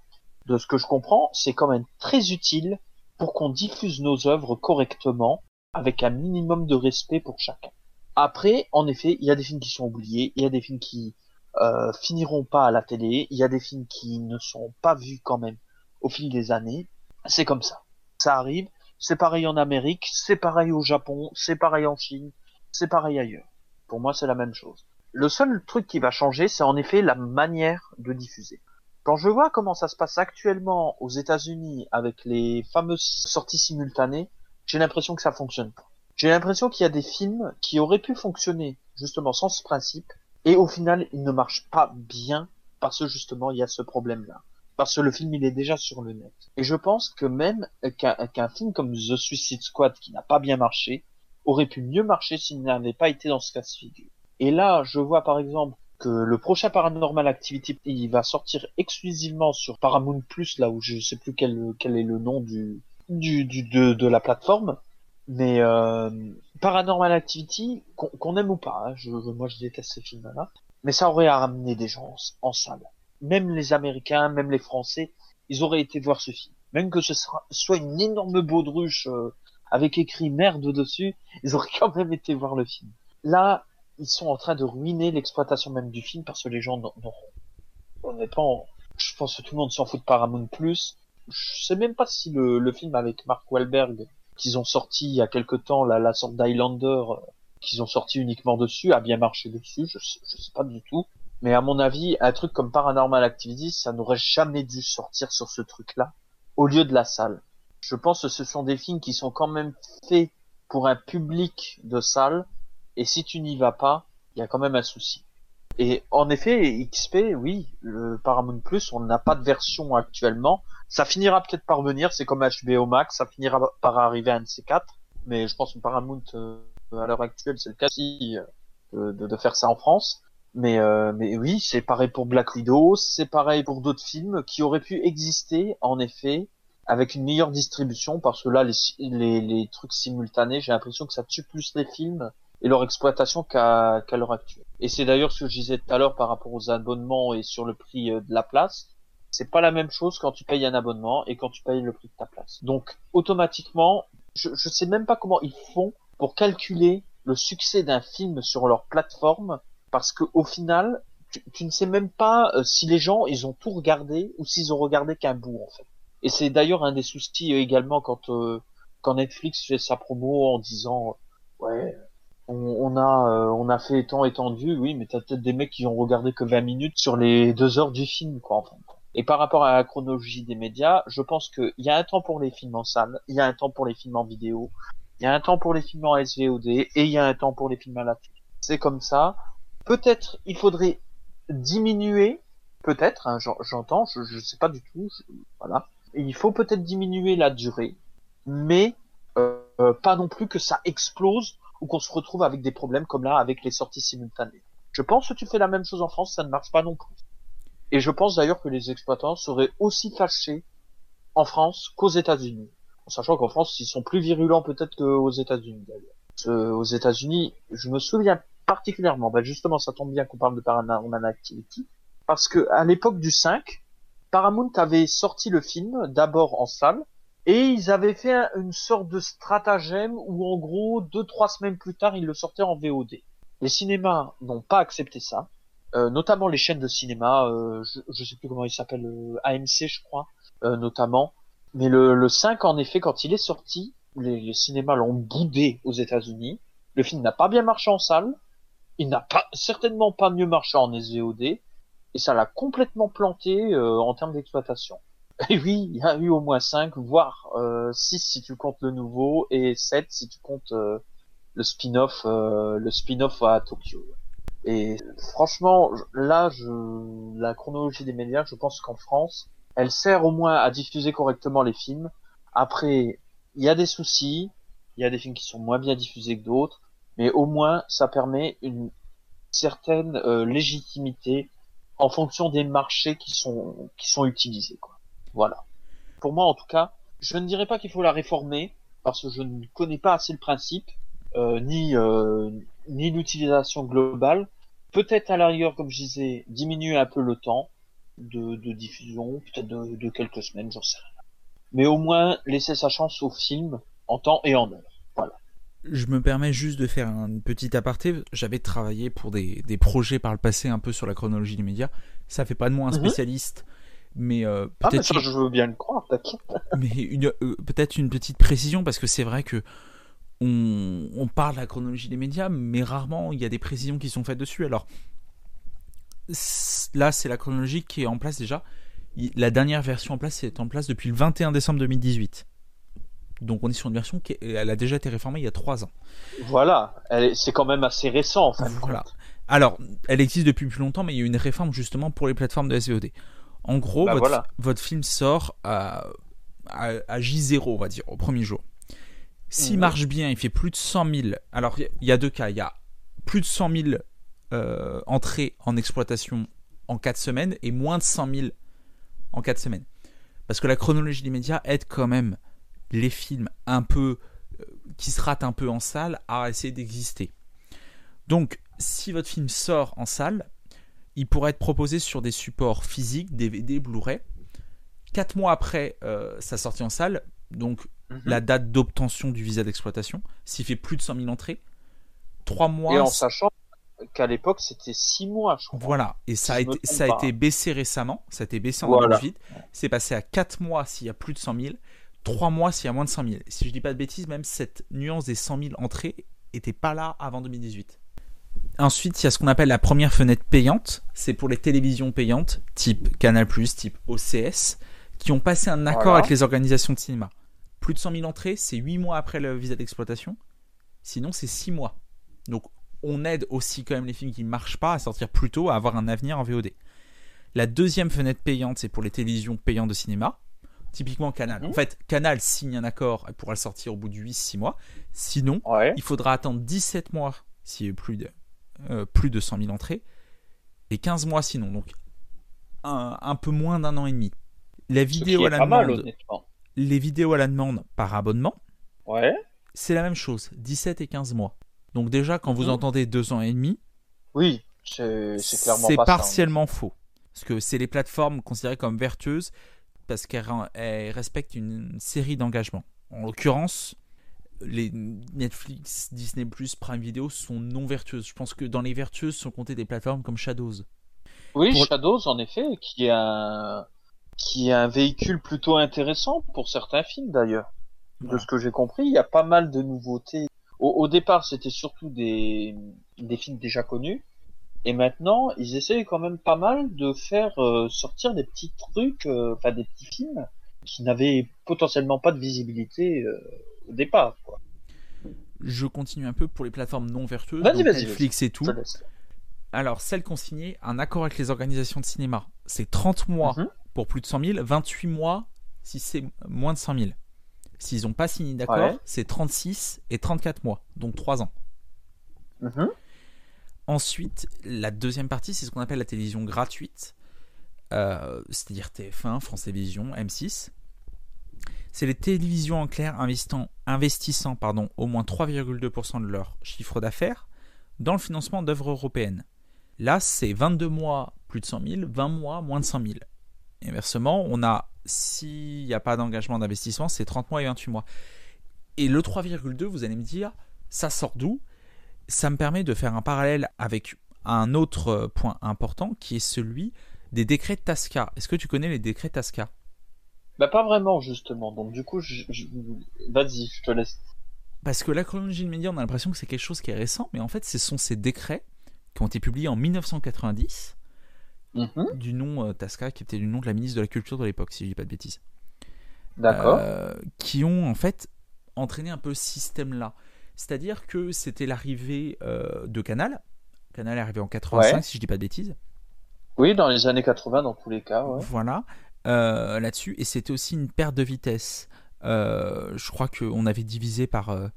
De ce que je comprends, c'est quand même très utile pour qu'on diffuse nos œuvres correctement avec un minimum de respect pour chacun. Après, en effet, il y a des films qui sont oubliés, il y a des films qui euh, finiront pas à la télé, il y a des films qui ne sont pas vus quand même au fil des années. C'est comme ça. Ça arrive. C'est pareil en Amérique, c'est pareil au Japon, c'est pareil en Chine, c'est pareil ailleurs. Pour moi, c'est la même chose. Le seul truc qui va changer, c'est en effet la manière de diffuser. Quand je vois comment ça se passe actuellement aux États-Unis avec les fameuses sorties simultanées, j'ai l'impression que ça fonctionne pas. J'ai l'impression qu'il y a des films qui auraient pu fonctionner justement sans ce principe, et au final, ils ne marchent pas bien parce que justement, il y a ce problème-là. Parce que le film, il est déjà sur le net. Et je pense que même qu'un qu'un film comme The Suicide Squad, qui n'a pas bien marché, aurait pu mieux marcher s'il n'avait pas été dans ce cas de figure. Et là, je vois par exemple que le prochain Paranormal Activity, il va sortir exclusivement sur Paramount Plus, là où je sais plus quel, est le nom du, du, du de la plateforme. Mais euh, Paranormal Activity, qu'on aime ou pas, hein, je, moi je déteste ces films-là, mais ça aurait ramené des gens en, salle. Même les Américains, même les Français, ils auraient été voir ce film. Même que ce soit une énorme baudruche euh, avec écrit merde dessus, ils auraient quand même été voir le film. Là, ils sont en train de ruiner l'exploitation même du film parce que les gens n'auront. Honnêtement, je pense que tout le monde s'en fout de Paramount Plus. Je sais même pas si le, le film avec Mark Wahlberg qu'ils ont sorti il y a quelque temps, la, la sorte d'Highlander euh, qu'ils ont sorti uniquement dessus, a bien marché dessus. Je, je sais pas du tout. Mais à mon avis, un truc comme Paranormal Activity, ça n'aurait jamais dû sortir sur ce truc-là, au lieu de la salle. Je pense que ce sont des films qui sont quand même faits pour un public de salle, et si tu n'y vas pas, il y a quand même un souci. Et en effet, XP, oui, le Paramount Plus, on n'a pas de version actuellement. Ça finira peut-être par venir, c'est comme HBO Max, ça finira par arriver à un de ces quatre. Mais je pense que Paramount, euh, à l'heure actuelle, c'est le cas si, euh, de, faire ça en France. Mais, euh, mais oui, c'est pareil pour Black Widow, c'est pareil pour d'autres films qui auraient pu exister, en effet, avec une meilleure distribution, parce que là, les trucs simultanés, j'ai l'impression que ça tue plus les films et leur exploitation qu'à qu'à l'heure actuelle. Et c'est d'ailleurs ce que je disais tout à l'heure par rapport aux abonnements et sur le prix euh, de la place. C'est pas la même chose quand tu payes un abonnement et quand tu payes le prix de ta place. Donc automatiquement, je, je sais même pas comment ils font pour calculer le succès d'un film sur leur plateforme parce que au final, tu, tu ne sais même pas euh, si les gens ils ont tout regardé ou s'ils ont regardé qu'un bout en fait. Et c'est d'ailleurs un des soucis euh, également quand euh, quand Netflix fait sa promo en disant ouais on, on a euh, on a fait tant étendu oui mais t'as peut-être des mecs qui ont regardé que 20 minutes sur les deux heures du film quoi. Et par rapport à la chronologie des médias, je pense qu'il y a un temps pour les films en salle, il y a un temps pour les films en vidéo, il y a un temps pour les films en SVOD et il y a un temps pour les films à la. C'est comme ça. Peut-être il faudrait diminuer, peut-être, hein, j'en- j'entends, je, je sais pas du tout, voilà. Il faut peut-être diminuer la durée, mais euh, euh, pas non plus que ça explose ou qu'on se retrouve avec des problèmes comme là avec les sorties simultanées. Je pense que tu fais la même chose en France, ça ne marche pas non plus. Et je pense d'ailleurs que les exploitants seraient aussi fâchés en France qu'aux États-Unis. En sachant qu'en France, ils sont plus virulents peut-être qu'aux États-Unis d'ailleurs. Aux États-Unis, je me souviens particulièrement, bah justement, ça tombe bien qu'on parle de Paranormal Activity, parce que à l'époque du 5, Paramount avait sorti le film d'abord en salle, et ils avaient fait un- une sorte de stratagème où en gros, deux trois semaines plus tard, ils le sortaient en VOD. Les cinémas n'ont pas accepté ça. notamment les chaînes de cinéma, je, je sais plus comment il s'appelle, AMC je crois, notamment. Mais le, le 5 en effet, quand il est sorti, les, les cinémas l'ont boudé aux États-Unis. Le film n'a pas bien marché en salle, il n'a pas certainement pas mieux marché en SVOD, et ça l'a complètement planté en termes d'exploitation. Et oui, il y a eu au moins 5, voire euh, 6 si tu comptes le nouveau, et 7 si tu comptes euh, le spin-off euh, le spin-off à Tokyo. Et franchement, là, je, la chronologie des médias, je pense qu'en France, elle sert au moins à diffuser correctement les films. Après, il y a des soucis, il y a des films qui sont moins bien diffusés que d'autres, mais au moins ça permet une certaine euh, légitimité en fonction des marchés qui sont qui sont utilisés. Quoi. Voilà. Pour moi, en tout cas, je ne dirais pas qu'il faut la réformer parce que je ne connais pas assez le principe euh, ni euh, ni l'utilisation globale. Peut-être à la rigueur, comme je disais, diminuer un peu le temps de, de diffusion, peut-être de, de, quelques semaines, j'en sais rien. Mais au moins laisser sa chance au film en temps et en heure. Voilà. Je me permets juste de faire un petit aparté. J'avais travaillé pour des, des, projets par le passé un peu sur la chronologie des médias. Ça fait pas de moi un spécialiste. Mm -hmm mais euh, ah, peut-être ah, je veux bien le croire t'inquiète. Mais une euh, peut-être une petite précision parce que c'est vrai que on, on, parle de la chronologie des médias mais rarement il y a des précisions qui sont faites dessus. Alors là c'est la chronologie qui est en place déjà. La dernière version en place est en place depuis le 21 décembre 2018 donc on est sur une version qui elle a déjà été réformée il y a trois ans. Voilà. C'est quand même assez récent en fait voilà. alors elle existe depuis plus longtemps mais il y a eu une réforme justement pour les plateformes de SVOD en gros, bah votre, voilà. votre, film sort à, à, à, J0, on va dire, au premier jour. S'il Mhm. mmh. marche bien, il fait plus de 100 000. Alors, il y, y, a deux cas. Il y a plus de 100 000 euh, entrées en exploitation en 4 semaines et moins de 100 000 en 4 semaines. Parce que la chronologie des médias aide quand même les films un peu euh, qui se ratent un peu en salle à essayer d'exister. Donc, si votre film sort en salle, il pourrait être proposé sur des supports physiques, DVD, Blu-ray. Quatre mois après euh, sa sortie en salle, donc Mhm. la date d'obtention du visa d'exploitation, s'il fait plus de 100 000 entrées, trois mois. Et en sachant qu'à l'époque c'était six mois, je crois. Voilà, et ça Si a, été, ça a été baissé récemment, ça a été baissé en Voilà. 2018, c'est passé à 4 mois s'il y a plus de 100 000, 3 mois s'il y a moins de 100 000. Si je dis pas de bêtises, même cette nuance des 100 000 entrées était pas là avant 2018. Ensuite, il y a ce qu'on appelle la première fenêtre payante. C'est pour les télévisions payantes, type Canal+, type OCS, qui ont passé un accord Voilà. avec les organisations de cinéma. Plus de 100 000 entrées, c'est 8 mois après le visa d'exploitation. Sinon, c'est 6 mois. Donc, on aide aussi quand même les films qui ne marchent pas à sortir plus tôt, à avoir un avenir en VOD. La deuxième fenêtre payante, c'est pour les télévisions payantes de cinéma. Typiquement Canal. Mhm. En fait, Canal signe un accord et pourra le sortir au bout de 8-6 mois. Sinon, Ouais. il faudra attendre 17 mois s'il y a plus de, euh, plus de 100 000 entrées et 15 mois sinon. Donc un, un peu moins d'un an et demi. La vidéo à la mal, les vidéos à la demande par abonnement, Ouais. c'est la même chose, 17 et 15 mois. Donc déjà, quand vous Mhm. entendez 2 ans et demi, Oui, c'est ça, hein. partiellement faux. Parce que c'est les plateformes considérées comme vertueuses parce qu'elles elles respectent une série d'engagements. En l'occurrence, les Netflix, Disney+, Prime Video sont non vertueuses. Je pense que dans les vertueuses sont comptées des plateformes comme Shadows. Oui, Pour- Shadows, en effet, qui est un qui est un véhicule plutôt intéressant pour certains films d'ailleurs. De ce que j'ai compris, il y a pas mal de nouveautés. Au, au départ, c'était surtout des des films déjà connus, et maintenant, ils essayent quand même pas mal de faire euh, sortir des petits trucs, euh, enfin des petits films qui n'avaient potentiellement pas de visibilité euh, au départ. Quoi. Je continue un peu pour les plateformes non vertueuses, Vas-y, donc vas-y, Netflix et tout. Alors, celles qui ont signé un accord avec les organisations de cinéma, c'est 30 mois Mhm. pour plus de 100 000, 28 mois si c'est moins de 100 000. S'ils n'ont pas signé d'accord, Ouais. c'est 36 et 34 mois, donc 3 ans. Mhm. Ensuite, la deuxième partie, c'est ce qu'on appelle la télévision gratuite, euh, c'est-à-dire TF1, France Télévisions, M6. C'est les télévisions en clair investissant, pardon, au moins 3,2% de leur chiffre d'affaires dans le financement d'œuvres européennes. Là, c'est 22 mois plus de 100 000, 20 mois moins de 100 000. Inversement, on a, s'il n'y a pas d'engagement d'investissement, c'est 30 mois et 28 mois. Et le 3,2, vous allez me dire, ça sort d'où? Ça me permet de faire un parallèle avec un autre point important qui est celui des décrets Tasca. Est-ce que tu connais les décrets Tasca? Bah pas vraiment justement. Donc du coup, je, vas-y, je te laisse. Parce que la chronologie de médias, on a l'impression que c'est quelque chose qui est récent, mais en fait, ce sont ces décrets qui ont été publiés en 1990 Mhm. du nom euh, Tasca, qui était du nom de la ministre de la Culture de l'époque, si je dis pas de bêtises. D'accord. Euh, qui ont en fait entraîné un peu ce système-là. C'est-à-dire que c'était l'arrivée euh, de Canal. Canal est arrivé en 85, Ouais. si je dis pas de bêtises. Oui, dans les années 80, dans tous les cas. Ouais. Voilà, euh, là-dessus. Et c'était aussi une perte de vitesse. Euh, je crois qu'on avait divisé par, euh,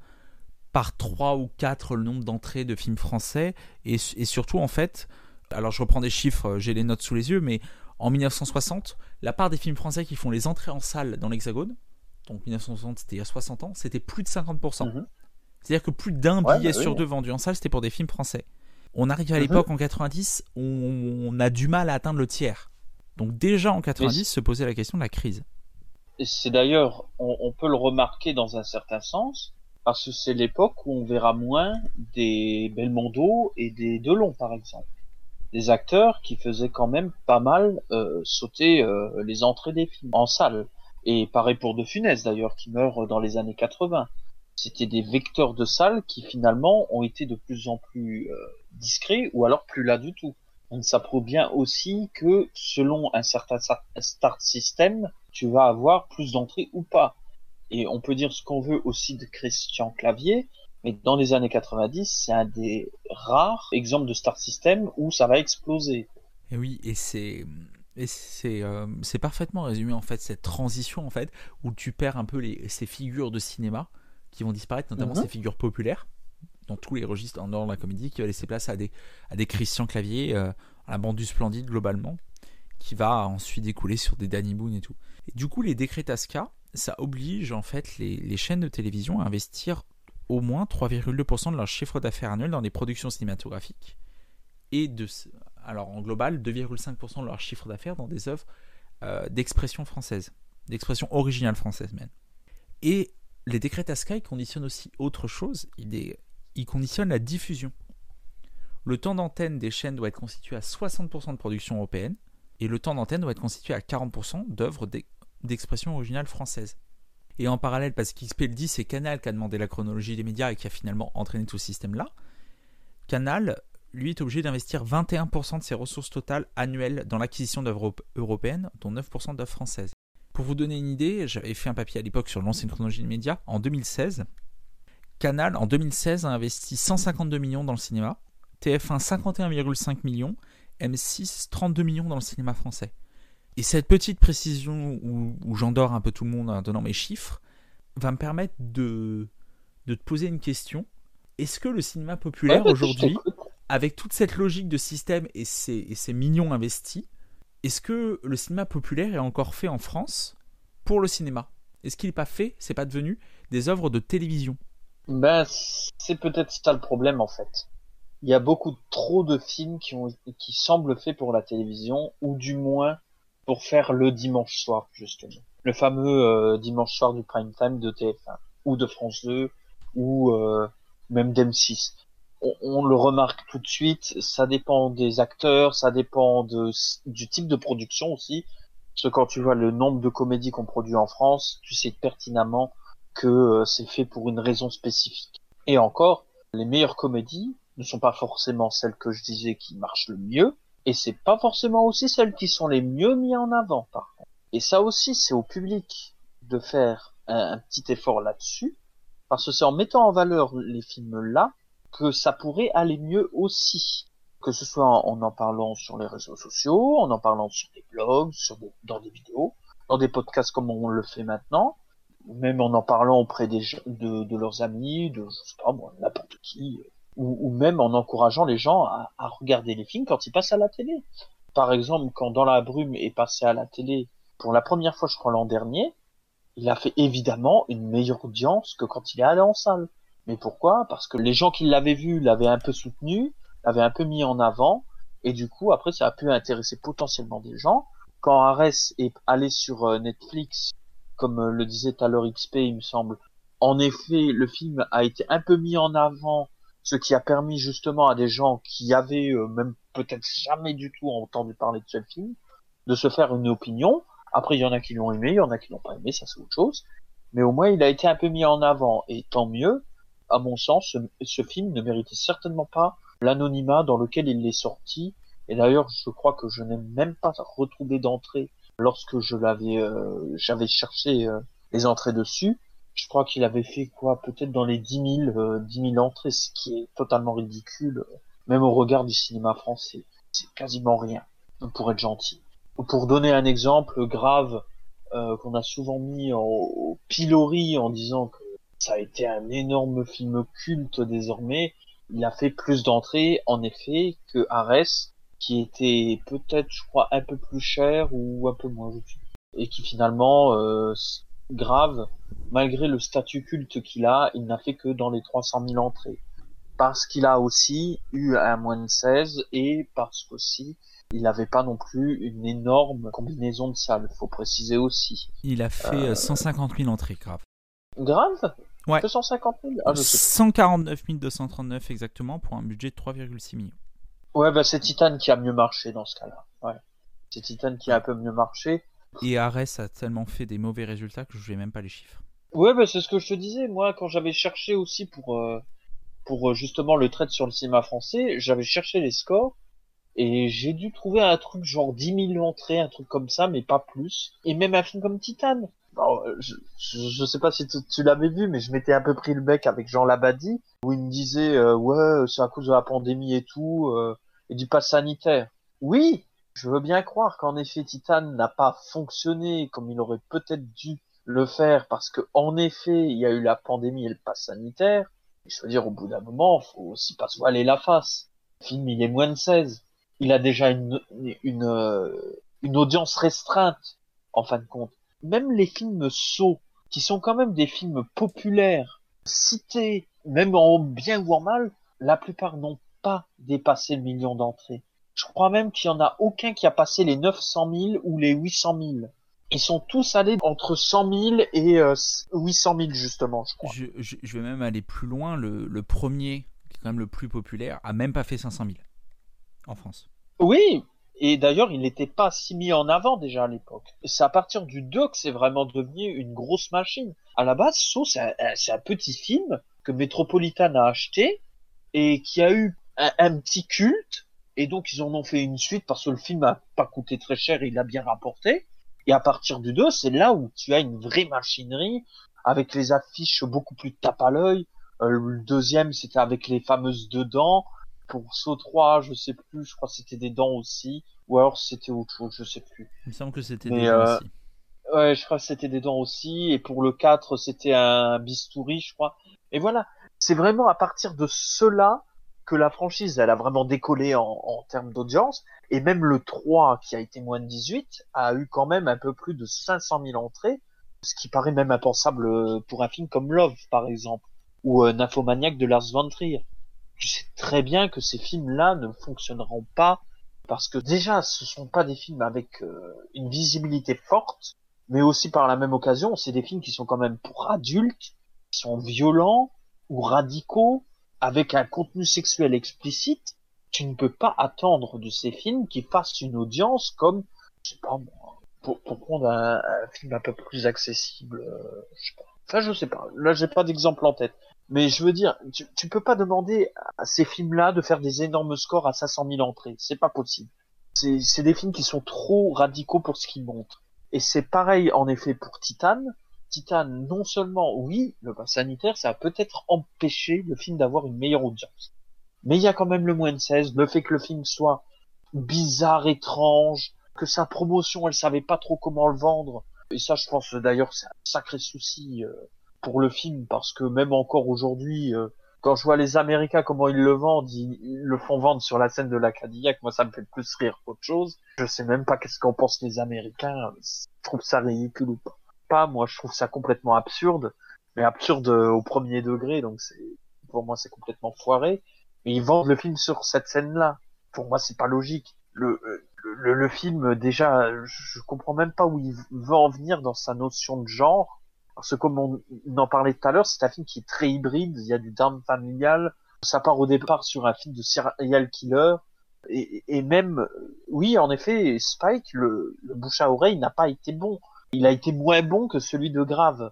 par 3 ou 4 le nombre d'entrées de films français. Et, et surtout, en fait, alors je reprends des chiffres, j'ai les notes sous les yeux, mais en 1960, la part des films français qui font les entrées en salle dans l'Hexagone, donc 1960 c'était il y a 60 ans, c'était plus de 50%. Mhm. C'est-à-dire que plus d'un Ouais, billet bah oui. sur deux vendu en salle, c'était pour des films français. On arrive à Mhm. l'époque en 90, on, on a du mal à atteindre le tiers. Donc déjà en 90 se posait la question de la crise. Et c'est d'ailleurs, on, on peut le remarquer dans un certain sens, parce que c'est l'époque où on verra moins des Belmondo et des Delon, par exemple. Des acteurs qui faisaient quand même pas mal euh, sauter euh, les entrées des films en salle. Et pareil pour De Funès d'ailleurs, qui meurt dans les années 80. C'était des vecteurs de salle qui finalement ont été de plus en plus euh, discrets ou alors plus là du tout. Donc ça prouve bien aussi que selon un certain start system, tu vas avoir plus d'entrées ou pas. Et on peut dire ce qu'on veut aussi de Christian Clavier, mais dans les années 90, c'est un des rares exemples de start system où ça va exploser. Et oui, et c'est et c'est euh, parfaitement résumé en fait cette transition en fait où tu perds un peu les, ces figures de cinéma qui vont disparaître, notamment Mhm. ces figures populaires dans tous les registres en dehors de la comédie qui va laisser place à des à des Christian Clavier, euh, à la bande du Splendide globalement, qui va ensuite découler sur des Danny Boone et tout. Du coup, les décrets TASCA, ça oblige en fait les, les chaînes de télévision à investir au moins 3,2% de leur chiffre d'affaires annuel dans des productions cinématographiques et de alors en global 2,5% de leur chiffre d'affaires dans des œuvres euh, d'expression française, d'expression originale française même. Et les décrets TASCA ils conditionnent aussi autre chose, ils, ils conditionnent la diffusion. Le temps d'antenne des chaînes doit être constitué à 60% de production européenne et le temps d'antenne doit être constitué à 40% d'œuvres d'e- d'expression originale française. Et en parallèle, parce qu'XP le dit, c'est Canal qui a demandé la chronologie des médias et qui a finalement entraîné tout ce système-là. Canal, lui, est obligé d'investir 21% de ses ressources totales annuelles dans l'acquisition d'œuvres op- européennes, dont 9% d'œuvres françaises. Pour vous donner une idée, j'avais fait un papier à l'époque sur l'ancienne chronologie des médias. En 2016, Canal, en 2016, a investi 152 millions dans le cinéma, TF1 51,5 millions, M6 32 millions dans le cinéma français. Et cette petite précision où, où j'endors un peu tout le monde en donnant mes chiffres va me permettre de, de te poser une question. Est-ce que le cinéma populaire Ouais, aujourd'hui, avec toute cette logique de système et ces, et ces millions investis, est-ce que le cinéma populaire est encore fait en France pour le cinéma? Est-ce qu'il n'est pas fait, c'est pas devenu des œuvres de télévision? Ben, c'est peut-être ça le problème en fait. Il y a beaucoup trop de films qui ont qui semblent faits pour la télévision ou du moins pour faire le dimanche soir justement. Le fameux euh, dimanche soir du prime time de TF1 ou de France 2 ou euh, même d'M6. On, on le remarque tout de suite, ça dépend des acteurs, ça dépend de, du type de production aussi. Parce que quand tu vois le nombre de comédies qu'on produit en France, tu sais pertinemment que euh, c'est fait pour une raison spécifique. Et encore, les meilleures comédies ne sont pas forcément celles que je disais qui marchent le mieux, et c'est pas forcément aussi celles qui sont les mieux mises en avant, par contre. Et ça aussi, c'est au public de faire un, petit effort là-dessus, parce que c'est en mettant en valeur les films là que ça pourrait aller mieux aussi. Que ce soit en, en parlant sur les réseaux sociaux, en en parlant sur des blogs, sur dans des vidéos, dans des podcasts comme on le fait maintenant, même en en parlant auprès des de, de leurs amis, de je sais pas moi, n'importe qui, euh, ou, ou même en encourageant les gens à, à regarder les films quand ils passent à la télé. Par exemple, quand Dans la brume est passé à la télé pour la première fois, je crois l'an dernier, il a fait évidemment une meilleure audience que quand il est allé en salle. Mais pourquoi? Parce que les gens qui l'avaient vu l'avaient un peu soutenu, l'avaient un peu mis en avant, et du coup après ça a pu intéresser potentiellement des gens. Quand Ares est allé sur euh, Netflix comme euh, le disait tout à l'heure XP, il me semble. En effet, le film a été un peu mis en avant ce qui a permis justement à des gens qui avaient euh, même peut-être jamais du tout entendu parler de ce film de se faire une opinion. Après, il y en a qui l'ont aimé, il y en a qui l'ont pas aimé, ça c'est autre chose. Mais au moins, il a été un peu mis en avant, et tant mieux. À mon sens, ce, ce film ne méritait certainement pas l'anonymat dans lequel il est sorti. Et d'ailleurs, je crois que je n'ai même pas retrouvé d'entrée lorsque je l'avais, euh, j'avais cherché euh, les entrées dessus. Je crois qu'il avait fait quoi, peut-être dans les 10 000, euh, 10 000 entrées, ce qui est totalement ridicule, euh, même au regard du cinéma français. C'est quasiment rien, pour être gentil. Pour donner un exemple grave euh, qu'on a souvent mis au pilori en disant que ça a été un énorme film culte désormais, il a fait plus d'entrées en effet que Ares, qui était peut-être, je crois, un peu plus cher ou un peu moins, je sais. Et qui finalement, euh, grave, malgré le statut culte qu'il a, il n'a fait que dans les 300 000 entrées. Parce qu'il a aussi eu un moins de 16 et parce qu'aussi, il n'avait pas non plus une énorme combinaison de salles, faut préciser aussi. Il a fait Euh, 150 000 entrées, grave. Grave? Ouais. 250 000 Ah, je sais 149 239 exactement pour un budget de 3,6 millions. Ouais, bah c'est Titan qui a mieux marché dans ce cas-là. Ouais. C'est Titan qui a un peu mieux marché. Et Ares a tellement fait des mauvais résultats que je n'ai même pas les chiffres. Ouais, bah c'est ce que je te disais. Moi, quand j'avais cherché aussi pour euh, pour euh, justement le trait sur le cinéma français, j'avais cherché les scores et j'ai dû trouver un truc genre 10 000 entrées, un truc comme ça, mais pas plus. Et même un film comme Titan. Euh, je, je, je sais pas si tu, tu l'avais vu, mais je m'étais un peu pris le bec avec Jean Labadie, où il me disait euh, ouais, c'est à cause de la pandémie et tout, euh, et du pass sanitaire. Oui, je veux bien croire qu'en effet Titan n'a pas fonctionné comme il aurait peut-être dû le faire parce que en effet il y a eu la pandémie et le pass sanitaire. Et je veux dire au bout d'un moment faut aussi pas se voiler la face. Le film il est moins de 16. Il a déjà une une euh, une audience restreinte en fin de compte. Même les films sauts qui sont quand même des films populaires cités même en bien ou en mal, la plupart n'ont pas dépassé le million d'entrées. Je crois même qu'il y en a aucun qui a passé les 900 000 ou les 800 000. Ils sont tous allés entre 100 000 et euh, 800 000 justement, je crois. Je, je- je vais même aller plus loin. Le, le premier, qui est quand même le plus populaire, a même pas fait 500 000 en France. Oui, et d'ailleurs, il n'était pas si mis en avant déjà à l'époque. C'est à partir du 2 que c'est vraiment devenu une grosse machine. À la base, Saw, c'est un, un petit film que Metropolitan a acheté et qui a eu un, un petit culte. Et donc, ils en ont fait une suite parce que le film a pas coûté très cher et il a bien rapporté. Et à partir du 2, c'est là où tu as une vraie machinerie avec les affiches beaucoup plus tape à l'œil. Euh, le deuxième, c'était avec les fameuses deux dents. Pour Saw 3, je sais plus, je crois que c'était des dents aussi. Ou alors c'était autre chose, je sais plus. Il me semble que c'était des gens euh, aussi. Ouais, je crois que c'était des dents aussi. Et pour le 4, c'était un bistouri, je crois. Et voilà. C'est vraiment à partir de cela que la franchise, elle a vraiment décollé en, en termes d'audience. Et même le 3, qui a été moins de 18, a eu quand même un peu plus de 500 000 entrées. Ce qui paraît même impensable euh, pour un film comme Love, par exemple. Ou euh, Nymphomaniac de Lars von Trier. Tu sais très bien que ces films-là ne fonctionneront pas parce que déjà, ce sont pas des films avec euh, une visibilité forte mais aussi par la même occasion, c'est des films qui sont quand même pour adultes, qui sont violents ou radicaux, avec un contenu sexuel explicite. Tu ne peux pas attendre de ces films qu'ils fassent une audience comme, je sais pas moi, pour, pour prendre un, film un peu plus accessible, euh, je sais pas. Enfin, je sais pas. Là, j'ai pas d'exemple en tête. Mais je veux dire, tu, tu peux pas demander à ces films-là de faire des énormes scores à 500 000 entrées. C'est pas possible. C'est c'est des films qui sont trop radicaux pour ce qu'ils montrent. Et c'est pareil en effet pour Titan. Non seulement, oui, le pass sanitaire, ça a peut-être empêché le film d'avoir une meilleure audience. Mais il y a quand même le moins de 16, le fait que le film soit bizarre, étrange, que sa promotion, elle savait pas trop comment le vendre. Et ça, je pense d'ailleurs, c'est un sacré souci euh, pour le film, parce que même encore aujourd'hui, euh, quand je vois les Américains comment ils le vendent, ils, ils le font vendre sur la scène de la Cadillac, moi ça me fait plus rire qu'autre chose. Je sais même pas qu'est-ce qu'en pensent les Américains. Je trouve ça ridicule ou pas. Pas, moi je trouve ça complètement absurde, mais absurde euh, au premier degré, donc c'est pour moi c'est complètement foiré. Mais ils vendent le film sur cette scène-là. Pour moi c'est pas logique. Le, euh, le, le film déjà, je comprends même pas où il veut en venir dans sa notion de genre. Parce que comme on en parlait tout à l'heure, c'est un film qui est très hybride. Il y a du drame familial, Ça part au départ sur un film de serial killer. Et, et même, oui, en effet, Spike, le, le bouche à oreille n'a pas été bon. Il a été moins bon que celui de Grave.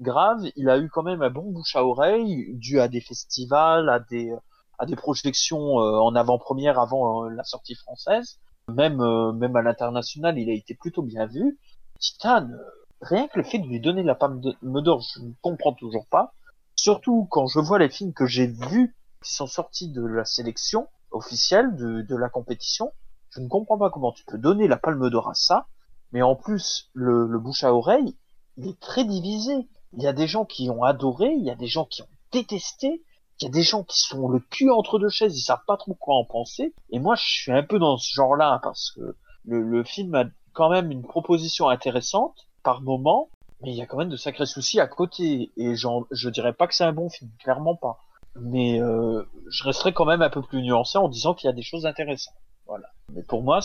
Grave, il a eu quand même un bon bouche à oreille, dû à des festivals, à des, projections euh, en avant-première avant euh, la sortie française. Même, euh, même à l'international, il a été plutôt bien vu. Titan, rien que le fait de lui donner la palme d'or, je ne comprends toujours pas. Surtout quand je vois les films que j'ai vus qui sont sortis de la sélection officielle de, de la compétition, je ne comprends pas comment tu peux donner la palme d'or à ça. Mais en plus, le, le bouche à oreille, il est très divisé. Il y a des gens qui ont adoré, il y a des gens qui ont détesté, il y a des gens qui sont le cul entre deux chaises, ils savent pas trop quoi en penser. Et moi, je suis un peu dans ce genre-là parce que le, le film a quand même une proposition intéressante par moment, mais il y a quand même de sacrés soucis à côté. Et je dirais pas que c'est un bon film, clairement pas. Mais euh, je resterai quand même un peu plus nuancé en disant qu'il y a des choses intéressantes. Voilà. Mais pour moi,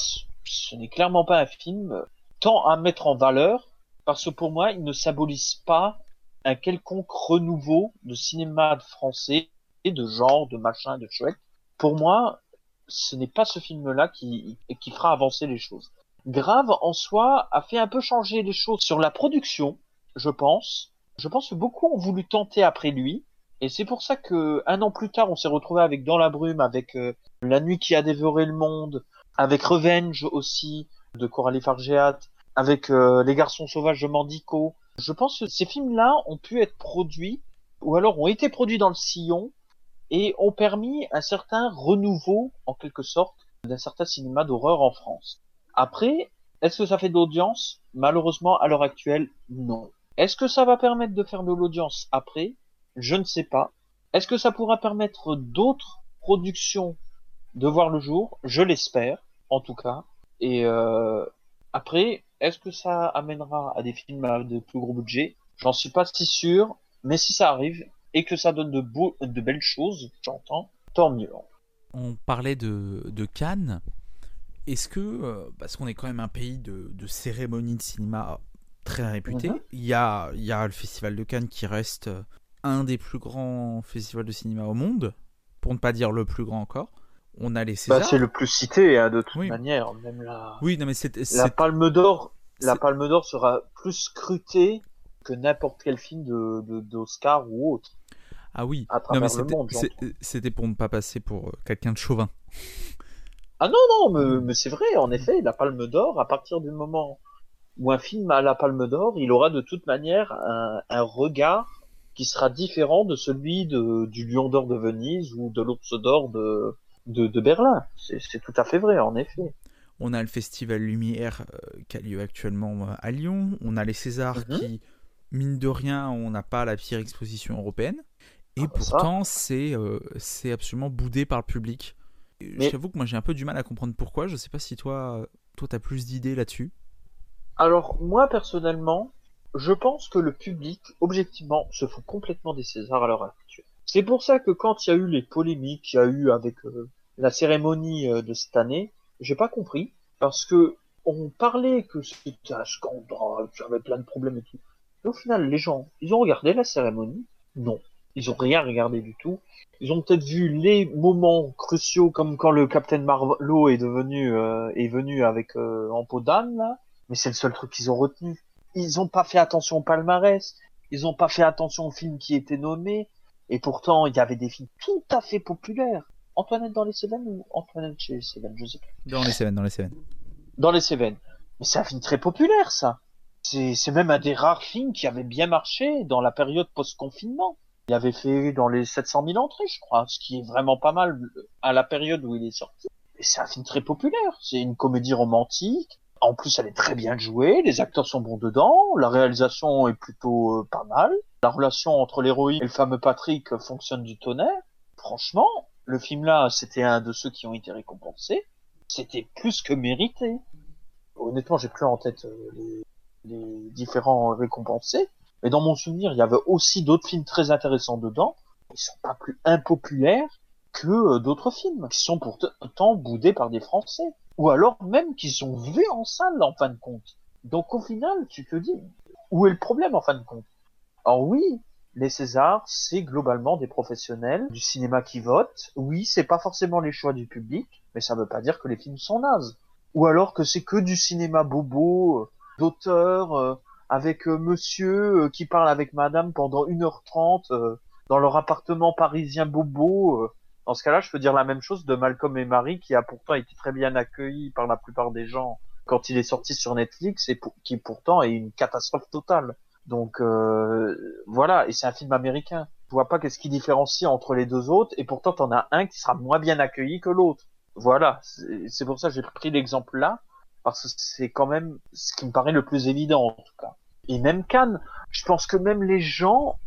ce n'est clairement pas un film tant à mettre en valeur, parce que pour moi, il ne symbolise pas un quelconque renouveau de cinéma français, de genre, de machin, de chouette. Pour moi, ce n'est pas ce film-là qui, qui fera avancer les choses. Grave, en soi, a fait un peu changer les choses sur la production, je pense. Je pense que beaucoup ont voulu tenter après lui. Et c'est pour ça que un an plus tard, on s'est retrouvé avec Dans la brume, avec euh, La nuit qui a dévoré le monde, avec Revenge aussi de Coralie Fargeat, avec euh, Les garçons sauvages de Mandico, je pense que ces films-là ont pu être produits, ou alors ont été produits dans le sillon, et ont permis un certain renouveau, en quelque sorte, d'un certain cinéma d'horreur en France. Après, est-ce que ça fait de l'audience? Malheureusement, à l'heure actuelle, non. Est-ce que ça va permettre de faire de l'audience après? Je ne sais pas. Est-ce que ça pourra permettre d'autres productions de voir le jour? Je l'espère, en tout cas. Et euh, après, est-ce que ça amènera à des films de plus gros budget J'en suis pas si sûr, mais si ça arrive et que ça donne de, beaux, de belles choses, j'entends, tant mieux. On parlait de, de Cannes. Est-ce que, euh, parce qu'on est quand même un pays de, de cérémonies de cinéma très réputé, Mhm. il, y a, il y a le Festival de Cannes qui reste euh, un des plus grands festivals de cinéma au monde, pour ne pas dire le plus grand encore. On a les Césars. Bah, c'est le plus cité, hein, de toute Oui. manière. Même la, Oui, non mais c'est... la Palme d'Or, la Palme d'Or sera plus scrutée que n'importe quel film de, d'Oscar ou autre. Ah oui, à non mais c'était, pour ne pas passer pour euh, quelqu'un de chauvin. Ah non, non, mais, mais c'est vrai, en effet, la Palme d'Or, à partir du moment où un film a la Palme d'Or, il aura de toute manière un, un regard qui sera différent de celui de, du Lion d'Or de Venise ou de l'Ours d'Or de, de, de Berlin. C'est tout à fait vrai, en effet. On a le Festival Lumière euh, qui a lieu actuellement euh, à Lyon. On a les Césars Mhm. qui, mine de rien, on n'a pas la pire exposition européenne. Et Ah bah pourtant, c'est euh, c'est absolument boudé par le public. Mais- t'avoue que moi j'ai un peu du mal à comprendre pourquoi. Je sais pas si toi, toi t'as plus d'idées là-dessus. Alors, moi, personnellement, je pense que le public, objectivement, se fout complètement des Césars à l'heure actuelle. C'est pour ça que quand il y a eu les polémiques qu'il y a eu avec euh, la cérémonie euh, de cette année, j'ai pas compris, parce que on parlait que c'était un scandale, qu'il y avait plein de problèmes et tout. Et au final, les gens, ils ont regardé la cérémonie? Non. Ils ont rien regardé du tout. Ils ont peut-être vu les moments cruciaux, comme quand le Captain Marlowe est devenu, euh, est venu avec euh, en peau d'âne. Mais c'est le seul truc qu'ils ont retenu. Ils ont pas fait attention au palmarès. Ils ont pas fait attention aux films qui étaient nommés. Et pourtant, il y avait des films tout à fait populaires. Antoinette dans les Cévennes ou Antoinette chez les Cévennes, je sais plus. Dans les Cévennes, dans les Cévennes. Dans les Cévennes. Mais c'est un film très populaire, ça. C'est, c'est même un des rares films qui avait bien marché dans la période post-confinement. Il avait fait dans les 700 000 entrées, je crois, ce qui est vraiment pas mal à la période où il est sorti. Et c'est un film très populaire. C'est une comédie romantique. En plus, elle est très bien jouée. Les acteurs sont bons dedans. La réalisation est plutôt euh, pas mal. La relation entre l'héroïne et le fameux Patrick fonctionne du tonnerre. Franchement, le film là, c'était un de ceux qui ont été récompensés. C'était plus que mérité. Honnêtement, j'ai plus en tête euh, les, les différents récompensés. Mais dans mon souvenir, il y avait aussi d'autres films très intéressants dedans. Ils sont pas plus impopulaires que euh, d'autres films, qui sont pourtant boudés par des Français. Ou alors même qu'ils sont vus en salle, en fin de compte. Donc au final, tu te dis, où est le problème, en fin de compte? Alors oui, les Césars, c'est globalement des professionnels du cinéma qui votent. Oui, c'est pas forcément les choix du public, mais ça veut pas dire que les films sont nazes. Ou alors que c'est que du cinéma bobo, euh, d'auteur, euh, avec euh, monsieur qui parle avec madame pendant 1h30 dans leur appartement parisien bobo. Dans ce cas-là, je peux dire la même chose de Malcolm et Marie, qui a pourtant été très bien accueilli par la plupart des gens quand il est sorti sur Netflix, et qui pourtant est une catastrophe totale. Donc euh, voilà, et c'est un film américain. Je vois pas qu'est-ce qui différencie entre les deux autres, et pourtant t'en as un qui sera moins bien accueilli que l'autre. Voilà, c'est pour ça que j'ai pris l'exemple là, parce que c'est quand même ce qui me paraît le plus évident en tout cas. Et même Cannes, je pense que même les gens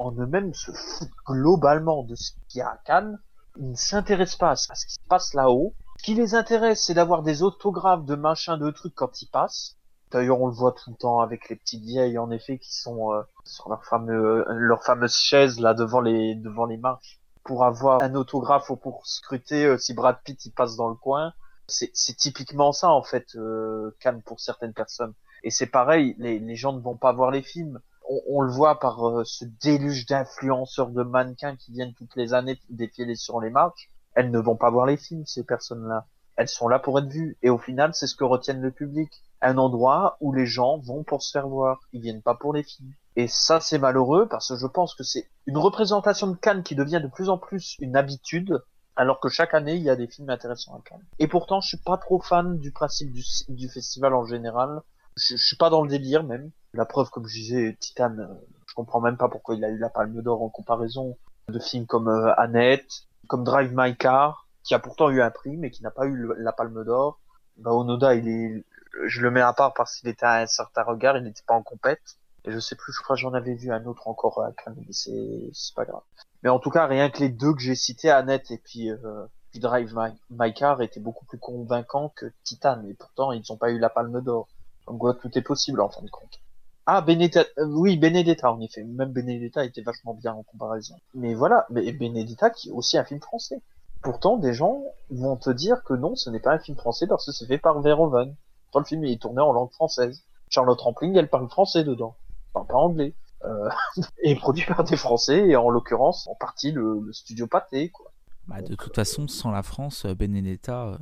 en eux-mêmes se foutent globalement de ce qu'il y a à Cannes. Ils ne s'intéressent pas à ce qui se passe là-haut. Ce qui les intéresse, c'est d'avoir des autographes de machin de trucs quand ils passent. D'ailleurs, on le voit tout le temps avec les petites vieilles, en effet, qui sont euh, sur leur fameux, leur fameuse chaise là devant les devant les marches pour avoir un autographe ou pour scruter euh, si Brad Pitt passe dans le coin. C'est typiquement ça en fait, euh, Cannes pour certaines personnes. Et c'est pareil, les, gens ne vont pas voir les films. On, on le voit par euh, ce déluge d'influenceurs, de mannequins qui viennent toutes les années défiler sur les marches. Elles ne vont pas voir les films, ces personnes-là. Elles sont là pour être vues. Et au final, c'est ce que retiennent le public un endroit où les gens vont pour se faire voir. Ils viennent pas pour les films. Et ça, c'est malheureux parce que je pense que c'est une représentation de Cannes qui devient de plus en plus une habitude, alors que chaque année, il y a des films intéressants à Cannes. Et pourtant, je suis pas trop fan du principe du, festival en général. Je, je, suis pas dans le délire même. La preuve, comme je disais, Titan, euh, je comprends même pas pourquoi il a eu la Palme d'Or en comparaison de films comme euh, Annette, comme Drive My Car, qui a pourtant eu un prix, mais qui n'a pas eu la Palme d'Or. Bah, Onoda, il est je le mets à part parce qu'il était à un certain regard, il n'était pas en compète. Et je sais plus, je crois que j'en avais vu un autre encore à Cannes, mais c'est, c'est pas grave. Mais en tout cas, rien que les deux que j'ai cités, Annette et puis, euh, puis Drive My, Car, étaient beaucoup plus convaincants que Titan. Et pourtant, ils n'ont pas eu la palme d'or. Donc, ouais, tout est possible en fin de compte. Ah, Benedetta, euh, oui, Benedetta, en effet. Même Benedetta était vachement bien en comparaison. Mais voilà, Benedetta qui est aussi un film français. Pourtant, des gens vont te dire que non, ce n'est pas un film français parce que c'est fait par Verhoeven le film est tourné en langue française. Charlotte Rampling, elle parle français dedans, enfin, pas anglais. Euh, et produit par des Français, et en l'occurrence, en partie le, studio Pâté, quoi. Bah, de toute façon, sans la France, euh, Benedetta euh,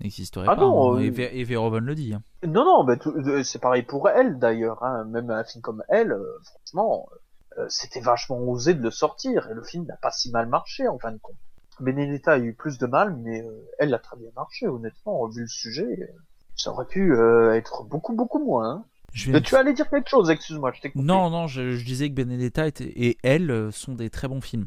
n'existerait ah pas. Non, hein. et, et Verhoeven le dit. Hein. Non, non, bah, c'est pareil pour elle d'ailleurs. Hein. Même un film comme elle, franchement, c'était vachement osé de le sortir, et le film n'a pas si mal marché en fin de compte. Benedetta a eu plus de mal, mais elle a très bien marché, honnêtement, vu le sujet ça aurait pu euh, être beaucoup beaucoup moins. Hein. Je Tu allais dire quelque chose, excuse-moi, je t'ai. Non, non, je, disais que Benedetta et elle euh, sont des très bons films.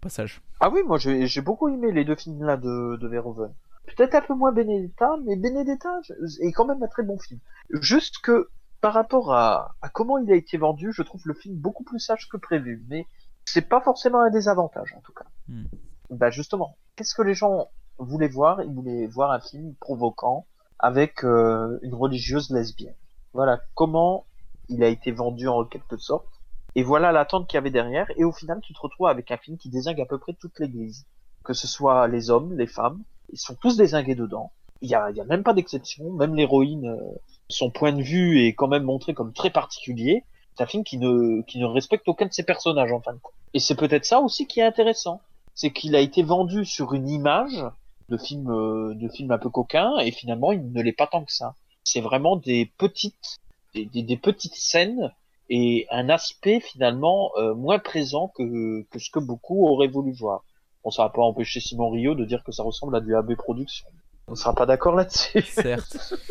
Passage. Ah oui, moi j'ai beaucoup aimé les deux films là de, de Verhoeven. Peut-être un peu moins Benedetta, mais Benedetta est quand même un très bon film. Juste que par rapport à, à comment il a été vendu, je trouve le film beaucoup plus sage que prévu. Mais c'est pas forcément un désavantage en tout cas. Hmm. Bah justement, qu'est-ce que les gens voulaient voir? Ils voulaient voir un film provoquant, avec euh, une religieuse lesbienne. Voilà comment il a été vendu en quelque sorte. Et voilà l'attente qu'il y avait derrière. Et au final, tu te retrouves avec un film qui désingue à peu près toute l'église. Que ce soit les hommes, les femmes, ils sont tous désingués dedans. Il y a, y a même pas d'exception. Même l'héroïne, euh, son point de vue est quand même montré comme très particulier. C'est un film qui ne, qui ne respecte aucun de ses personnages en fin de compte. Et c'est peut-être ça aussi qui est intéressant. C'est qu'il a été vendu sur une image de films euh, de films un peu coquins et finalement il ne l'est pas tant que ça. C'est vraiment des petites des, des, petites scènes et un aspect finalement euh, moins présent que, que ce que beaucoup auraient voulu voir. Bon, ça va pas empêcher Simon Rio de dire que ça ressemble à du AB Production. On sera pas d'accord là-dessus. Certes.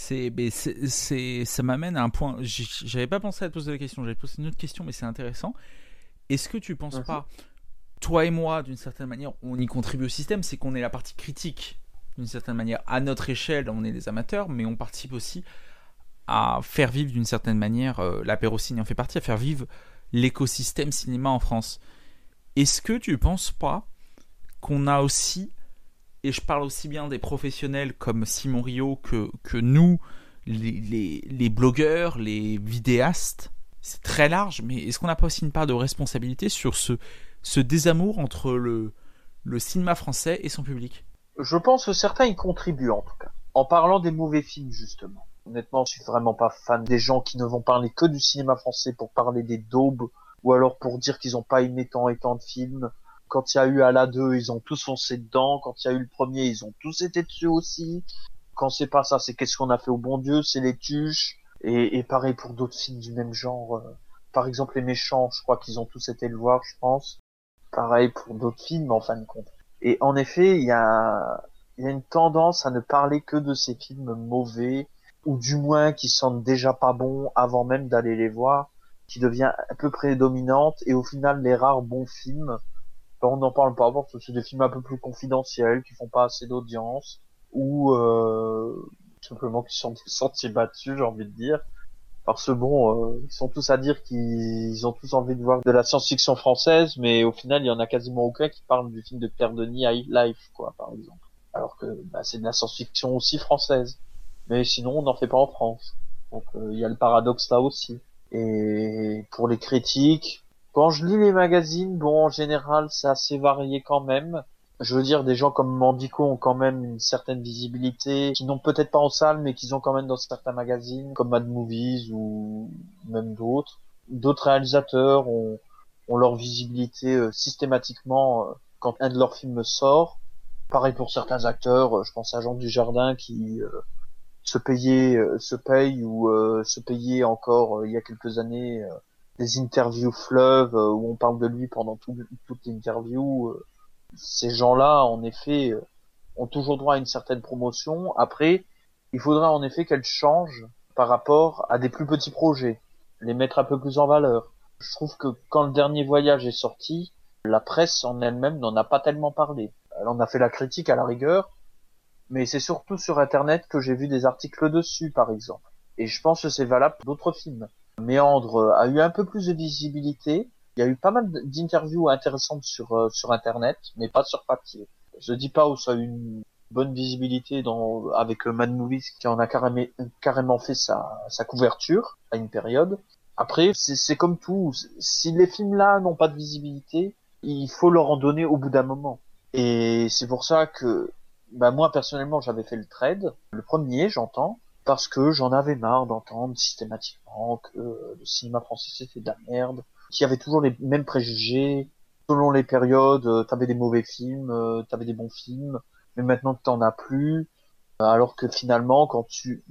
C'est, c'est, ça m'amène à un point. J'avais pas pensé à te poser la question. J'avais posé une autre question, mais c'est intéressant. Est-ce que tu penses pas toi et moi, d'une certaine manière, on y contribue au système, c'est qu'on est la partie critique, d'une certaine manière, à notre échelle, on est des amateurs, mais on participe aussi à faire vivre d'une certaine manière, euh, l'apérocine en fait partie, à faire vivre l'écosystème cinéma en France. Est-ce que tu penses pas qu'on a aussi, et je parle aussi bien des professionnels comme Simon Rio que, que nous, les, les blogueurs, les vidéastes, c'est très large, mais est-ce qu'on n'a pas aussi une part de responsabilité sur ce ce désamour entre le, le cinéma français et son public Je pense que certains y contribuent en tout cas. En parlant des mauvais films justement. Honnêtement, je suis vraiment pas fan des gens qui ne vont parler que du cinéma français pour parler des daubes ou alors pour dire qu'ils ont pas aimé tant et tant de films. Quand il y a eu la 2, ils ont tous foncé dedans. Quand il y a eu le premier, ils ont tous été dessus aussi. Quand c'est pas ça, c'est qu'est-ce qu'on a fait au bon Dieu, c'est les tuches. Et, et pareil pour d'autres films du même genre. euh, Par exemple, Les Méchants, je crois qu'ils ont tous été le voir, je pense. Pareil pour d'autres films, en fin de compte. Et en effet, il y a, une tendance à ne parler que de ces films mauvais, ou du moins qui sentent déjà pas bons avant même d'aller les voir, qui devient un peu prédominante. Et au final, les rares bons films, ben, on n'en parle pas parce que c'est des films un peu plus confidentiels, qui font pas assez d'audience, ou euh, simplement qui sont des sentiers battus, j'ai envie de dire. Parce que bon, euh, ils sont tous à dire qu'ils ont tous envie de voir de la science-fiction française, mais au final, il y en a quasiment aucun qui parle du film de Claire Denis, High Life, quoi, par exemple. Alors que bah, c'est de la science-fiction aussi française. Mais sinon, on n'en fait pas en France. Donc euh, il y a le paradoxe là aussi. Et pour les critiques, quand je lis les magazines, bon, en général, c'est assez varié quand même. Je veux dire, des gens comme Mandico ont quand même une certaine visibilité, qui n'ont peut-être pas en salle, mais qu'ils ont quand même dans certains magazines, comme Mad Movies ou même d'autres. D'autres réalisateurs ont, leur visibilité euh, systématiquement euh, quand un de leurs films sort. Pareil pour certains acteurs, euh, je pense à Jean Dujardin qui se payait, se paye ou se payait encore il y a quelques années des interviews fleuves où on parle de lui pendant tout, toute l'interview. Ces gens-là, en effet, euh, ont toujours droit à une certaine promotion. Après, il faudra en effet qu'elle change par rapport à des plus petits projets, les mettre un peu plus en valeur. Je trouve que quand le dernier voyage est sorti, la presse en elle-même n'en a pas tellement parlé. Elle en a fait la critique à la rigueur, mais c'est surtout sur Internet que j'ai vu des articles dessus, par exemple. Et je pense que c'est valable pour d'autres films. Méandre a eu un peu plus de visibilité. Il y a eu pas mal d'interviews intéressantes sur euh, sur Internet, mais pas sur papier. Je dis pas où ça a eu une bonne visibilité dans avec euh, Mad Movies qui en a carrément carrément fait sa sa couverture à une période. Après, c'est comme tout. Si les films là n'ont pas de visibilité, il faut leur en donner au bout d'un moment. Et c'est pour ça que bah moi personnellement j'avais fait le trade, le premier j'entends, parce que j'en avais marre d'entendre systématiquement que le cinéma français c'était de la merde, qu'il y avait toujours les mêmes préjugés, selon les périodes, euh, t'avais des mauvais films, euh, t'avais des bons films, mais maintenant t'en as plus, alors que finalement quand tu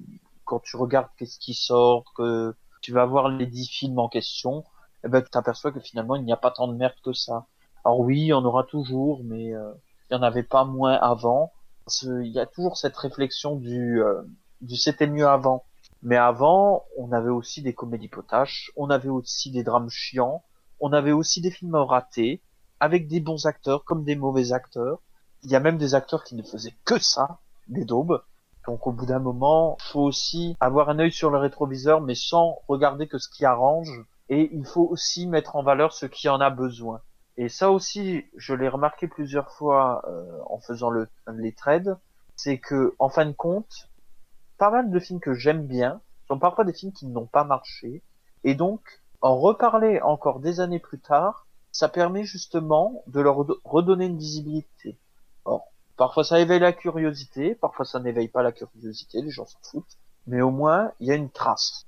quand tu regardes qu'est-ce qui sort, que tu vas voir les dix films en question, eh ben tu t'aperçois que finalement il n'y a pas tant de merde que ça. Alors oui, il y en aura toujours, mais euh, il y en avait pas moins avant. Parce Il y a toujours cette réflexion du, euh, du c'était mieux avant. Mais avant, on avait aussi des comédies potaches, on avait aussi des drames chiants, on avait aussi des films ratés, avec des bons acteurs comme des mauvais acteurs. Il y a même des acteurs qui ne faisaient que ça, des daubes. Donc au bout d'un moment, faut aussi avoir un œil sur le rétroviseur, mais sans regarder que ce qui arrange. Et il faut aussi mettre en valeur ce qui en a besoin. Et ça aussi, je l'ai remarqué plusieurs fois euh, en faisant le, les trades, c'est que en fin de compte, pas mal de films que j'aime bien sont parfois des films qui n'ont pas marché. Et donc, en reparler encore des années plus tard, ça permet justement de leur redo- redonner une visibilité. Or, parfois ça éveille la curiosité, parfois ça n'éveille pas la curiosité, les gens s'en foutent, mais au moins il y a une trace.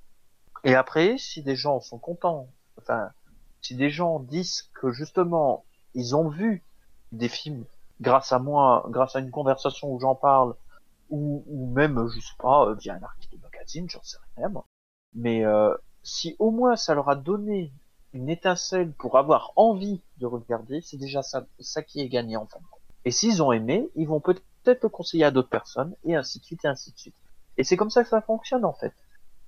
Et après, si des gens sont contents, enfin, si des gens disent que justement ils ont vu des films grâce à moi, grâce à une conversation où j'en parle, ou, ou même, je sais pas, euh, via un article de magazine, j'en sais rien moi. Mais euh, si au moins ça leur a donné une étincelle pour avoir envie de regarder, c'est déjà ça, ça qui est gagné en fin de compte. Et s'ils ont aimé, ils vont peut-être le conseiller à d'autres personnes, et ainsi de suite, et ainsi de suite. Et c'est comme ça que ça fonctionne en fait.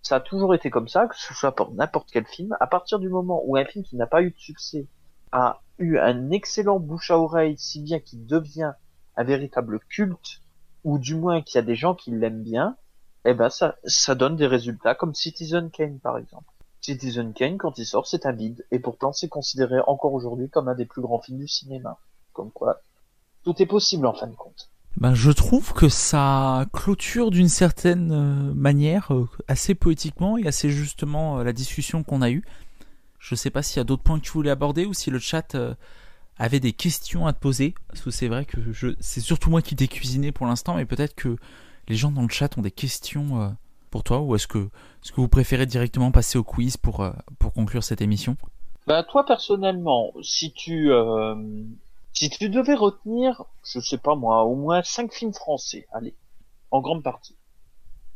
Ça a toujours été comme ça, que ce soit pour n'importe quel film. À partir du moment où un film qui n'a pas eu de succès a eu un excellent bouche à oreille, si bien qu'il devient un véritable culte, ou du moins qu'il y a des gens qui l'aiment bien, eh ben ça, donne des résultats comme Citizen Kane par exemple. Citizen Kane, quand il sort, c'est un bide, et pourtant c'est considéré encore aujourd'hui comme un des plus grands films du cinéma. Comme quoi, tout est possible en fin de compte. Ben, je trouve que ça clôture d'une certaine euh, manière, euh, assez poétiquement et assez justement euh, la discussion qu'on a eue. Je sais pas s'il y a d'autres points que tu voulais aborder ou si le chat avait des questions à te poser. Parce que c'est vrai que je, c'est surtout moi qui t'ai cuisiné pour l'instant, mais peut-être que les gens dans le chat ont des questions euh, pour toi. Ou est-ce que, est-ce que vous préférez directement passer au quiz pour, euh, pour conclure cette émission? Bah toi personnellement, si tu euh, si tu devais retenir, je sais pas moi, au moins cinq films français, allez, en grande partie,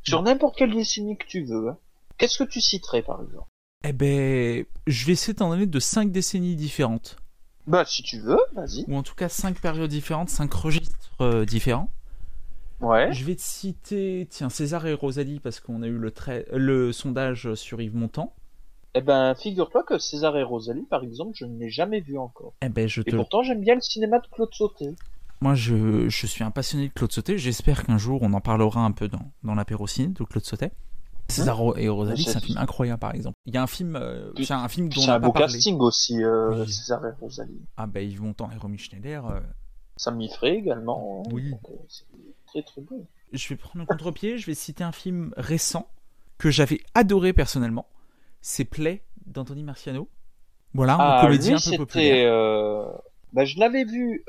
sur n'importe quelle décennie que tu veux, hein, qu'est-ce que tu citerais par exemple? Eh ben, je vais essayer d'en donner de cinq décennies différentes. Bah si tu veux, vas-y. Ou en tout cas cinq périodes différentes, cinq registres euh, différents. Ouais. Je vais te citer, tiens, César et Rosalie, parce qu'on a eu le, trai- le sondage sur Yves Montand. Eh ben figure-toi que César et Rosalie, par exemple, je ne l'ai jamais vu encore. Eh ben, je Et te... pourtant j'aime bien le cinéma de Claude Sauté. Moi, je, je suis un passionné de Claude Sauté. J'espère qu'un jour, on en parlera un peu dans, dans l'apéro ciné de Claude Sauté. César et Rosalie, c'est- un film incroyable, par exemple. Il y a un film, euh, c'est un film dont on un n'a beau parlé. casting aussi, euh, Oui. César et Rosalie. Ah ben, Yves Montand et Romy Schneider. euh, Sam Frey également. hein. Oui. Euh, c'est très très bon. Je vais prendre le contre-pied. Je vais citer un film récent que j'avais adoré personnellement. C'est Play d'Anthony Marciano. Voilà, une Ah, comédie lui, un peu populaire. bah, je l'avais vu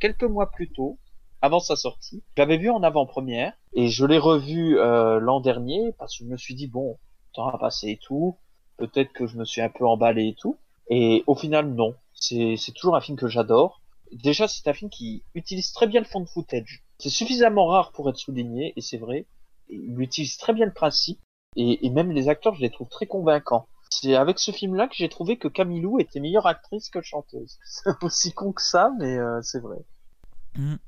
quelques mois plus tôt, avant sa sortie. Je l'avais vu en avant-première et je l'ai revu euh, l'an dernier parce que je me suis dit bon, temps a passé et tout. Peut-être que je me suis un peu emballé et tout. Et au final, non. C'est toujours un film que j'adore. Déjà, c'est un film qui utilise très bien le fond de footage. C'est suffisamment rare pour être souligné et c'est vrai. Il utilise très bien le principe et, et même les acteurs, je les trouve très convaincants. C'est avec ce film-là que j'ai trouvé que Camilou était meilleure actrice que chanteuse. C'est aussi con que ça, mais euh, c'est vrai. Mhm.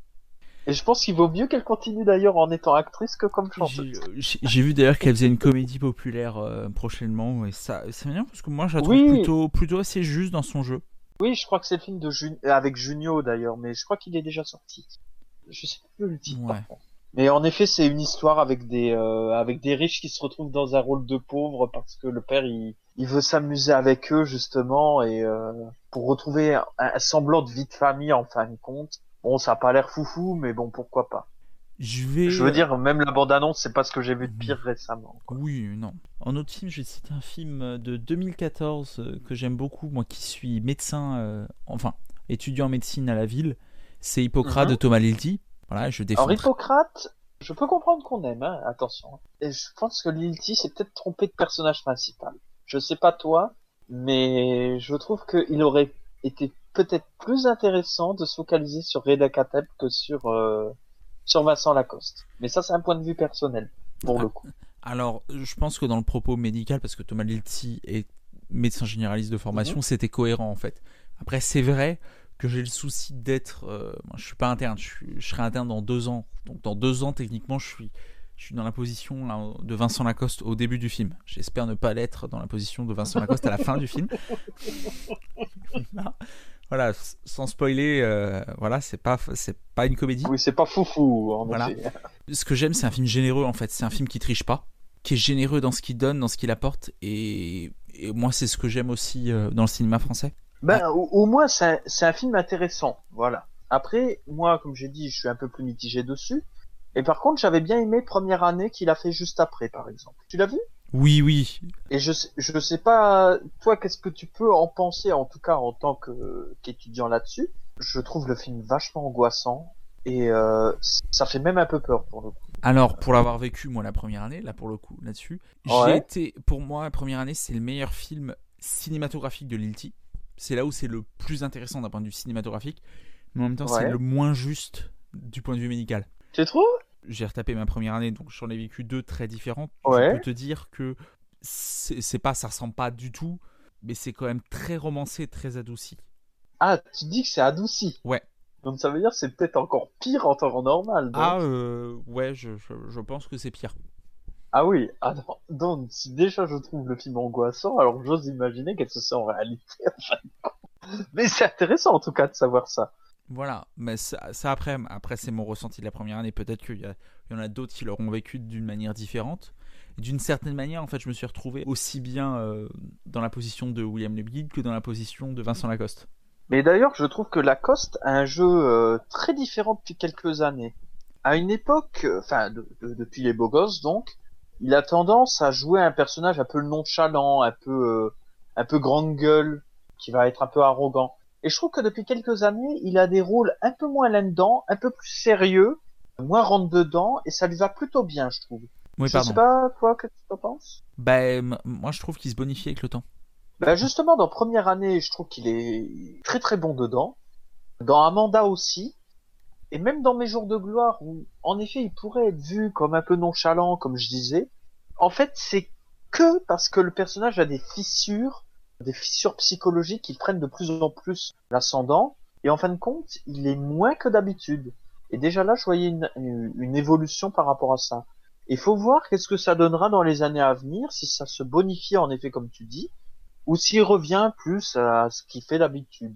Et je pense qu'il vaut mieux qu'elle continue d'ailleurs en étant actrice que comme chanteuse. j'ai- j'ai vu d'ailleurs qu'elle faisait une comédie populaire euh, prochainement et ça, c'est bien parce que moi je la trouve Oui. plutôt, plutôt assez juste dans son jeu. Oui, je crois que c'est le film de Jun- euh, avec Junio d'ailleurs, mais je crois qu'il est déjà sorti. Je sais plus le titre Ouais. Mais en effet, c'est une histoire avec des euh, avec des riches qui se retrouvent dans un rôle de pauvres parce que le père il, il veut s'amuser avec eux justement et euh, pour retrouver un, un semblant de vie de famille en fin de compte. Bon, ça a pas l'air foufou, mais bon, pourquoi pas. Je vais. Je veux dire, même la bande-annonce, c'est pas ce que j'ai vu de pire récemment. quoi. Oui, non. En autre film, je vais citer un film de 2014 euh, que j'aime beaucoup, moi qui suis médecin, euh, enfin étudiant en médecine à la ville. C'est Hippocrate Mhm. de Thomas Lilti. Voilà, je défends. Alors Hippocrate, je peux comprendre qu'on aime, hein, attention. Et je pense que Lilti s'est peut-être trompé de personnage principal. Je sais pas toi, mais je trouve qu'il aurait été peut-être plus intéressant de se focaliser sur Reda Kateb que sur euh, sur Vincent Lacoste. Mais ça, c'est un point de vue personnel, pour le coup. Alors, je pense que dans le propos médical, parce que Thomas Lilti est médecin généraliste de formation, Mhm. c'était cohérent en fait. Après, c'est vrai que j'ai le souci d'être. euh, moi, je suis pas interne, je, suis- je serai interne dans deux ans. Donc, dans deux ans, techniquement, je suis, je suis dans la position là, de Vincent Lacoste au début du film. J'espère ne pas l'être dans la position de Vincent Lacoste à la fin du film. Voilà. Sans spoiler, euh, voilà, c'est pas, c'est pas une comédie. Oui, c'est pas foufou, en Voilà. Ce que j'aime, c'est un film généreux en fait. C'est un film qui triche pas, qui est généreux dans ce qu'il donne, dans ce qu'il apporte. Et, et moi, c'est ce que j'aime aussi euh, dans le cinéma français. Ben, au, au moins, c'est un, un film intéressant, voilà. Après, moi, comme j'ai dit, je suis un peu plus mitigé dessus. Et par contre, j'avais bien aimé Première année qu'il a fait juste après, par exemple. Tu l'as vu? Oui, oui. Et je je sais pas, toi, qu'est-ce que tu peux en penser, en tout cas en tant que qu'étudiant là-dessus? Je trouve le film vachement angoissant et euh, ça fait même un peu peur pour le coup. Alors, pour l'avoir vécu, moi, la première année, là, pour le coup, là-dessus, j'ai été, pour moi, la première année, c'est le meilleur film cinématographique de Lilti. C'est là où c'est le plus intéressant d'un point de vue cinématographique, mais en même temps, c'est le moins juste du point de vue médical. Tu trouves? J'ai retapé ma première année, donc j'en ai vécu deux très différentes. Ouais. Je peux te dire que c'est pas, ça ressemble pas du tout, mais c'est quand même très romancé, très adouci. Ah, tu dis que c'est adouci. Ouais. Donc ça veut dire que c'est peut-être encore pire en temps normal. donc. Ah, euh, ouais, je, je, je pense que c'est pire. Ah oui, ah non. donc si déjà je trouve le film angoissant, alors j'ose imaginer qu'est-ce que c'est en réalité. Mais c'est intéressant en tout cas de savoir ça. Voilà, mais ça, après, après c'est mon ressenti de la première année. Peut-être qu'il y, en a d'autres qui l'auront vécu d'une manière différente. D'une certaine manière, en fait, je me suis retrouvé aussi bien euh, dans la position de William Le que dans la position de Vincent Lacoste. Mais d'ailleurs, je trouve que Lacoste a un jeu euh, très différent depuis quelques années. À une époque, euh, enfin de- de- depuis les beaux gosses donc, il a tendance à jouer un personnage un peu nonchalant, un peu un peu grande gueule, qui va être un peu arrogant. Et je trouve que depuis quelques années, il a des rôles un peu moins là-dedans, un peu plus sérieux, moins rentre dedans, et ça lui va plutôt bien, je trouve. Oui, je pardon. sais pas, toi, que tu en penses m- moi, je trouve qu'il se bonifie avec le temps. Bah justement, dans Première année, je trouve qu'il est très très bon dedans. Dans Amanda aussi. Et même dans Mes jours de gloire, où en effet il pourrait être vu comme un peu nonchalant, comme je disais. En fait, c'est que parce que le personnage a des fissures, des fissures psychologiques qui prennent de plus en plus l'ascendant. Et en fin de compte, il est moins que d'habitude. Et déjà là, je voyais une, une évolution par rapport à ça. Il faut voir qu'est-ce que ça donnera dans les années à venir, si ça se bonifie en effet comme tu dis, ou s'il revient plus à ce qu'il fait d'habitude.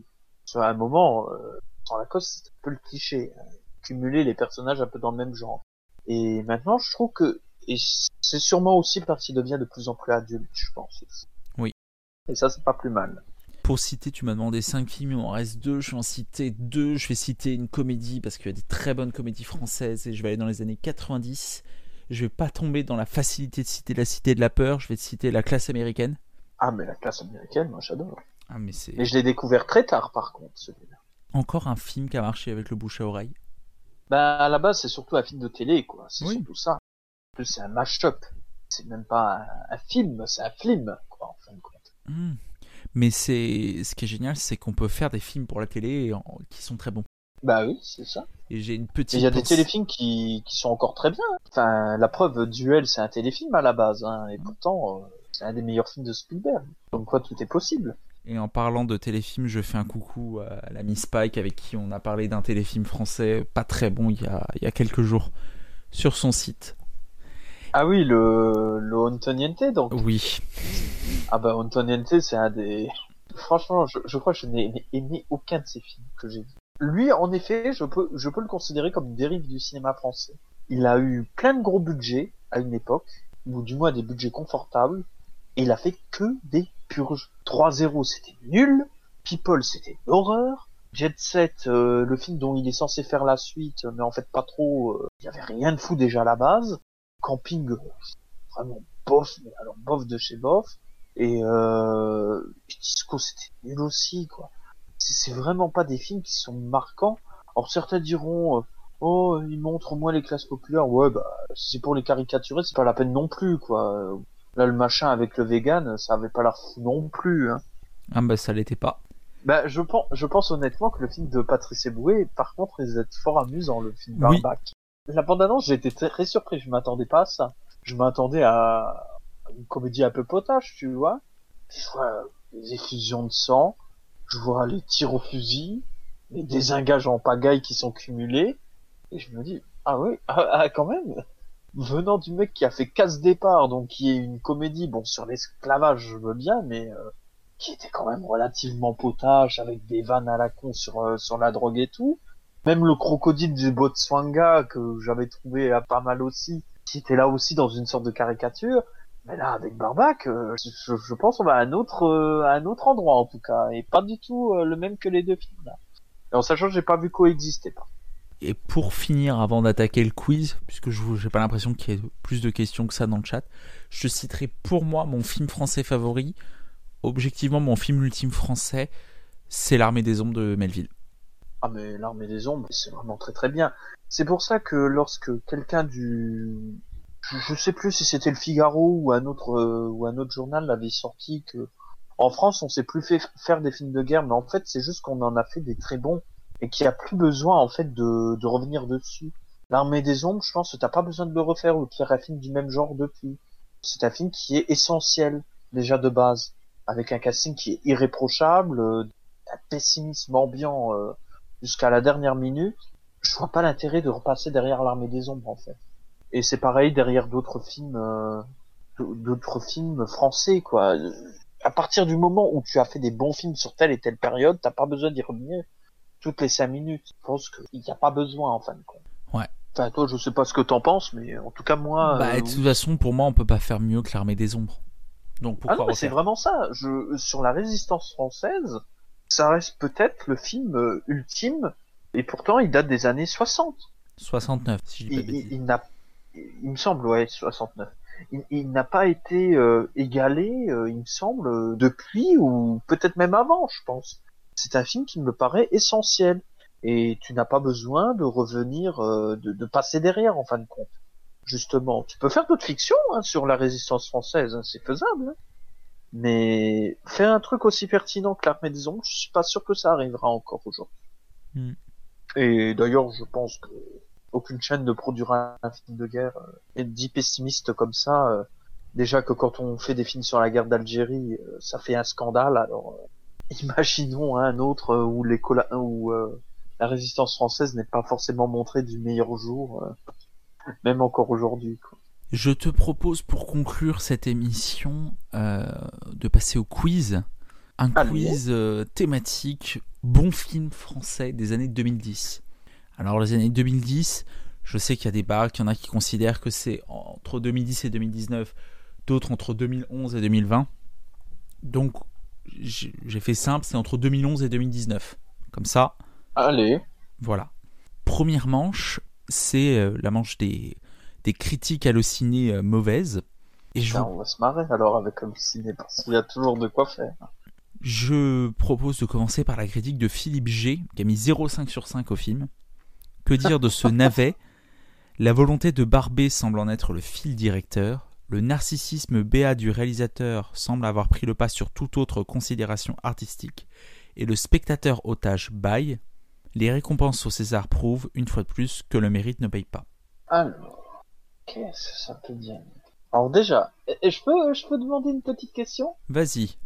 À un moment, euh, la cause, c'est un peu le cliché, hein, cumuler les personnages un peu dans le même genre. Et maintenant, je trouve que et c'est sûrement aussi parce qu'il devient de plus en plus adulte, je pense. Oui. Et ça, c'est pas plus mal. Pour citer, tu m'as demandé 5 films, il m'en reste 2. Je vais en citer 2. Je vais citer une comédie parce qu'il y a des très bonnes comédies françaises et je vais aller dans les années 90. Je vais pas tomber dans la facilité de citer La Cité de la Peur. Je vais te citer La classe américaine. Ah, mais La classe américaine, moi j'adore. Ah, mais je l'ai découvert très tard par contre, celui-là. Encore un film qui a marché avec le bouche à oreille. Bah, à la base, c'est surtout un film de télé, quoi. C'est surtout ça. En plus, c'est un mash-up. C'est même pas un, film, c'est un film, quoi, en fin de compte. Hmm. Mais c'est ce qui est génial, c'est qu'on peut faire des films pour la télé qui sont très bons. Bah oui, c'est ça. Et j'ai une petite. Il y a des téléfilms qui, qui sont encore très bien. Enfin, la preuve, Duel, c'est un téléfilm à la base, hein, et pourtant, euh, c'est un des meilleurs films de Spielberg. Donc quoi, tout est possible. Et en parlant de téléfilm, je fais un coucou à la Miss Spike avec qui on a parlé d'un téléfilm français pas très bon il y a, il y a quelques jours sur son site. Ah oui, le, le Antoniente, donc. Oui. Ah bah Antoniente, c'est un des... Franchement, je, je crois que je n'ai aimé aucun de ces films que j'ai vus. Lui, en effet, je peux, je peux le considérer comme une dérive du cinéma français. Il a eu plein de gros budgets à une époque, ou du moins des budgets confortables, et il a fait que des purges. 3-0, c'était nul. People, c'était une horreur. Jet Set, euh, le film dont il est censé faire la suite, mais en fait pas trop, euh, il y avait rien de fou déjà à la base. Camping, euh, vraiment bof, mais alors bof de chez bof. Et, euh, Disco, c'était nul aussi, quoi. C'est vraiment pas des films qui sont marquants. Alors certains diront, oh, ils montrent au moins les classes populaires. Ouais, bah, si c'est pour les caricaturer, c'est pas la peine non plus, quoi. Là, le machin avec le vegan, ça avait pas l'air fou non plus. Hein. Ah bah ça l'était pas. Bah je pense, je pense honnêtement que le film de Patrice Eboué, par contre, il est fort amusant le film Barbac. La bande-annonce, j'ai été très, surpris, je m'attendais pas à ça. Je m'attendais à une comédie un peu potache, tu vois. Je vois les effusions de sang, je vois les tirs au fusil, les désengages en pagaille qui sont cumulés, et je me dis, ah oui, ah, ah quand même, venant du mec qui a fait casse départ, donc qui est une comédie, bon sur l'esclavage je veux bien, mais euh, qui était quand même relativement potache avec des vannes à la con sur euh, sur la drogue et tout. Même le crocodile du Botswanga que j'avais trouvé pas mal aussi, qui était là aussi dans une sorte de caricature. Mais là, avec Barbac, euh, je, pense qu'on va à un autre, à un autre endroit en tout cas, et pas du tout le même que les deux films là. Et en sachant que j'ai pas vu coexister. Et pour finir, avant d'attaquer le quiz, puisque je n'ai pas l'impression qu'il y ait plus de questions que ça dans le chat, je citerai pour moi mon film français favori. Objectivement, mon film ultime français, c'est L'Armée des Ombres de Melville. Ah mais L'Armée des Ombres, c'est vraiment très très bien. C'est pour ça que lorsque quelqu'un du... Je, sais plus si c'était le Figaro ou un autre euh, ou un autre journal l'avait sorti que en France on sait plus fait faire des films de guerre, mais en fait c'est juste qu'on en a fait des très bons et qui a plus besoin en fait de, de revenir dessus. L'armée des ombres, je pense que t'as pas besoin de le refaire ou de faire un film du même genre depuis. C'est un film qui est essentiel déjà de base, avec un casting qui est irréprochable, euh, un pessimisme ambiant euh, jusqu'à la dernière minute. Je vois pas l'intérêt de repasser derrière l'armée des ombres en fait. Et c'est pareil derrière d'autres films, euh, d'autres films français quoi. À partir du moment où tu as fait des bons films sur telle et telle période, t'as pas besoin d'y revenir toutes les cinq minutes. Je pense qu'il n'y a pas besoin en fin de compte. Ouais. Enfin, toi, je sais pas ce que t'en penses, mais en tout cas, moi. Bah, de toute façon, pour moi, on peut pas faire mieux que l'armée des ombres. Donc pourquoi ah non, c'est vraiment ça. Je, sur la résistance française, ça reste peut-être le film euh, ultime, et pourtant, il date des années 60. 69, si je dis pas il, il, n'a, il me semble, ouais, 69. Il, il n'a pas été euh, égalé, euh, il me semble, depuis ou peut-être même avant, je pense c'est un film qui me paraît essentiel. Et tu n'as pas besoin de revenir, euh, de, passer derrière en fin de compte. Justement, tu peux faire d'autres fictions hein, sur la résistance française, hein, c'est faisable. Hein. Mais faire un truc aussi pertinent que l'armée des ombres, je suis pas sûr que ça arrivera encore aujourd'hui. Hmm. Et d'ailleurs, je pense que aucune chaîne ne produira un film de guerre euh, et dit pessimiste comme ça. euh, déjà que quand on fait des films sur la guerre d'Algérie, euh, ça fait un scandale. Alors imaginons un autre où les où euh, la résistance française n'est pas forcément montrée du meilleur jour, euh, même encore aujourd'hui. quoi. Je te propose pour conclure cette émission euh, de passer au quiz. Un Allez. quiz euh, thématique bon film français des années 2010. Alors les années 2010, je sais qu'il y a des bacs, il y en a qui considèrent que c'est entre 2010 et 2019, d'autres entre 2011 et 2020. Donc j'ai j'ai fait simple, c'est entre 2011 et 2019. Comme ça, Allez. voilà. Première manche, c'est euh, la manche des, des critiques hallucinées euh, mauvaises. Et je, vous- on va se marrer alors avec le ciné parce qu'il y a toujours de quoi faire. je propose de commencer par la critique de Philippe G, qui a mis 0,5 sur 5 au film. Que dire de ce navet? La volonté de Barbet semble en être le fil directeur. Le narcissisme béat du réalisateur semble avoir pris le pas sur toute autre considération artistique. Et le spectateur otage baille. Les récompenses au César prouvent, une fois de plus, que le mérite ne paye pas. Alors, qu'est-ce que ça peut dire Alors déjà, je peux, je peux demander une petite question? Vas-y.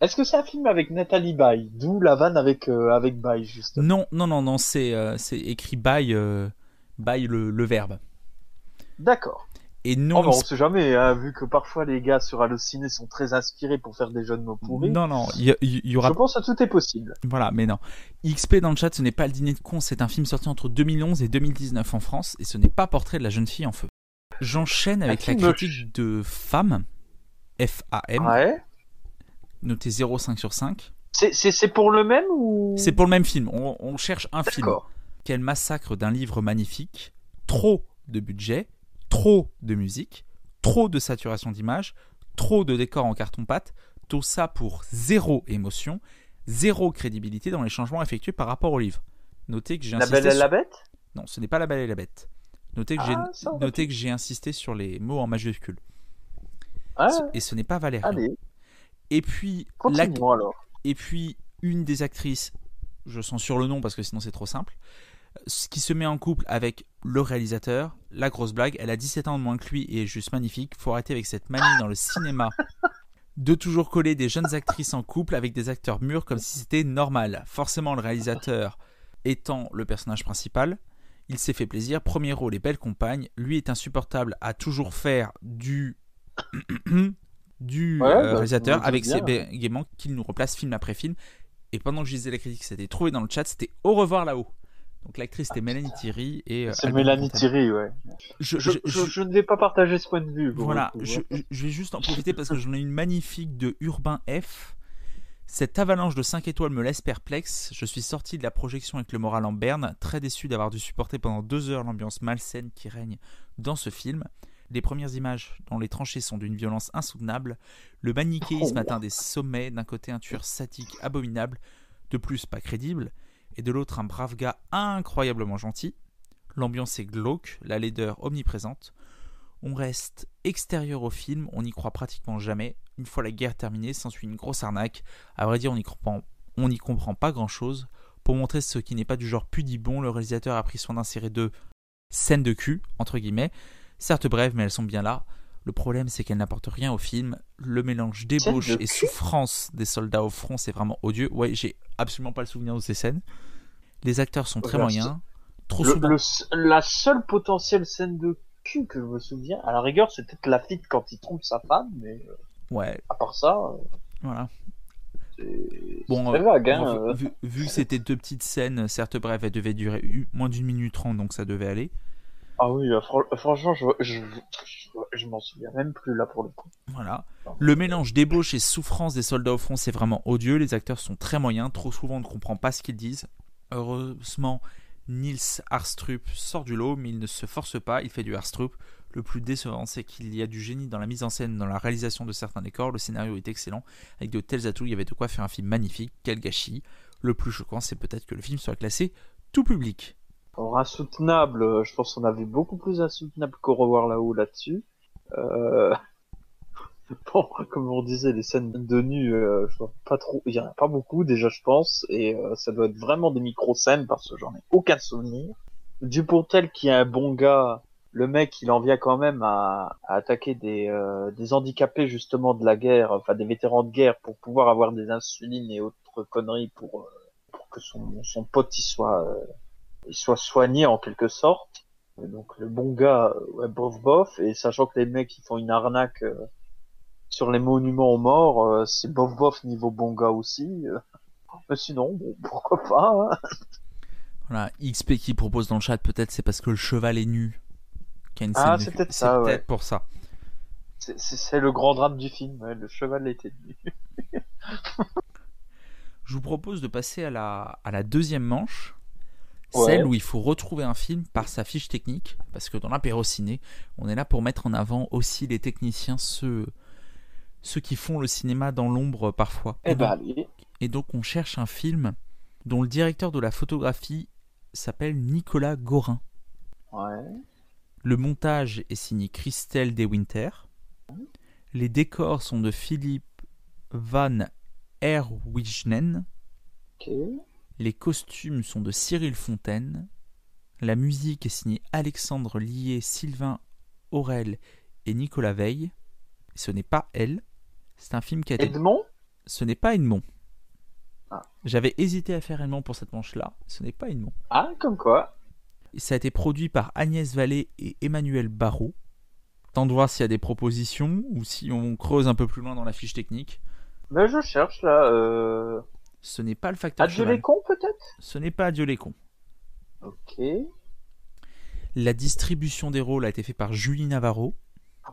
Est-ce que c'est un film avec Nathalie Baye? D'où la vanne avec, euh, avec Baye, justement. Non, non, non, non, c'est euh, c'est écrit by, euh, by le, le verbe. D'accord. Et Oh, non, bah, il on sait jamais, hein, vu que parfois les gars sur Allociné sont très inspirés pour faire des jeux de mots pourris. Non, non, il y, il y aura. Je pense que tout est possible. Voilà, mais non. XP dans le chat, ce n'est pas le dîner de con, c'est un film sorti entre 2011 et 2019 en France, et ce n'est pas Portrait de la jeune fille en feu. J'enchaîne avec la critique de Femme, F-A-M, Ouais. noté 0,5 sur 5. C'est, pour le même ou? C'est pour le même film, on, on cherche un film. Quel massacre d'un livre magnifique, trop de budget, trop de musique, trop de saturation d'image, trop de décors en carton-pâte, tout ça pour zéro émotion, zéro crédibilité dans les changements effectués par rapport au livre. Notez que j'ai La Belle et sur- la Bête? Non, ce n'est pas La Belle et la Bête. Notez que j'ai Ah, notez que j'ai insisté sur les mots en majuscule. Ah, Et ce n'est pas Valérian. allez, Et puis alors. et puis une des actrices, je censure le nom parce que sinon c'est trop simple, ce qui se met en couple avec le réalisateur, la grosse blague, elle a 17 ans de moins que lui et est juste magnifique, faut arrêter avec cette manie dans le cinéma de toujours coller des jeunes actrices en couple avec des acteurs mûrs comme si c'était normal. Forcément le réalisateur étant le personnage principal, il s'est fait plaisir, premier rôle et belle compagne, lui est insupportable à toujours faire du du Ouais, euh, bah, réalisateur avec ses bégaiements qu'il nous replace film après film. Et pendant que je lisais la critique, c'était trouvé dans le chat, c'était au revoir là-haut. Donc l'actrice c'était Mélanie Thierry et euh, C'est Mélanie. Thierry, ouais. Je, Je, je- je, je- je ne vais pas partager ce point de vue. voilà, coup, hein. je vais juste en profiter parce que j'en ai une magnifique de Urbain F. Cette avalanche de 5 étoiles me laisse perplexe. Je suis sorti de la projection avec le moral en berne, très déçu d'avoir dû supporter pendant deux heures l'ambiance malsaine qui règne dans ce film. Les premières images dans les tranchées sont d'une violence insoutenable. Le manichéisme atteint des sommets. D'un côté, un tueur sadique abominable, de plus pas crédible, et de l'autre, un brave gars incroyablement gentil. L'ambiance est glauque, la laideur omniprésente. On reste extérieur au film, on n'y croit pratiquement jamais. Une fois la guerre terminée, s'ensuit une grosse arnaque. À vrai dire, on n'y comprend, on comprend pas grand chose. Pour montrer ce qui n'est pas du genre pudibond, le réalisateur a pris soin d'insérer deux scènes de cul, entre guillemets. Certes brèves, mais elles sont bien là. Le problème, c'est qu'elles n'apportent rien au film. Le mélange débauche et souffrance des soldats au front, c'est vraiment odieux. Ouais, j'ai absolument pas le souvenir de ces scènes. Les acteurs sont très moyens. Trop Le- souvent. le- la seule potentielle scène de cul que je me souviens, à la rigueur, c'est peut-être la fille quand il trompe sa femme, mais euh, Ouais, à part ça, euh, voilà. Bon, euh, vague. Hein, bon, euh. vu, vu que c'était deux petites scènes, certes brèves, elles devaient durer moins d'une minute trente, donc ça devait aller. Ah oui, fran- franchement, je, je, je, je m'en souviens même plus là pour le coup. Voilà. Le mélange débauche et souffrance des soldats au front, c'est vraiment odieux. Les acteurs sont très moyens. Trop souvent, on ne comprend pas ce qu'ils disent. Heureusement, Nils Arstrup sort du lot, mais il ne se force pas. Il fait du Arstrup. Le plus décevant, c'est qu'il y a du génie dans la mise en scène, dans la réalisation de certains décors. Le scénario est excellent. Avec de tels atouts, il y avait de quoi faire un film magnifique. Quel gâchis. Le plus choquant, c'est peut-être que le film soit classé tout public. Alors, insoutenable, je pense qu'on avait beaucoup plus insoutenable qu'au revoir là-haut là-dessus. Euh... Bon, comme on disait, les scènes de nu, euh, je vois pas trop, il y en a pas beaucoup déjà, je pense, et euh, ça doit être vraiment des micro-scènes parce que j'en ai aucun souvenir. Dupontel, qui est un bon gars, le mec, il en vient quand même à, à attaquer des, euh, des handicapés justement de la guerre, enfin des vétérans de guerre, pour pouvoir avoir des insulines et autres conneries pour, euh, pour que son, son pote il soit, euh, il soit soigné en quelque sorte. Donc le bon gars, euh, ouais, bof bof, et sachant que les mecs ils font une arnaque euh, sur les monuments aux morts, euh, c'est bof bof niveau bon gars aussi. euh. Mais sinon, bon, pourquoi pas. hein. Voilà, XP qui propose dans le chat, peut-être c'est parce que le cheval est nu. qu'il y a une Ah, c'est peut-être ça, ouais. peut-être pour ça. C'est- le grand drame du film, ouais, le cheval était nu. Je vous propose de passer à la, à la deuxième manche, Ouais. celle où il faut retrouver un film par sa fiche technique, parce que dans l'apéro ciné, on est là pour mettre en avant aussi les techniciens, ceux, ceux qui font le cinéma dans l'ombre parfois. Eh ben, donc, et donc on cherche un film dont le directeur de la photographie s'appelle Nicolas Gorin. Ouais. Le montage est signé Christelle De Winter. Les décors sont de Philippe Van Herwijnen. Ok. Les costumes sont de Cyril Fontaine. La musique est signée Alexandre Lié, Sylvain Aurel et Nicolas Veil. Et ce n'est pas elle. C'est un film qui a été. Edmond? Ce n'est pas Edmond. Ah. J'avais hésité à faire Edmond pour cette manche-là. Ce n'est pas Edmond. Ah, comme quoi? Ça a été produit par Agnès Vallée et Emmanuel Barrault. Tant de voir s'il y a des propositions ou si on creuse un peu plus loin dans la fiche technique. Ben, je cherche là. Euh... Ce n'est pas le facteur Adieu les cons peut-être? Ce n'est pas Adieu les cons. Ok. La distribution des rôles a été faite par Julie Navarro.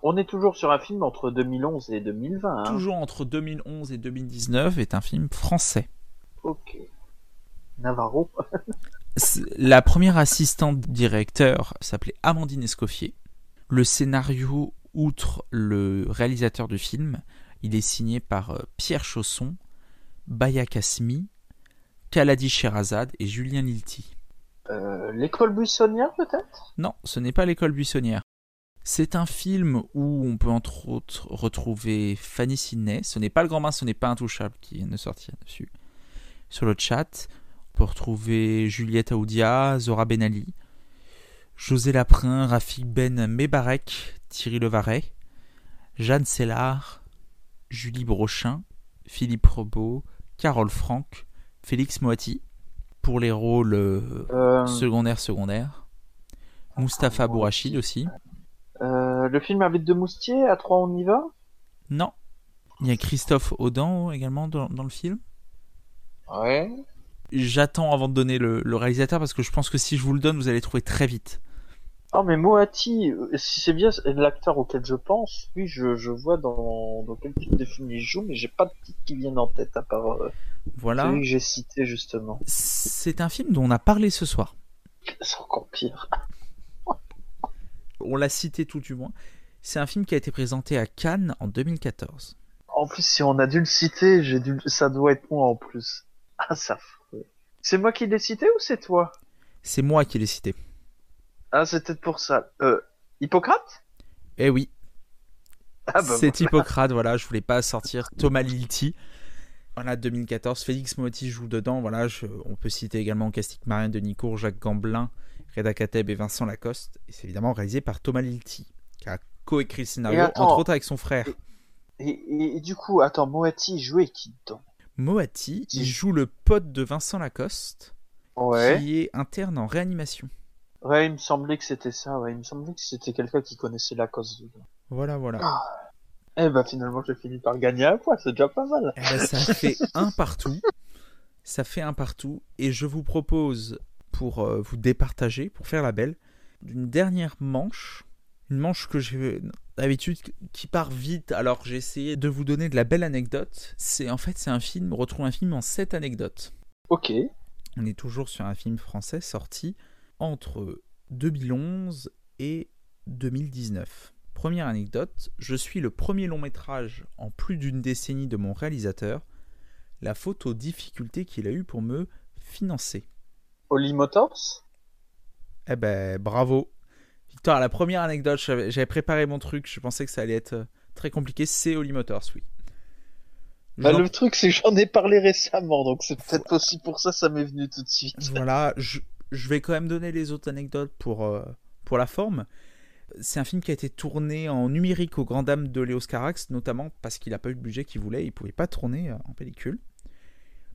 On est toujours sur un film entre 2011 et 2020. Hein. Toujours entre 2011 et 2019 est un film français. Ok. Navarro. La première assistante directeur s'appelait Amandine Escoffier. Le scénario, outre le réalisateur du film, il est signé par euh, Pierre Chausson, Baya Kasmi, Kaladi Sherazade et Julien Lilti. Euh, L'école buissonnière peut-être? Non, ce n'est pas l'école buissonnière. C'est un film où on peut entre autres retrouver Fanny Sidney. Ce n'est pas le grand bain, ce n'est pas intouchable qui vient de sortir dessus. Sur le chat, on peut retrouver Juliette Aoudia, Zora Benali, José Laprin, Rafik Ben Mebarek, Thierry Levaret, Jeanne Sellard, Julie Brochin, Philippe Rebaud, Carole Franck, Félix Moati. Pour les rôles euh, euh, secondaires secondaires. Mustapha Bourachid aussi. Euh, Le film avec deux moustiers, à trois on y va? Non. Il y a Christophe Audan également dans, dans le film. Ouais. J'attends avant de donner le, le réalisateur parce que je pense que si je vous le donne, vous allez trouver très vite. Oh mais Moati, euh, si c'est bien l'acteur auquel je pense, oui je, je vois dans, dans quel type de film il joue, mais j'ai pas de titre qui viennent en tête à part euh, Voilà. celui que j'ai cité justement. C'est un film dont on a parlé ce soir. C'est encore pire. On l'a cité tout du moins. C'est un film qui a été présenté à Cannes en 2014. En plus si on a dû le citer, j'ai dû, ça doit être moi en plus. Ah ça. C'est moi qui l'ai cité ou c'est toi? C'est moi qui l'ai cité. Ah c'est peut-être pour ça. Euh, Hippocrate? Eh oui, Ah bah c'est Hippocrate, voilà, je voulais pas sortir Thomas Lilti. Voilà, 2014, Félix Motti joue dedans. Voilà, je- on peut citer également Castic Marien de Nicourt, Jacques Gamblin, Reda Kateb et Vincent Lacoste. Et c'est évidemment réalisé par Thomas Lilti, qui a coécrit le scénario, attends. entre autres avec son frère. Et, et- et du coup, attends, Moati jouait qui dedans? Moati, il joue le pote de Vincent Lacoste, Ouais. qui est interne en réanimation. Ouais, il me semblait que c'était ça, ouais. Il me semblait que c'était quelqu'un qui connaissait la cause dedans. Voilà, voilà. Eh bah finalement j'ai fini par gagner un point, c'est déjà pas mal. Eh ben, ça fait un partout. Ça fait un partout. Et je vous propose, pour euh, vous départager, pour faire la belle, d'une dernière manche. Une manche que j'ai d'habitude qui part vite. Alors j'ai essayé de vous donner de la belle anecdote. C'est en fait c'est un film. On retrouve un film en sept anecdotes. Ok. On est toujours sur un film français sorti entre 2011 et 2019. Première anecdote, je suis le premier long métrage en plus d'une décennie de mon réalisateur. La faute aux difficultés qu'il a eu pour me financer. Holly Motors Eh ben bravo. Victor, la première anecdote, j'avais préparé mon truc, je pensais que ça allait être euh, très compliqué, c'est Holly Motors, oui. Bah, le truc, c'est que j'en ai parlé récemment, donc c'est peut-être aussi pour ça ça m'est venu tout de suite. Voilà, je, je vais quand même donner les autres anecdotes pour, euh, pour la forme. C'est un film qui a été tourné en numérique aux grandes dames de Léos Carax, notamment parce qu'il n'a pas eu le budget qu'il voulait, il ne pouvait pas tourner euh, en pellicule.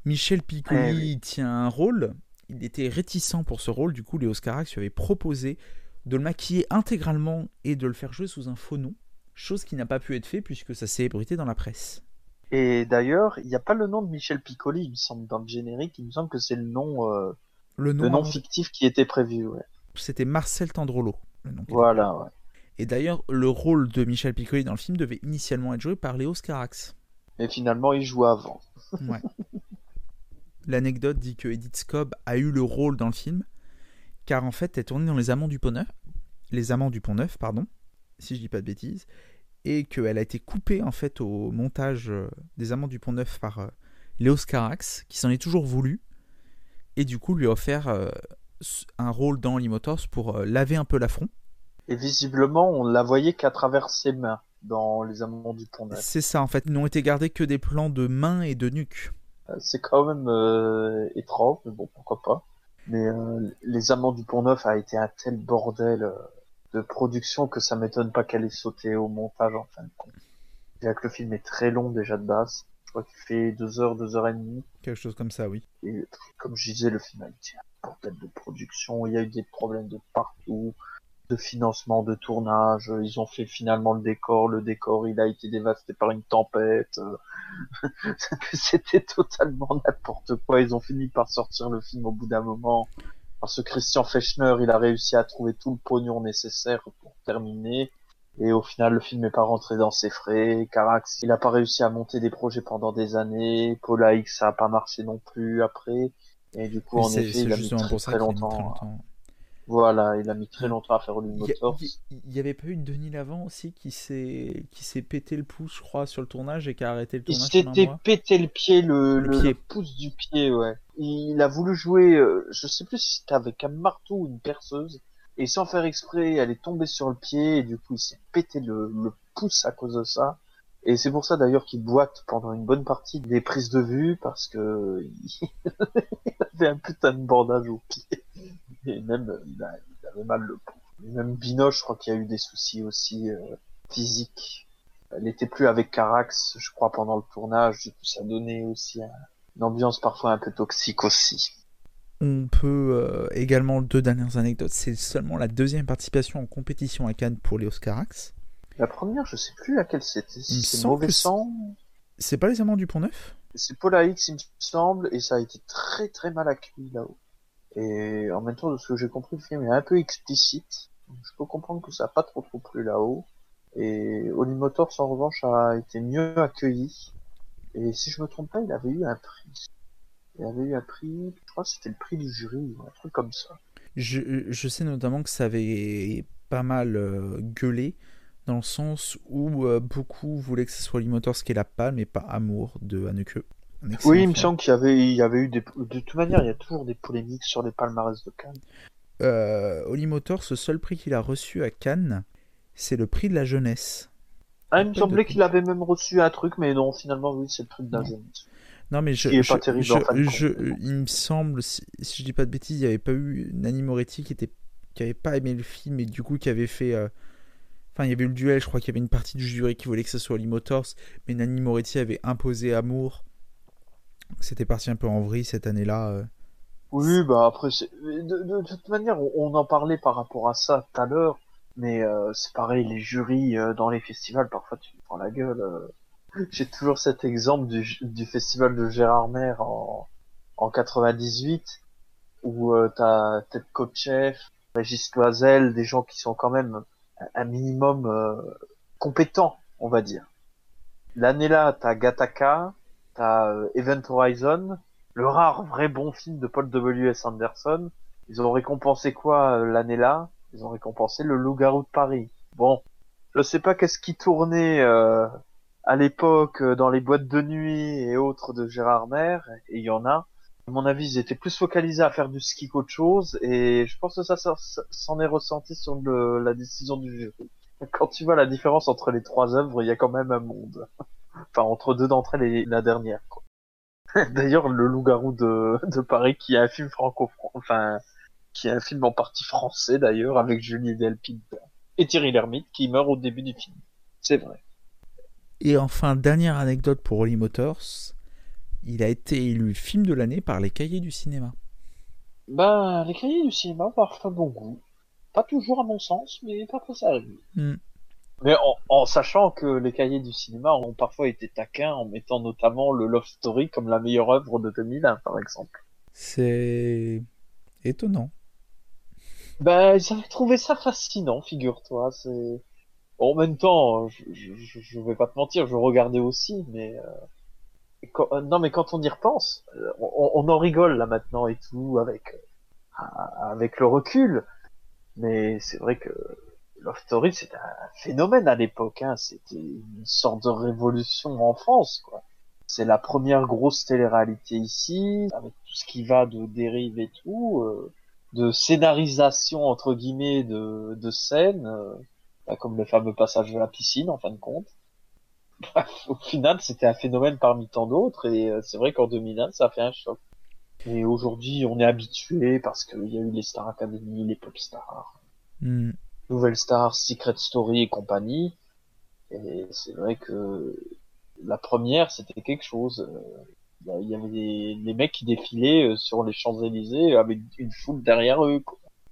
Michel Piccoli Eh oui. tient un rôle, il était réticent pour ce rôle, du coup Léos Carax lui avait proposé de le maquiller intégralement et de le faire jouer sous un faux nom, chose qui n'a pas pu être fait puisque ça s'est ébruité dans la presse. Et d'ailleurs, il n'y a pas le nom de Michel Piccoli, il me semble, dans le générique, il me semble que c'est le nom, euh, Le nom, le nom avant, fictif qui était prévu, ouais. c'était Marcel Tendrolo. le nom Voilà, ouais. Et d'ailleurs, le rôle de Michel Piccoli dans le film devait initialement être joué par Léo Carax. Et finalement, il joue avant. Ouais. L'anecdote dit que Edith Scobb a eu le rôle dans le film, car en fait, elle tournait dans Les Amants du Pont Neuf, Les Amants du Pont Neuf, pardon, si je dis pas de bêtises, et qu'elle a été coupée en fait au montage euh, des Amants du Pont Neuf par euh, Léo Carax, qui s'en est toujours voulu, et du coup lui a offert euh, un rôle dans Limotors pour euh, laver un peu l'affront. Et visiblement, on la voyait qu'à travers ses mains dans Les Amants du Pont Neuf. C'est ça en fait, ils n'ont été gardés que des plans de mains et de nuque. C'est quand même euh, étrange, mais bon, pourquoi pas. Mais euh, Les Amants du Pont Neuf a été un tel bordel euh, de production que ça m'étonne pas qu'elle ait sauté au montage en fin de compte. Déjà que le film est très long déjà de base. Je crois qu'il fait deux heures, deux heures et demie. Quelque chose comme ça, oui. Et comme je disais, le film a été un bordel de production. Il y a eu des problèmes de partout, de financement, de tournage. Ils ont fait finalement le décor. Le décor, il a été dévasté par une tempête. Euh, C'était totalement n'importe quoi. Ils ont fini par sortir le film au bout d'un moment. Parce que Christian Fechner, il a réussi à trouver tout le pognon nécessaire pour terminer. Et au final, le film n'est pas rentré dans ses frais. Carax, il n'a pas réussi à monter des projets pendant des années. Paula X, ça a pas marché non plus après. Et du coup, en effet, il a mis très, longtemps. Voilà, il a mis très longtemps à faire Holly Il y, Motors. il- il y avait pas eu Denis Lavant aussi qui s'est qui s'est pété le pouce, je crois, sur le tournage et qui a arrêté le Il tournage un s'était pété le pied, le, Le le, pied. le pouce du pied, ouais. Il a voulu jouer, euh, je sais plus si c'était avec un marteau ou une perceuse, et sans faire exprès, elle est tombée sur le pied, et du coup il s'est pété le, le pouce à cause de ça. Et c'est pour ça d'ailleurs qu'il boite pendant une bonne partie des prises de vue, parce que il avait un putain de bandage au pied. Et même, euh, il, a- il avait mal le pouce. Et même Binoche, je crois qu'il y a eu des soucis aussi euh, physiques. Elle n'était plus avec Carax, je crois, pendant le tournage. Du coup, ça donnait aussi un- une ambiance parfois un peu toxique aussi. On peut euh, également deux dernières anecdotes. C'est seulement la deuxième participation en compétition à Cannes pour les Oscarax. La première, je sais plus laquelle c'était. Si c'est Mauvais Sang, C'est pas les Amants du Pont Neuf? C'est Paula X, il me semble, et ça a été très très mal accueilli là-haut. Et en même temps, de ce que j'ai compris, le film est un peu explicite. Je peux comprendre que ça a pas trop trop plu là-haut. Et Motors, en revanche, a été mieux accueilli. Et si je me trompe pas, il avait eu un prix. Il avait eu un prix, je crois que c'était le prix du jury, ou un truc comme ça. je, sais notamment que ça avait pas mal euh, gueulé, dans le sens où euh, beaucoup voulaient que ce soit Motors qui ait la palme et pas Amour de Haneke. Oui, il me semble qu'il y avait, il y avait eu des, de toute manière, il y a toujours des polémiques sur les palmarès de Cannes. Euh, Holly Motors, ce seul prix qu'il a reçu à Cannes, c'est le prix de la jeunesse. Ah, il me semblait de- qu'il avait même reçu un truc, mais non, finalement, oui, c'est le truc d'un Non. jeune. Non, mais je, qui est je- pas terrible je- en fin de compte, je- bon. il me semble, si, si je dis pas de bêtises, il n'y avait pas eu Nanny Moretti qui était, qui avait pas aimé le film et du coup qui avait fait. euh, Enfin, il y avait eu le duel, je crois qu'il y avait une partie du jury qui voulait que ce soit Holly Motors, mais Nanny Moretti avait imposé Amour. C'était parti un peu en vrille cette année-là. euh. Oui, bah après, de, de, de toute manière, on, en parlait par rapport à ça tout à l'heure, mais euh, c'est pareil, les jurys euh, dans les festivals, parfois tu te prends la gueule. euh. J'ai toujours cet exemple du, du festival de Gérard Mer en, en 98, où euh, t'as Ted Kotcheff, Régis Loisel, des gens qui sont quand même un- minimum euh, compétents, on va dire. L'année là, t'as Gattaca, t'as euh, Event Horizon, le rare vrai bon film de Paul W.S. Anderson. Ils ont récompensé quoi euh, l'année là? Ils ont récompensé le Loup-garou de Paris. Bon, je sais pas qu'est-ce qui tournait euh, à l'époque dans les boîtes de nuit et autres de Gérard Mer, et il y en a. À mon avis, ils étaient plus focalisés à faire du ski qu'autre chose, et je pense que ça, s'en est ressenti sur la décision du jury. Quand tu vois la différence entre les trois œuvres, il y a quand même un monde. Enfin, entre deux d'entre elles et la dernière. D'ailleurs, le loup-garou de, de Paris, qui est un film franco enfin, qui est un film en partie français d'ailleurs, avec Julie Delpine et Thierry Lhermitte, qui meurt au début du film. C'est vrai. Et enfin, dernière anecdote pour Holly Motors, il a été élu film de l'année par les cahiers du cinéma. Ben, les cahiers du cinéma parfois bon goût. Pas toujours à mon sens, mais parfois ça arrive. Mais en, en sachant que les cahiers du cinéma ont parfois été taquins en mettant notamment le Love Story comme la meilleure œuvre de 2001, par exemple. C'est étonnant. Ben, j'avais trouvé ça fascinant, figure-toi. C'est en même temps, je, je, je- vais pas te mentir, je regardais aussi, mais euh, quand- euh, non, mais quand on y repense, euh, on, on en rigole là maintenant et tout avec euh, avec le recul. Mais c'est vrai que Love Story c'était un phénomène à l'époque. Hein. C'était une sorte de révolution en France, quoi. C'est la première grosse télé-réalité ici, avec tout ce qui va de dérive et tout, euh, de scénarisation entre guillemets de, de scènes. euh, comme le fameux passage de la piscine en fin de compte. Au final, c'était un phénomène parmi tant d'autres et euh, c'est vrai qu'en 2001, ça a fait un choc. Et aujourd'hui, on est habitué parce qu'il y a eu les Star Academy, les Pop Stars, Hmm. Nouvelle Star, Secret Story et compagnie. Et c'est vrai que la première, c'était quelque chose. euh, Il y avait des, mecs qui défilaient euh, sur les Champs-Élysées avec une foule derrière eux.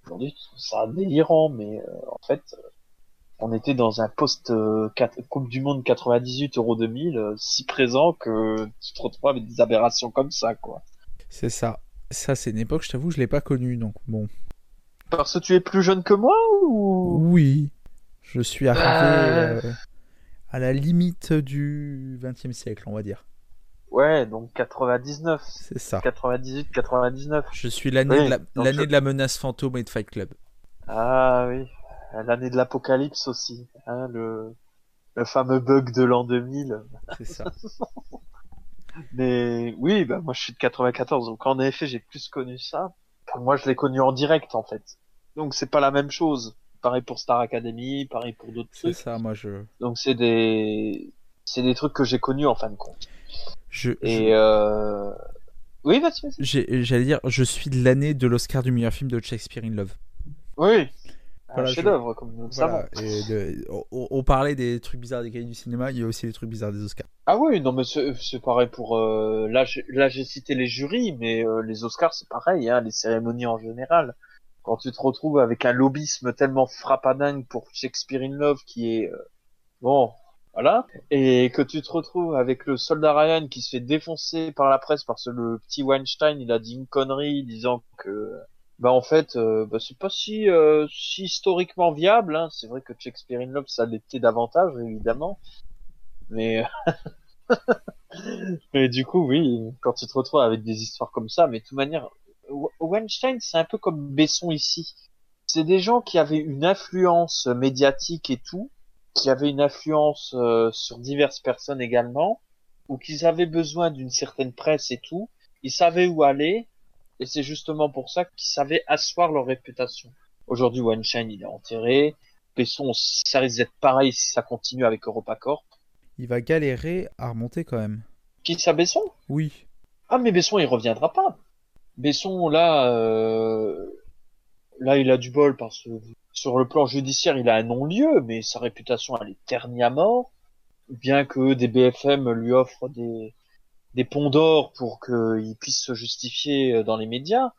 Aujourd'hui, je trouve ça délirant, mais euh, en fait, euh, on était dans un post euh, quat- Coupe du Monde 98 Euro 2000 euh, si présent que tu te retrouves avec des aberrations comme ça, quoi. C'est ça. Ça, c'est une époque, je t'avoue, je l'ai pas connue, donc bon. Parce que tu es plus jeune que moi ou? Oui, je suis arrivé Euh. euh, à la limite du XXe siècle, on va dire. Ouais, donc 99, C'est ça. 98, 99. Je suis l'année Oui, de, la... donc l'année je- de la menace fantôme et de Fight Club. Ah oui, l'année de l'apocalypse aussi, hein, le le fameux bug de l'an 2000. C'est ça. Mais oui, bah moi je suis de 94, donc en effet j'ai plus connu ça. Enfin, moi je l'ai connu en direct en fait. Donc c'est pas la même chose. Pareil pour Star Academy, pareil pour d'autres C'est trucs. ça, moi je. Donc c'est des c'est des trucs que j'ai connus en fin de compte. je, Et euh... oui, vas-y, vas-y. J'allais dire, je suis de l'année de l'Oscar du meilleur film de Shakespeare in Love. Oui. Voilà, un je- chef-d'œuvre comme nous le savons. Voilà. Et de- on, on parlait des trucs bizarres des cahiers du cinéma, il y a aussi les trucs bizarres des Oscars. Ah oui, non mais c'est pareil pour euh, là j'ai là j'ai cité les jurys mais euh, les Oscars c'est pareil hein, les cérémonies en général. Quand tu te retrouves avec un lobbyisme tellement frappadingue pour Shakespeare in Love qui est euh, bon voilà et que tu te retrouves avec le soldat Ryan qui se fait défoncer par la presse parce que le petit Weinstein il a dit une connerie disant que bah en fait euh, bah, c'est pas si euh, si historiquement viable hein. c'est vrai que Shakespeare in Love ça l'était davantage évidemment mais mais du coup, oui, quand tu te retrouves avec des histoires comme ça, mais de toute manière, Weinstein, c'est un peu comme Besson ici. C'est des gens qui avaient une influence médiatique et tout, qui avaient une influence euh, sur diverses personnes également, ou qu'ils avaient besoin d'une certaine presse et tout. Ils savaient où aller, et c'est justement pour ça qu'ils savaient asseoir leur réputation. Aujourd'hui, Weinstein, il est enterré. Besson, ça risque d'être pareil si ça continue avec EuropaCorp. Il va galérer à remonter quand même. Qui ça, Besson? Oui. Ah mais Besson il reviendra pas. Besson là euh... là il a du bol parce que sur le plan judiciaire il a un non-lieu mais sa réputation elle est ternie à mort bien que des BFM lui offrent des des ponts d'or pour qu'il puisse se justifier dans les médias.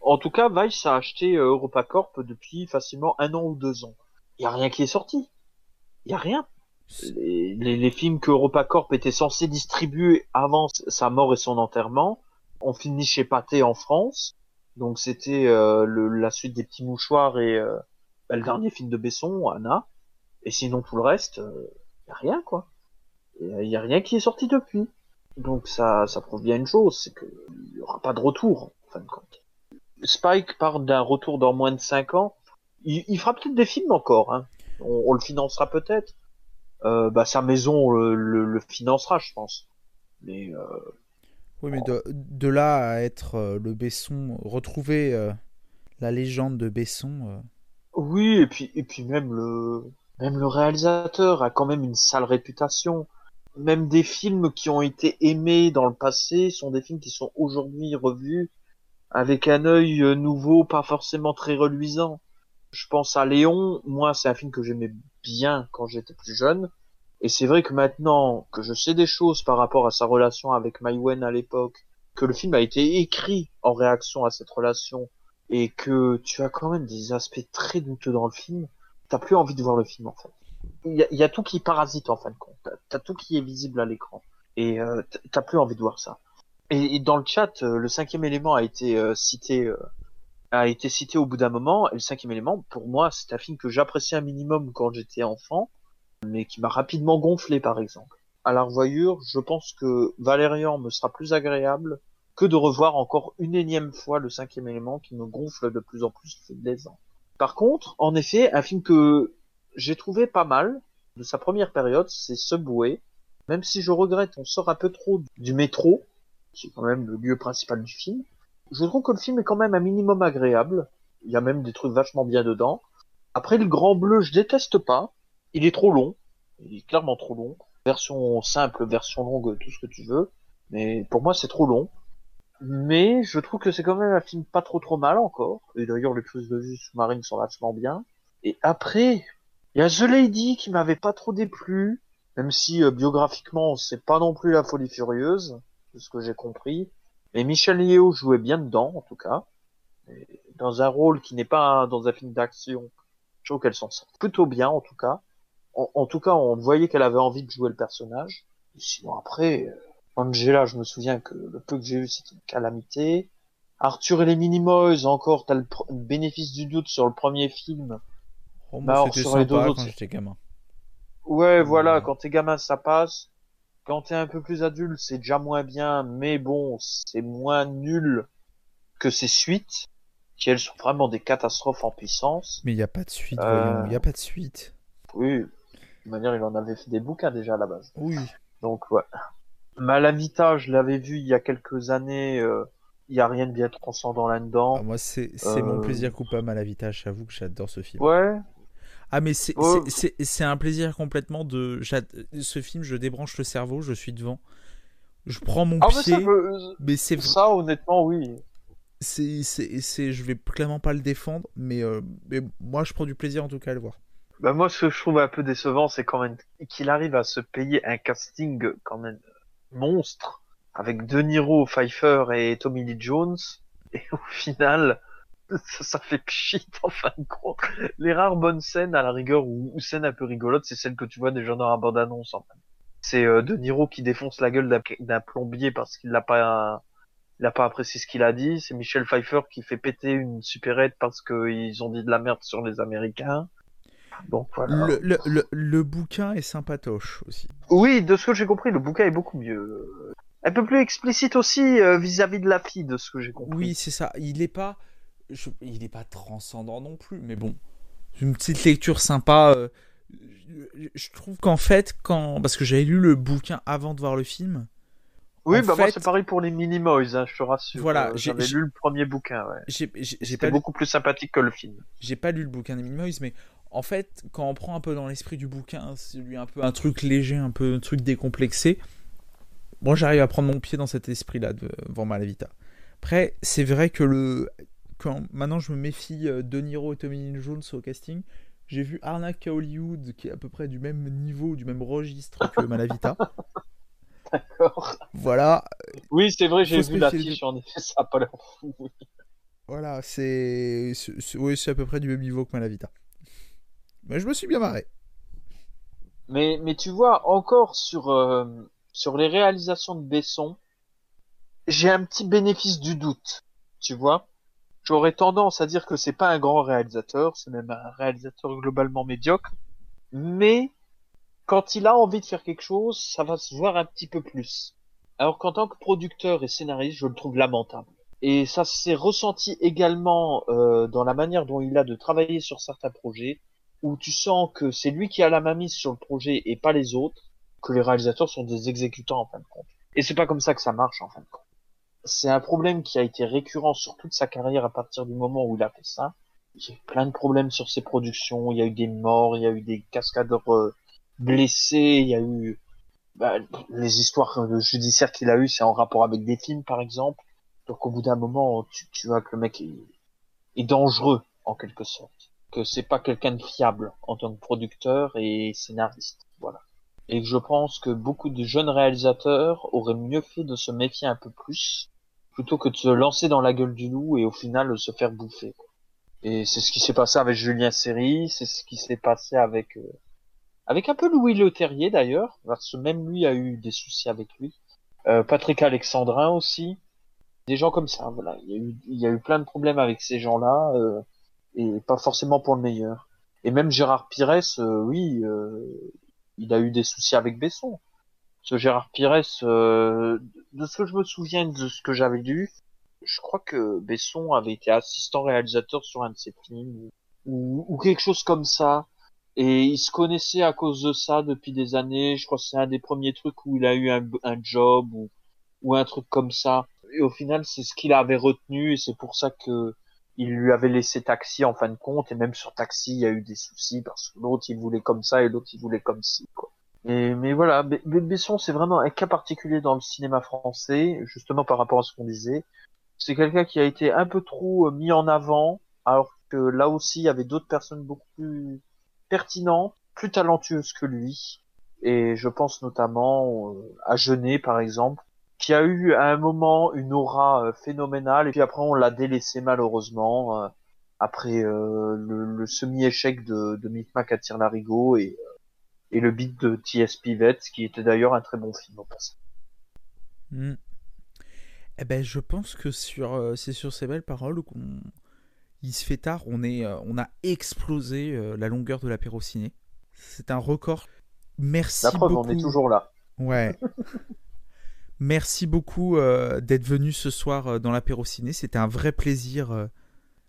En tout cas, Vice a acheté euh, EuropaCorp depuis facilement un an ou deux ans. Il y a rien qui est sorti. Il y a rien les, les, les films que EuropaCorp était censé distribuer avant sa mort et son enterrement ont fini chez Pathé en France. Donc c'était euh, la suite des petits mouchoirs et euh, bah, le dernier film de Besson, Anna. Et sinon tout le reste, il y a rien quoi. Il y a rien qui est sorti depuis. Donc ça, ça prouve bien une chose, c'est qu'il y aura pas de retour en fin de compte. Spike parle d'un retour dans moins de 5 ans. Il, il fera peut-être des films encore. Hein. On, on le financera peut-être euh, bah, sa maison le, le, le financera, je pense. Mais euh, Oui, mais de, de là à être euh, le Besson, retrouver euh, la légende de Besson. euh, oui, et puis et puis même le Même le réalisateur a quand même une sale réputation. Même des films qui ont été aimés dans le passé sont des films qui sont aujourd'hui revus avec un œil euh, nouveau, pas forcément très reluisant. Je pense à Léon, moi c'est un film que j'aimais bien quand j'étais plus jeune, et c'est vrai que maintenant que je sais des choses par rapport à sa relation avec Maïwen à l'époque, que le film a été écrit en réaction à cette relation, et que tu as quand même des aspects très douteux dans le film, t'as plus envie de voir le film en fait. Il y a, tout qui parasite en fin de compte. T'as- tout qui est visible à l'écran. Et euh, t'as plus envie de voir ça. Et, dans le chat, euh, le cinquième élément a été euh, cité a été cité au bout d'un moment. Et le cinquième élément, pour moi, c'est un film que j'appréciais un minimum quand j'étais enfant, mais qui m'a rapidement gonflé, par exemple. À la revoyure, je pense que Valérian me sera plus agréable que de revoir encore une énième fois le cinquième élément qui me gonfle de plus en plus des ans. Par contre, en effet, un film que j'ai trouvé pas mal de sa première période, c'est Subway. Même si je regrette, on sort un peu trop du métro, qui est quand même le lieu principal du film. Je trouve que le film est quand même un minimum agréable. Il y a même des trucs vachement bien dedans. Après, le Grand Bleu, je déteste pas. Il est trop long. Il est clairement trop long. Version simple, version longue, tout ce que tu veux. Mais pour moi, c'est trop long. Mais je trouve que c'est quand même un film pas trop trop mal encore. Et d'ailleurs, les prises de vue sous-marines sont vachement bien. Et après, il y a The Lady qui m'avait pas trop déplu. Même si euh, biographiquement, c'est pas non plus la folie furieuse, de ce que j'ai compris. Mais Michel Yeo jouait bien dedans, en tout cas. Dans un rôle qui n'est pas dans un film d'action. Je trouve qu'elle s'en sort plutôt bien, en tout cas. En, tout cas, on voyait qu'elle avait envie de jouer le personnage. Sinon, après, euh, Angela, je me souviens que le peu que j'ai eu, c'était une calamité. Arthur et les Minimoys, encore, t'as le bénéfice du doute sur le premier film. Oh, Bah, alors, sur les deux autres, quand c'est- j'étais gamin. Ouais, voilà, Ouais. quand t'es gamin, ça passe. Quand t'es un peu plus adulte, c'est déjà moins bien, mais bon, c'est moins nul que ses suites, qui elles sont vraiment des catastrophes en puissance. Mais il n'y a pas de suite, Euh. voyons. Il n'y a pas de suite. Oui, de toute manière, il en avait fait des bouquins déjà à la base. Oui. Donc, ouais. Malavita, je l'avais vu il y a quelques années, euh, il y a rien de bien transcendant là-dedans. Ah, moi, c'est mon Euh. plaisir coupable à la. J'avoue que j'adore ce film. Ouais, Ah, mais c'est Ouais. c'est- un plaisir complètement de. Ce film, je débranche le cerveau, je suis devant. Je prends mon ah, pied, mais c'est ça, honnêtement, oui. c'est c'est c'est- je vais clairement pas le défendre, mais, euh, mais moi, je prends du plaisir en tout cas à le voir. Bah moi, ce que je trouve un peu décevant, c'est quand même qu'il arrive à se payer un casting quand même monstre avec De Niro, Pfeiffer et Tommy Lee Jones, et au final, ça, fait pchit en fin de compte. Les rares bonnes scènes, à la rigueur, ou, ou scènes un peu rigolotes, c'est celles que tu vois déjà dans la bande-annonce. En fait. C'est euh, De Niro qui défonce la gueule d'un- plombier parce qu'il n'a pas il a pas apprécié ce qu'il a dit. C'est Michel Pfeiffer qui fait péter une supérette parce qu'ils ont dit de la merde sur les Américains. Donc voilà. Le, le, le, le bouquin est sympatoche aussi. Oui, de ce que j'ai compris, le bouquin est beaucoup mieux. Un peu plus explicite aussi euh, vis-à-vis de la fille, de ce que j'ai compris. Oui, c'est ça. Il est pas, je- il est pas transcendant non plus, mais bon, une petite lecture sympa. euh, je- je trouve qu'en fait, quand, parce que j'avais lu le bouquin avant de voir le film, Oui, bah moi fait- c'est pareil pour les Minimoys, hein, je te rassure. Voilà, Euh, j'avais lu le premier bouquin, ouais. C'était lu- beaucoup plus sympathique que le film. j'ai pas lu le bouquin des Minimoys, mais en fait, quand on prend un peu dans l'esprit du bouquin, c'est lui un peu un truc léger, un peu un truc décomplexé. Moi, j'arrive à prendre mon pied dans cet esprit-là devant Malavita. Après, c'est vrai que le quand maintenant je me méfie euh, de Niro et Tommy Lee Jones au casting, j'ai vu Arnaque à Hollywood qui est à peu près du même niveau, du même registre que Malavita. D'accord. voilà, Oui, c'est vrai, j'ai vu l'affiche, en effet, ça pas l'air fou. oui. voilà, c'est- oui, c'est à peu près du même niveau que Malavita. Mais je me suis bien marré. Mais, mais tu vois, encore sur, euh, sur les réalisations de Besson, j'ai un petit bénéfice du doute. Tu vois? J'aurais tendance à dire que c'est pas un grand réalisateur, c'est même un réalisateur globalement médiocre. Mais, quand il a envie de faire quelque chose, ça va se voir un petit peu plus. Alors qu'en tant que producteur et scénariste, je le trouve lamentable. Et ça s'est ressenti également euh, dans la manière dont il a de travailler sur certains projets où tu sens que c'est lui qui a la main mise sur le projet et pas les autres, que les réalisateurs sont des exécutants en fin de compte. Et c'est pas comme ça que ça marche en fin de compte. C'est un problème qui a été récurrent sur toute sa carrière à partir du moment où il a fait ça. il y a eu plein de problèmes sur ses productions, il y a eu des morts, il y a eu des cascadeurs euh, blessés, il y a eu bah, les histoires judiciaires qu'il a eu, c'est en rapport avec des films par exemple. Donc au bout d'un moment, tu, tu vois que le mec est, est dangereux en quelque sorte, que c'est pas quelqu'un de fiable en tant que producteur et scénariste, voilà. Et je pense que beaucoup de jeunes réalisateurs auraient mieux fait de se méfier un peu plus plutôt que de se lancer dans la gueule du loup et au final se faire bouffer. Et c'est ce qui s'est passé avec Julien Serry, c'est ce qui s'est passé avec euh, avec un peu Louis Le Terrier d'ailleurs, parce que même lui a eu des soucis avec lui. Euh, Patrick Alexandrin aussi, des gens comme ça. Voilà, il y a eu il y a eu plein de problèmes avec ces gens-là euh, et pas forcément pour le meilleur. Et même Gérard Pires, euh, oui, euh, il a eu des soucis avec Besson. Ce Gérard Pires, euh, de ce que je me souviens de ce que j'avais lu, je crois que Besson avait été assistant réalisateur sur un de ses films ou, ou quelque chose comme ça. Et il se connaissait à cause de ça depuis des années. Je crois que c'est un des premiers trucs où il a eu un, un job ou, ou un truc comme ça. Et au final, c'est ce qu'il avait retenu et c'est pour ça que il lui avait laissé Taxi en fin de compte. Et même sur Taxi, il y a eu des soucis parce que l'autre il voulait comme ça et l'autre il voulait comme ci. Quoi. Et, mais voilà, Besson c'est vraiment un cas particulier dans le cinéma français, justement par rapport à ce qu'on disait. C'est quelqu'un qui a été un peu trop mis en avant, alors que là aussi il y avait d'autres personnes beaucoup plus pertinentes, plus talentueuses que lui. Et je pense notamment euh, à Genet par exemple, qui a eu à un moment une aura euh, phénoménale et puis après on l'a délaissé malheureusement euh, après le, le semi-échec de, de Micmac à Tire-Larigot et et le beat de T.S. Pivet, qui était d'ailleurs un très bon film au passé. Mm. Eh ben, je pense que sur, euh, c'est sur ces belles paroles qu'on il se fait tard. On, est, euh, on a explosé euh, la longueur de l'apéro ciné. C'est un record. Merci la preuve, beaucoup. on est toujours là. Ouais. Merci beaucoup d'être venu ce soir dans l'apéro ciné. C'était un vrai plaisir.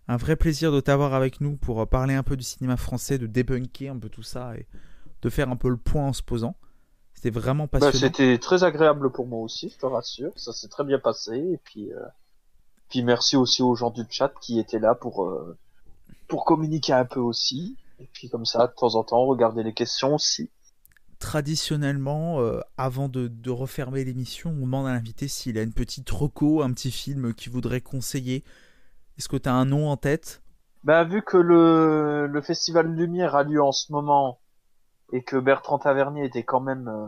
un vrai plaisir de t'avoir avec nous pour parler un peu du cinéma français, de débunker un peu tout ça et de faire un peu le point en se posant. C'était vraiment bah, passionnant. C'était très agréable pour moi aussi, je te rassure. Ça s'est très bien passé. Et puis, euh... puis merci aussi aux gens du chat qui étaient là pour, euh... pour communiquer un peu aussi. Et puis comme ça, de temps en temps, regarder les questions aussi. Traditionnellement, euh, avant de, de refermer l'émission, on demande à l'invité s'il a une petite reco, un petit film qu'il voudrait conseiller. Est-ce que tu as un nom en tête? Bah, Vu que le, le Festival Lumière a lieu en ce moment, et que Bertrand Tavernier était quand même euh,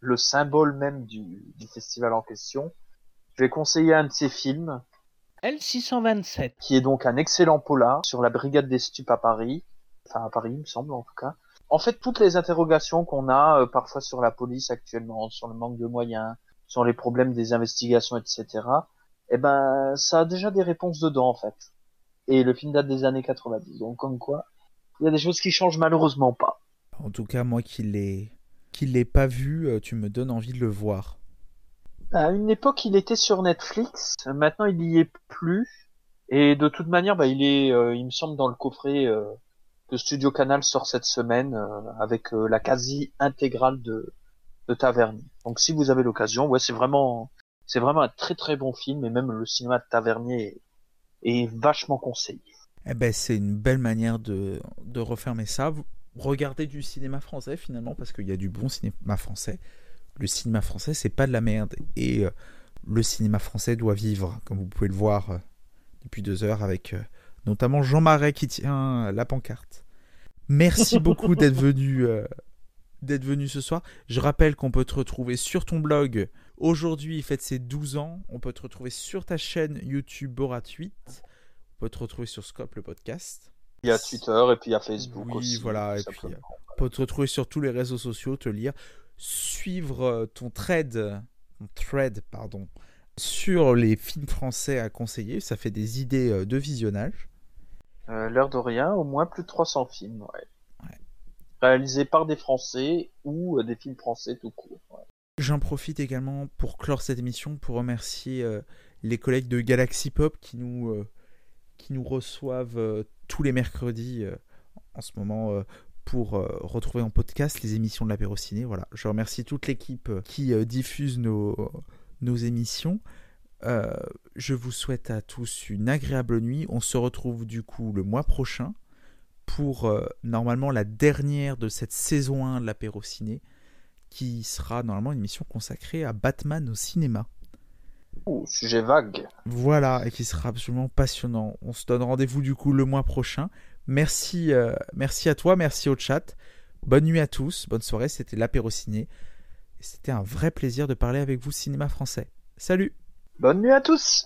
le symbole même du, du, festival en question, je vais conseiller un de ses films. L627. Qui est donc un excellent polar sur la brigade des stupes à Paris. Enfin, à Paris, il me semble, en tout cas. En fait, toutes les interrogations qu'on a euh, parfois sur la police actuellement, sur le manque de moyens, sur les problèmes des investigations, etc., eh ben, ça a déjà des réponses dedans, en fait. Et le film date des années 90. Donc, comme quoi, il y a des choses qui changent malheureusement pas. En tout cas, moi qui l'ai qui l'ai pas vu, euh, tu me donnes envie de le voir. À une époque, il était sur Netflix. Maintenant, il y est plus. Et de toute manière, bah, il est, euh, il me semble, dans le coffret euh, que Studio Canal sort cette semaine euh, avec euh, la quasi intégrale de, de Tavernier. Donc, si vous avez l'occasion, ouais, c'est vraiment, c'est vraiment un très très bon film. Et même le cinéma de Tavernier est, est vachement conseillé. Eh ben, c'est une belle manière de, de refermer ça regarder du cinéma français finalement parce qu'il y a du bon cinéma français. Le cinéma français, c'est pas de la merde. Et euh, le cinéma français doit vivre, comme vous pouvez le voir euh, depuis deux heures avec euh, notamment Jean Marais qui tient la pancarte. Merci beaucoup d'être venu, d'être venu ce soir. Je rappelle qu'on peut te retrouver sur ton blog. Aujourd'hui, il fête ses 12 ans. On peut te retrouver sur ta chaîne YouTube Borat 8. On peut te retrouver sur Scope le podcast. Il y a Twitter et puis il y a Facebook oui, aussi. voilà. Et puis, on peut te retrouver sur tous les réseaux sociaux, te lire, suivre ton thread, ton thread, pardon, sur les films français à conseiller. Ça fait des idées de visionnage. Euh, L'heure de rien, au moins plus de 300 films, ouais. ouais. Réalisés par des Français ou euh, des films français tout court. Ouais. J'en profite également pour clore cette émission pour remercier euh, les collègues de Galaxy Pop qui nous, euh, qui nous reçoivent euh, tous les mercredis euh, en ce moment euh, pour retrouver en podcast les émissions de l'apéro ciné. Voilà, je remercie toute l'équipe qui diffuse nos, nos émissions. je vous souhaite à tous une agréable nuit. On se retrouve du coup le mois prochain pour normalement la dernière de cette saison 1 de l'apéro ciné, qui sera normalement une émission consacrée à Batman au cinéma. Ouh, sujet vague. Voilà, et qui sera absolument passionnant. On se donne rendez-vous du coup le mois prochain. Merci, euh, merci à toi, merci au chat. Bonne nuit à tous, bonne soirée, c'était l'apéro ciné. C'était un vrai plaisir de parler avec vous cinéma français. Salut Bonne nuit à tous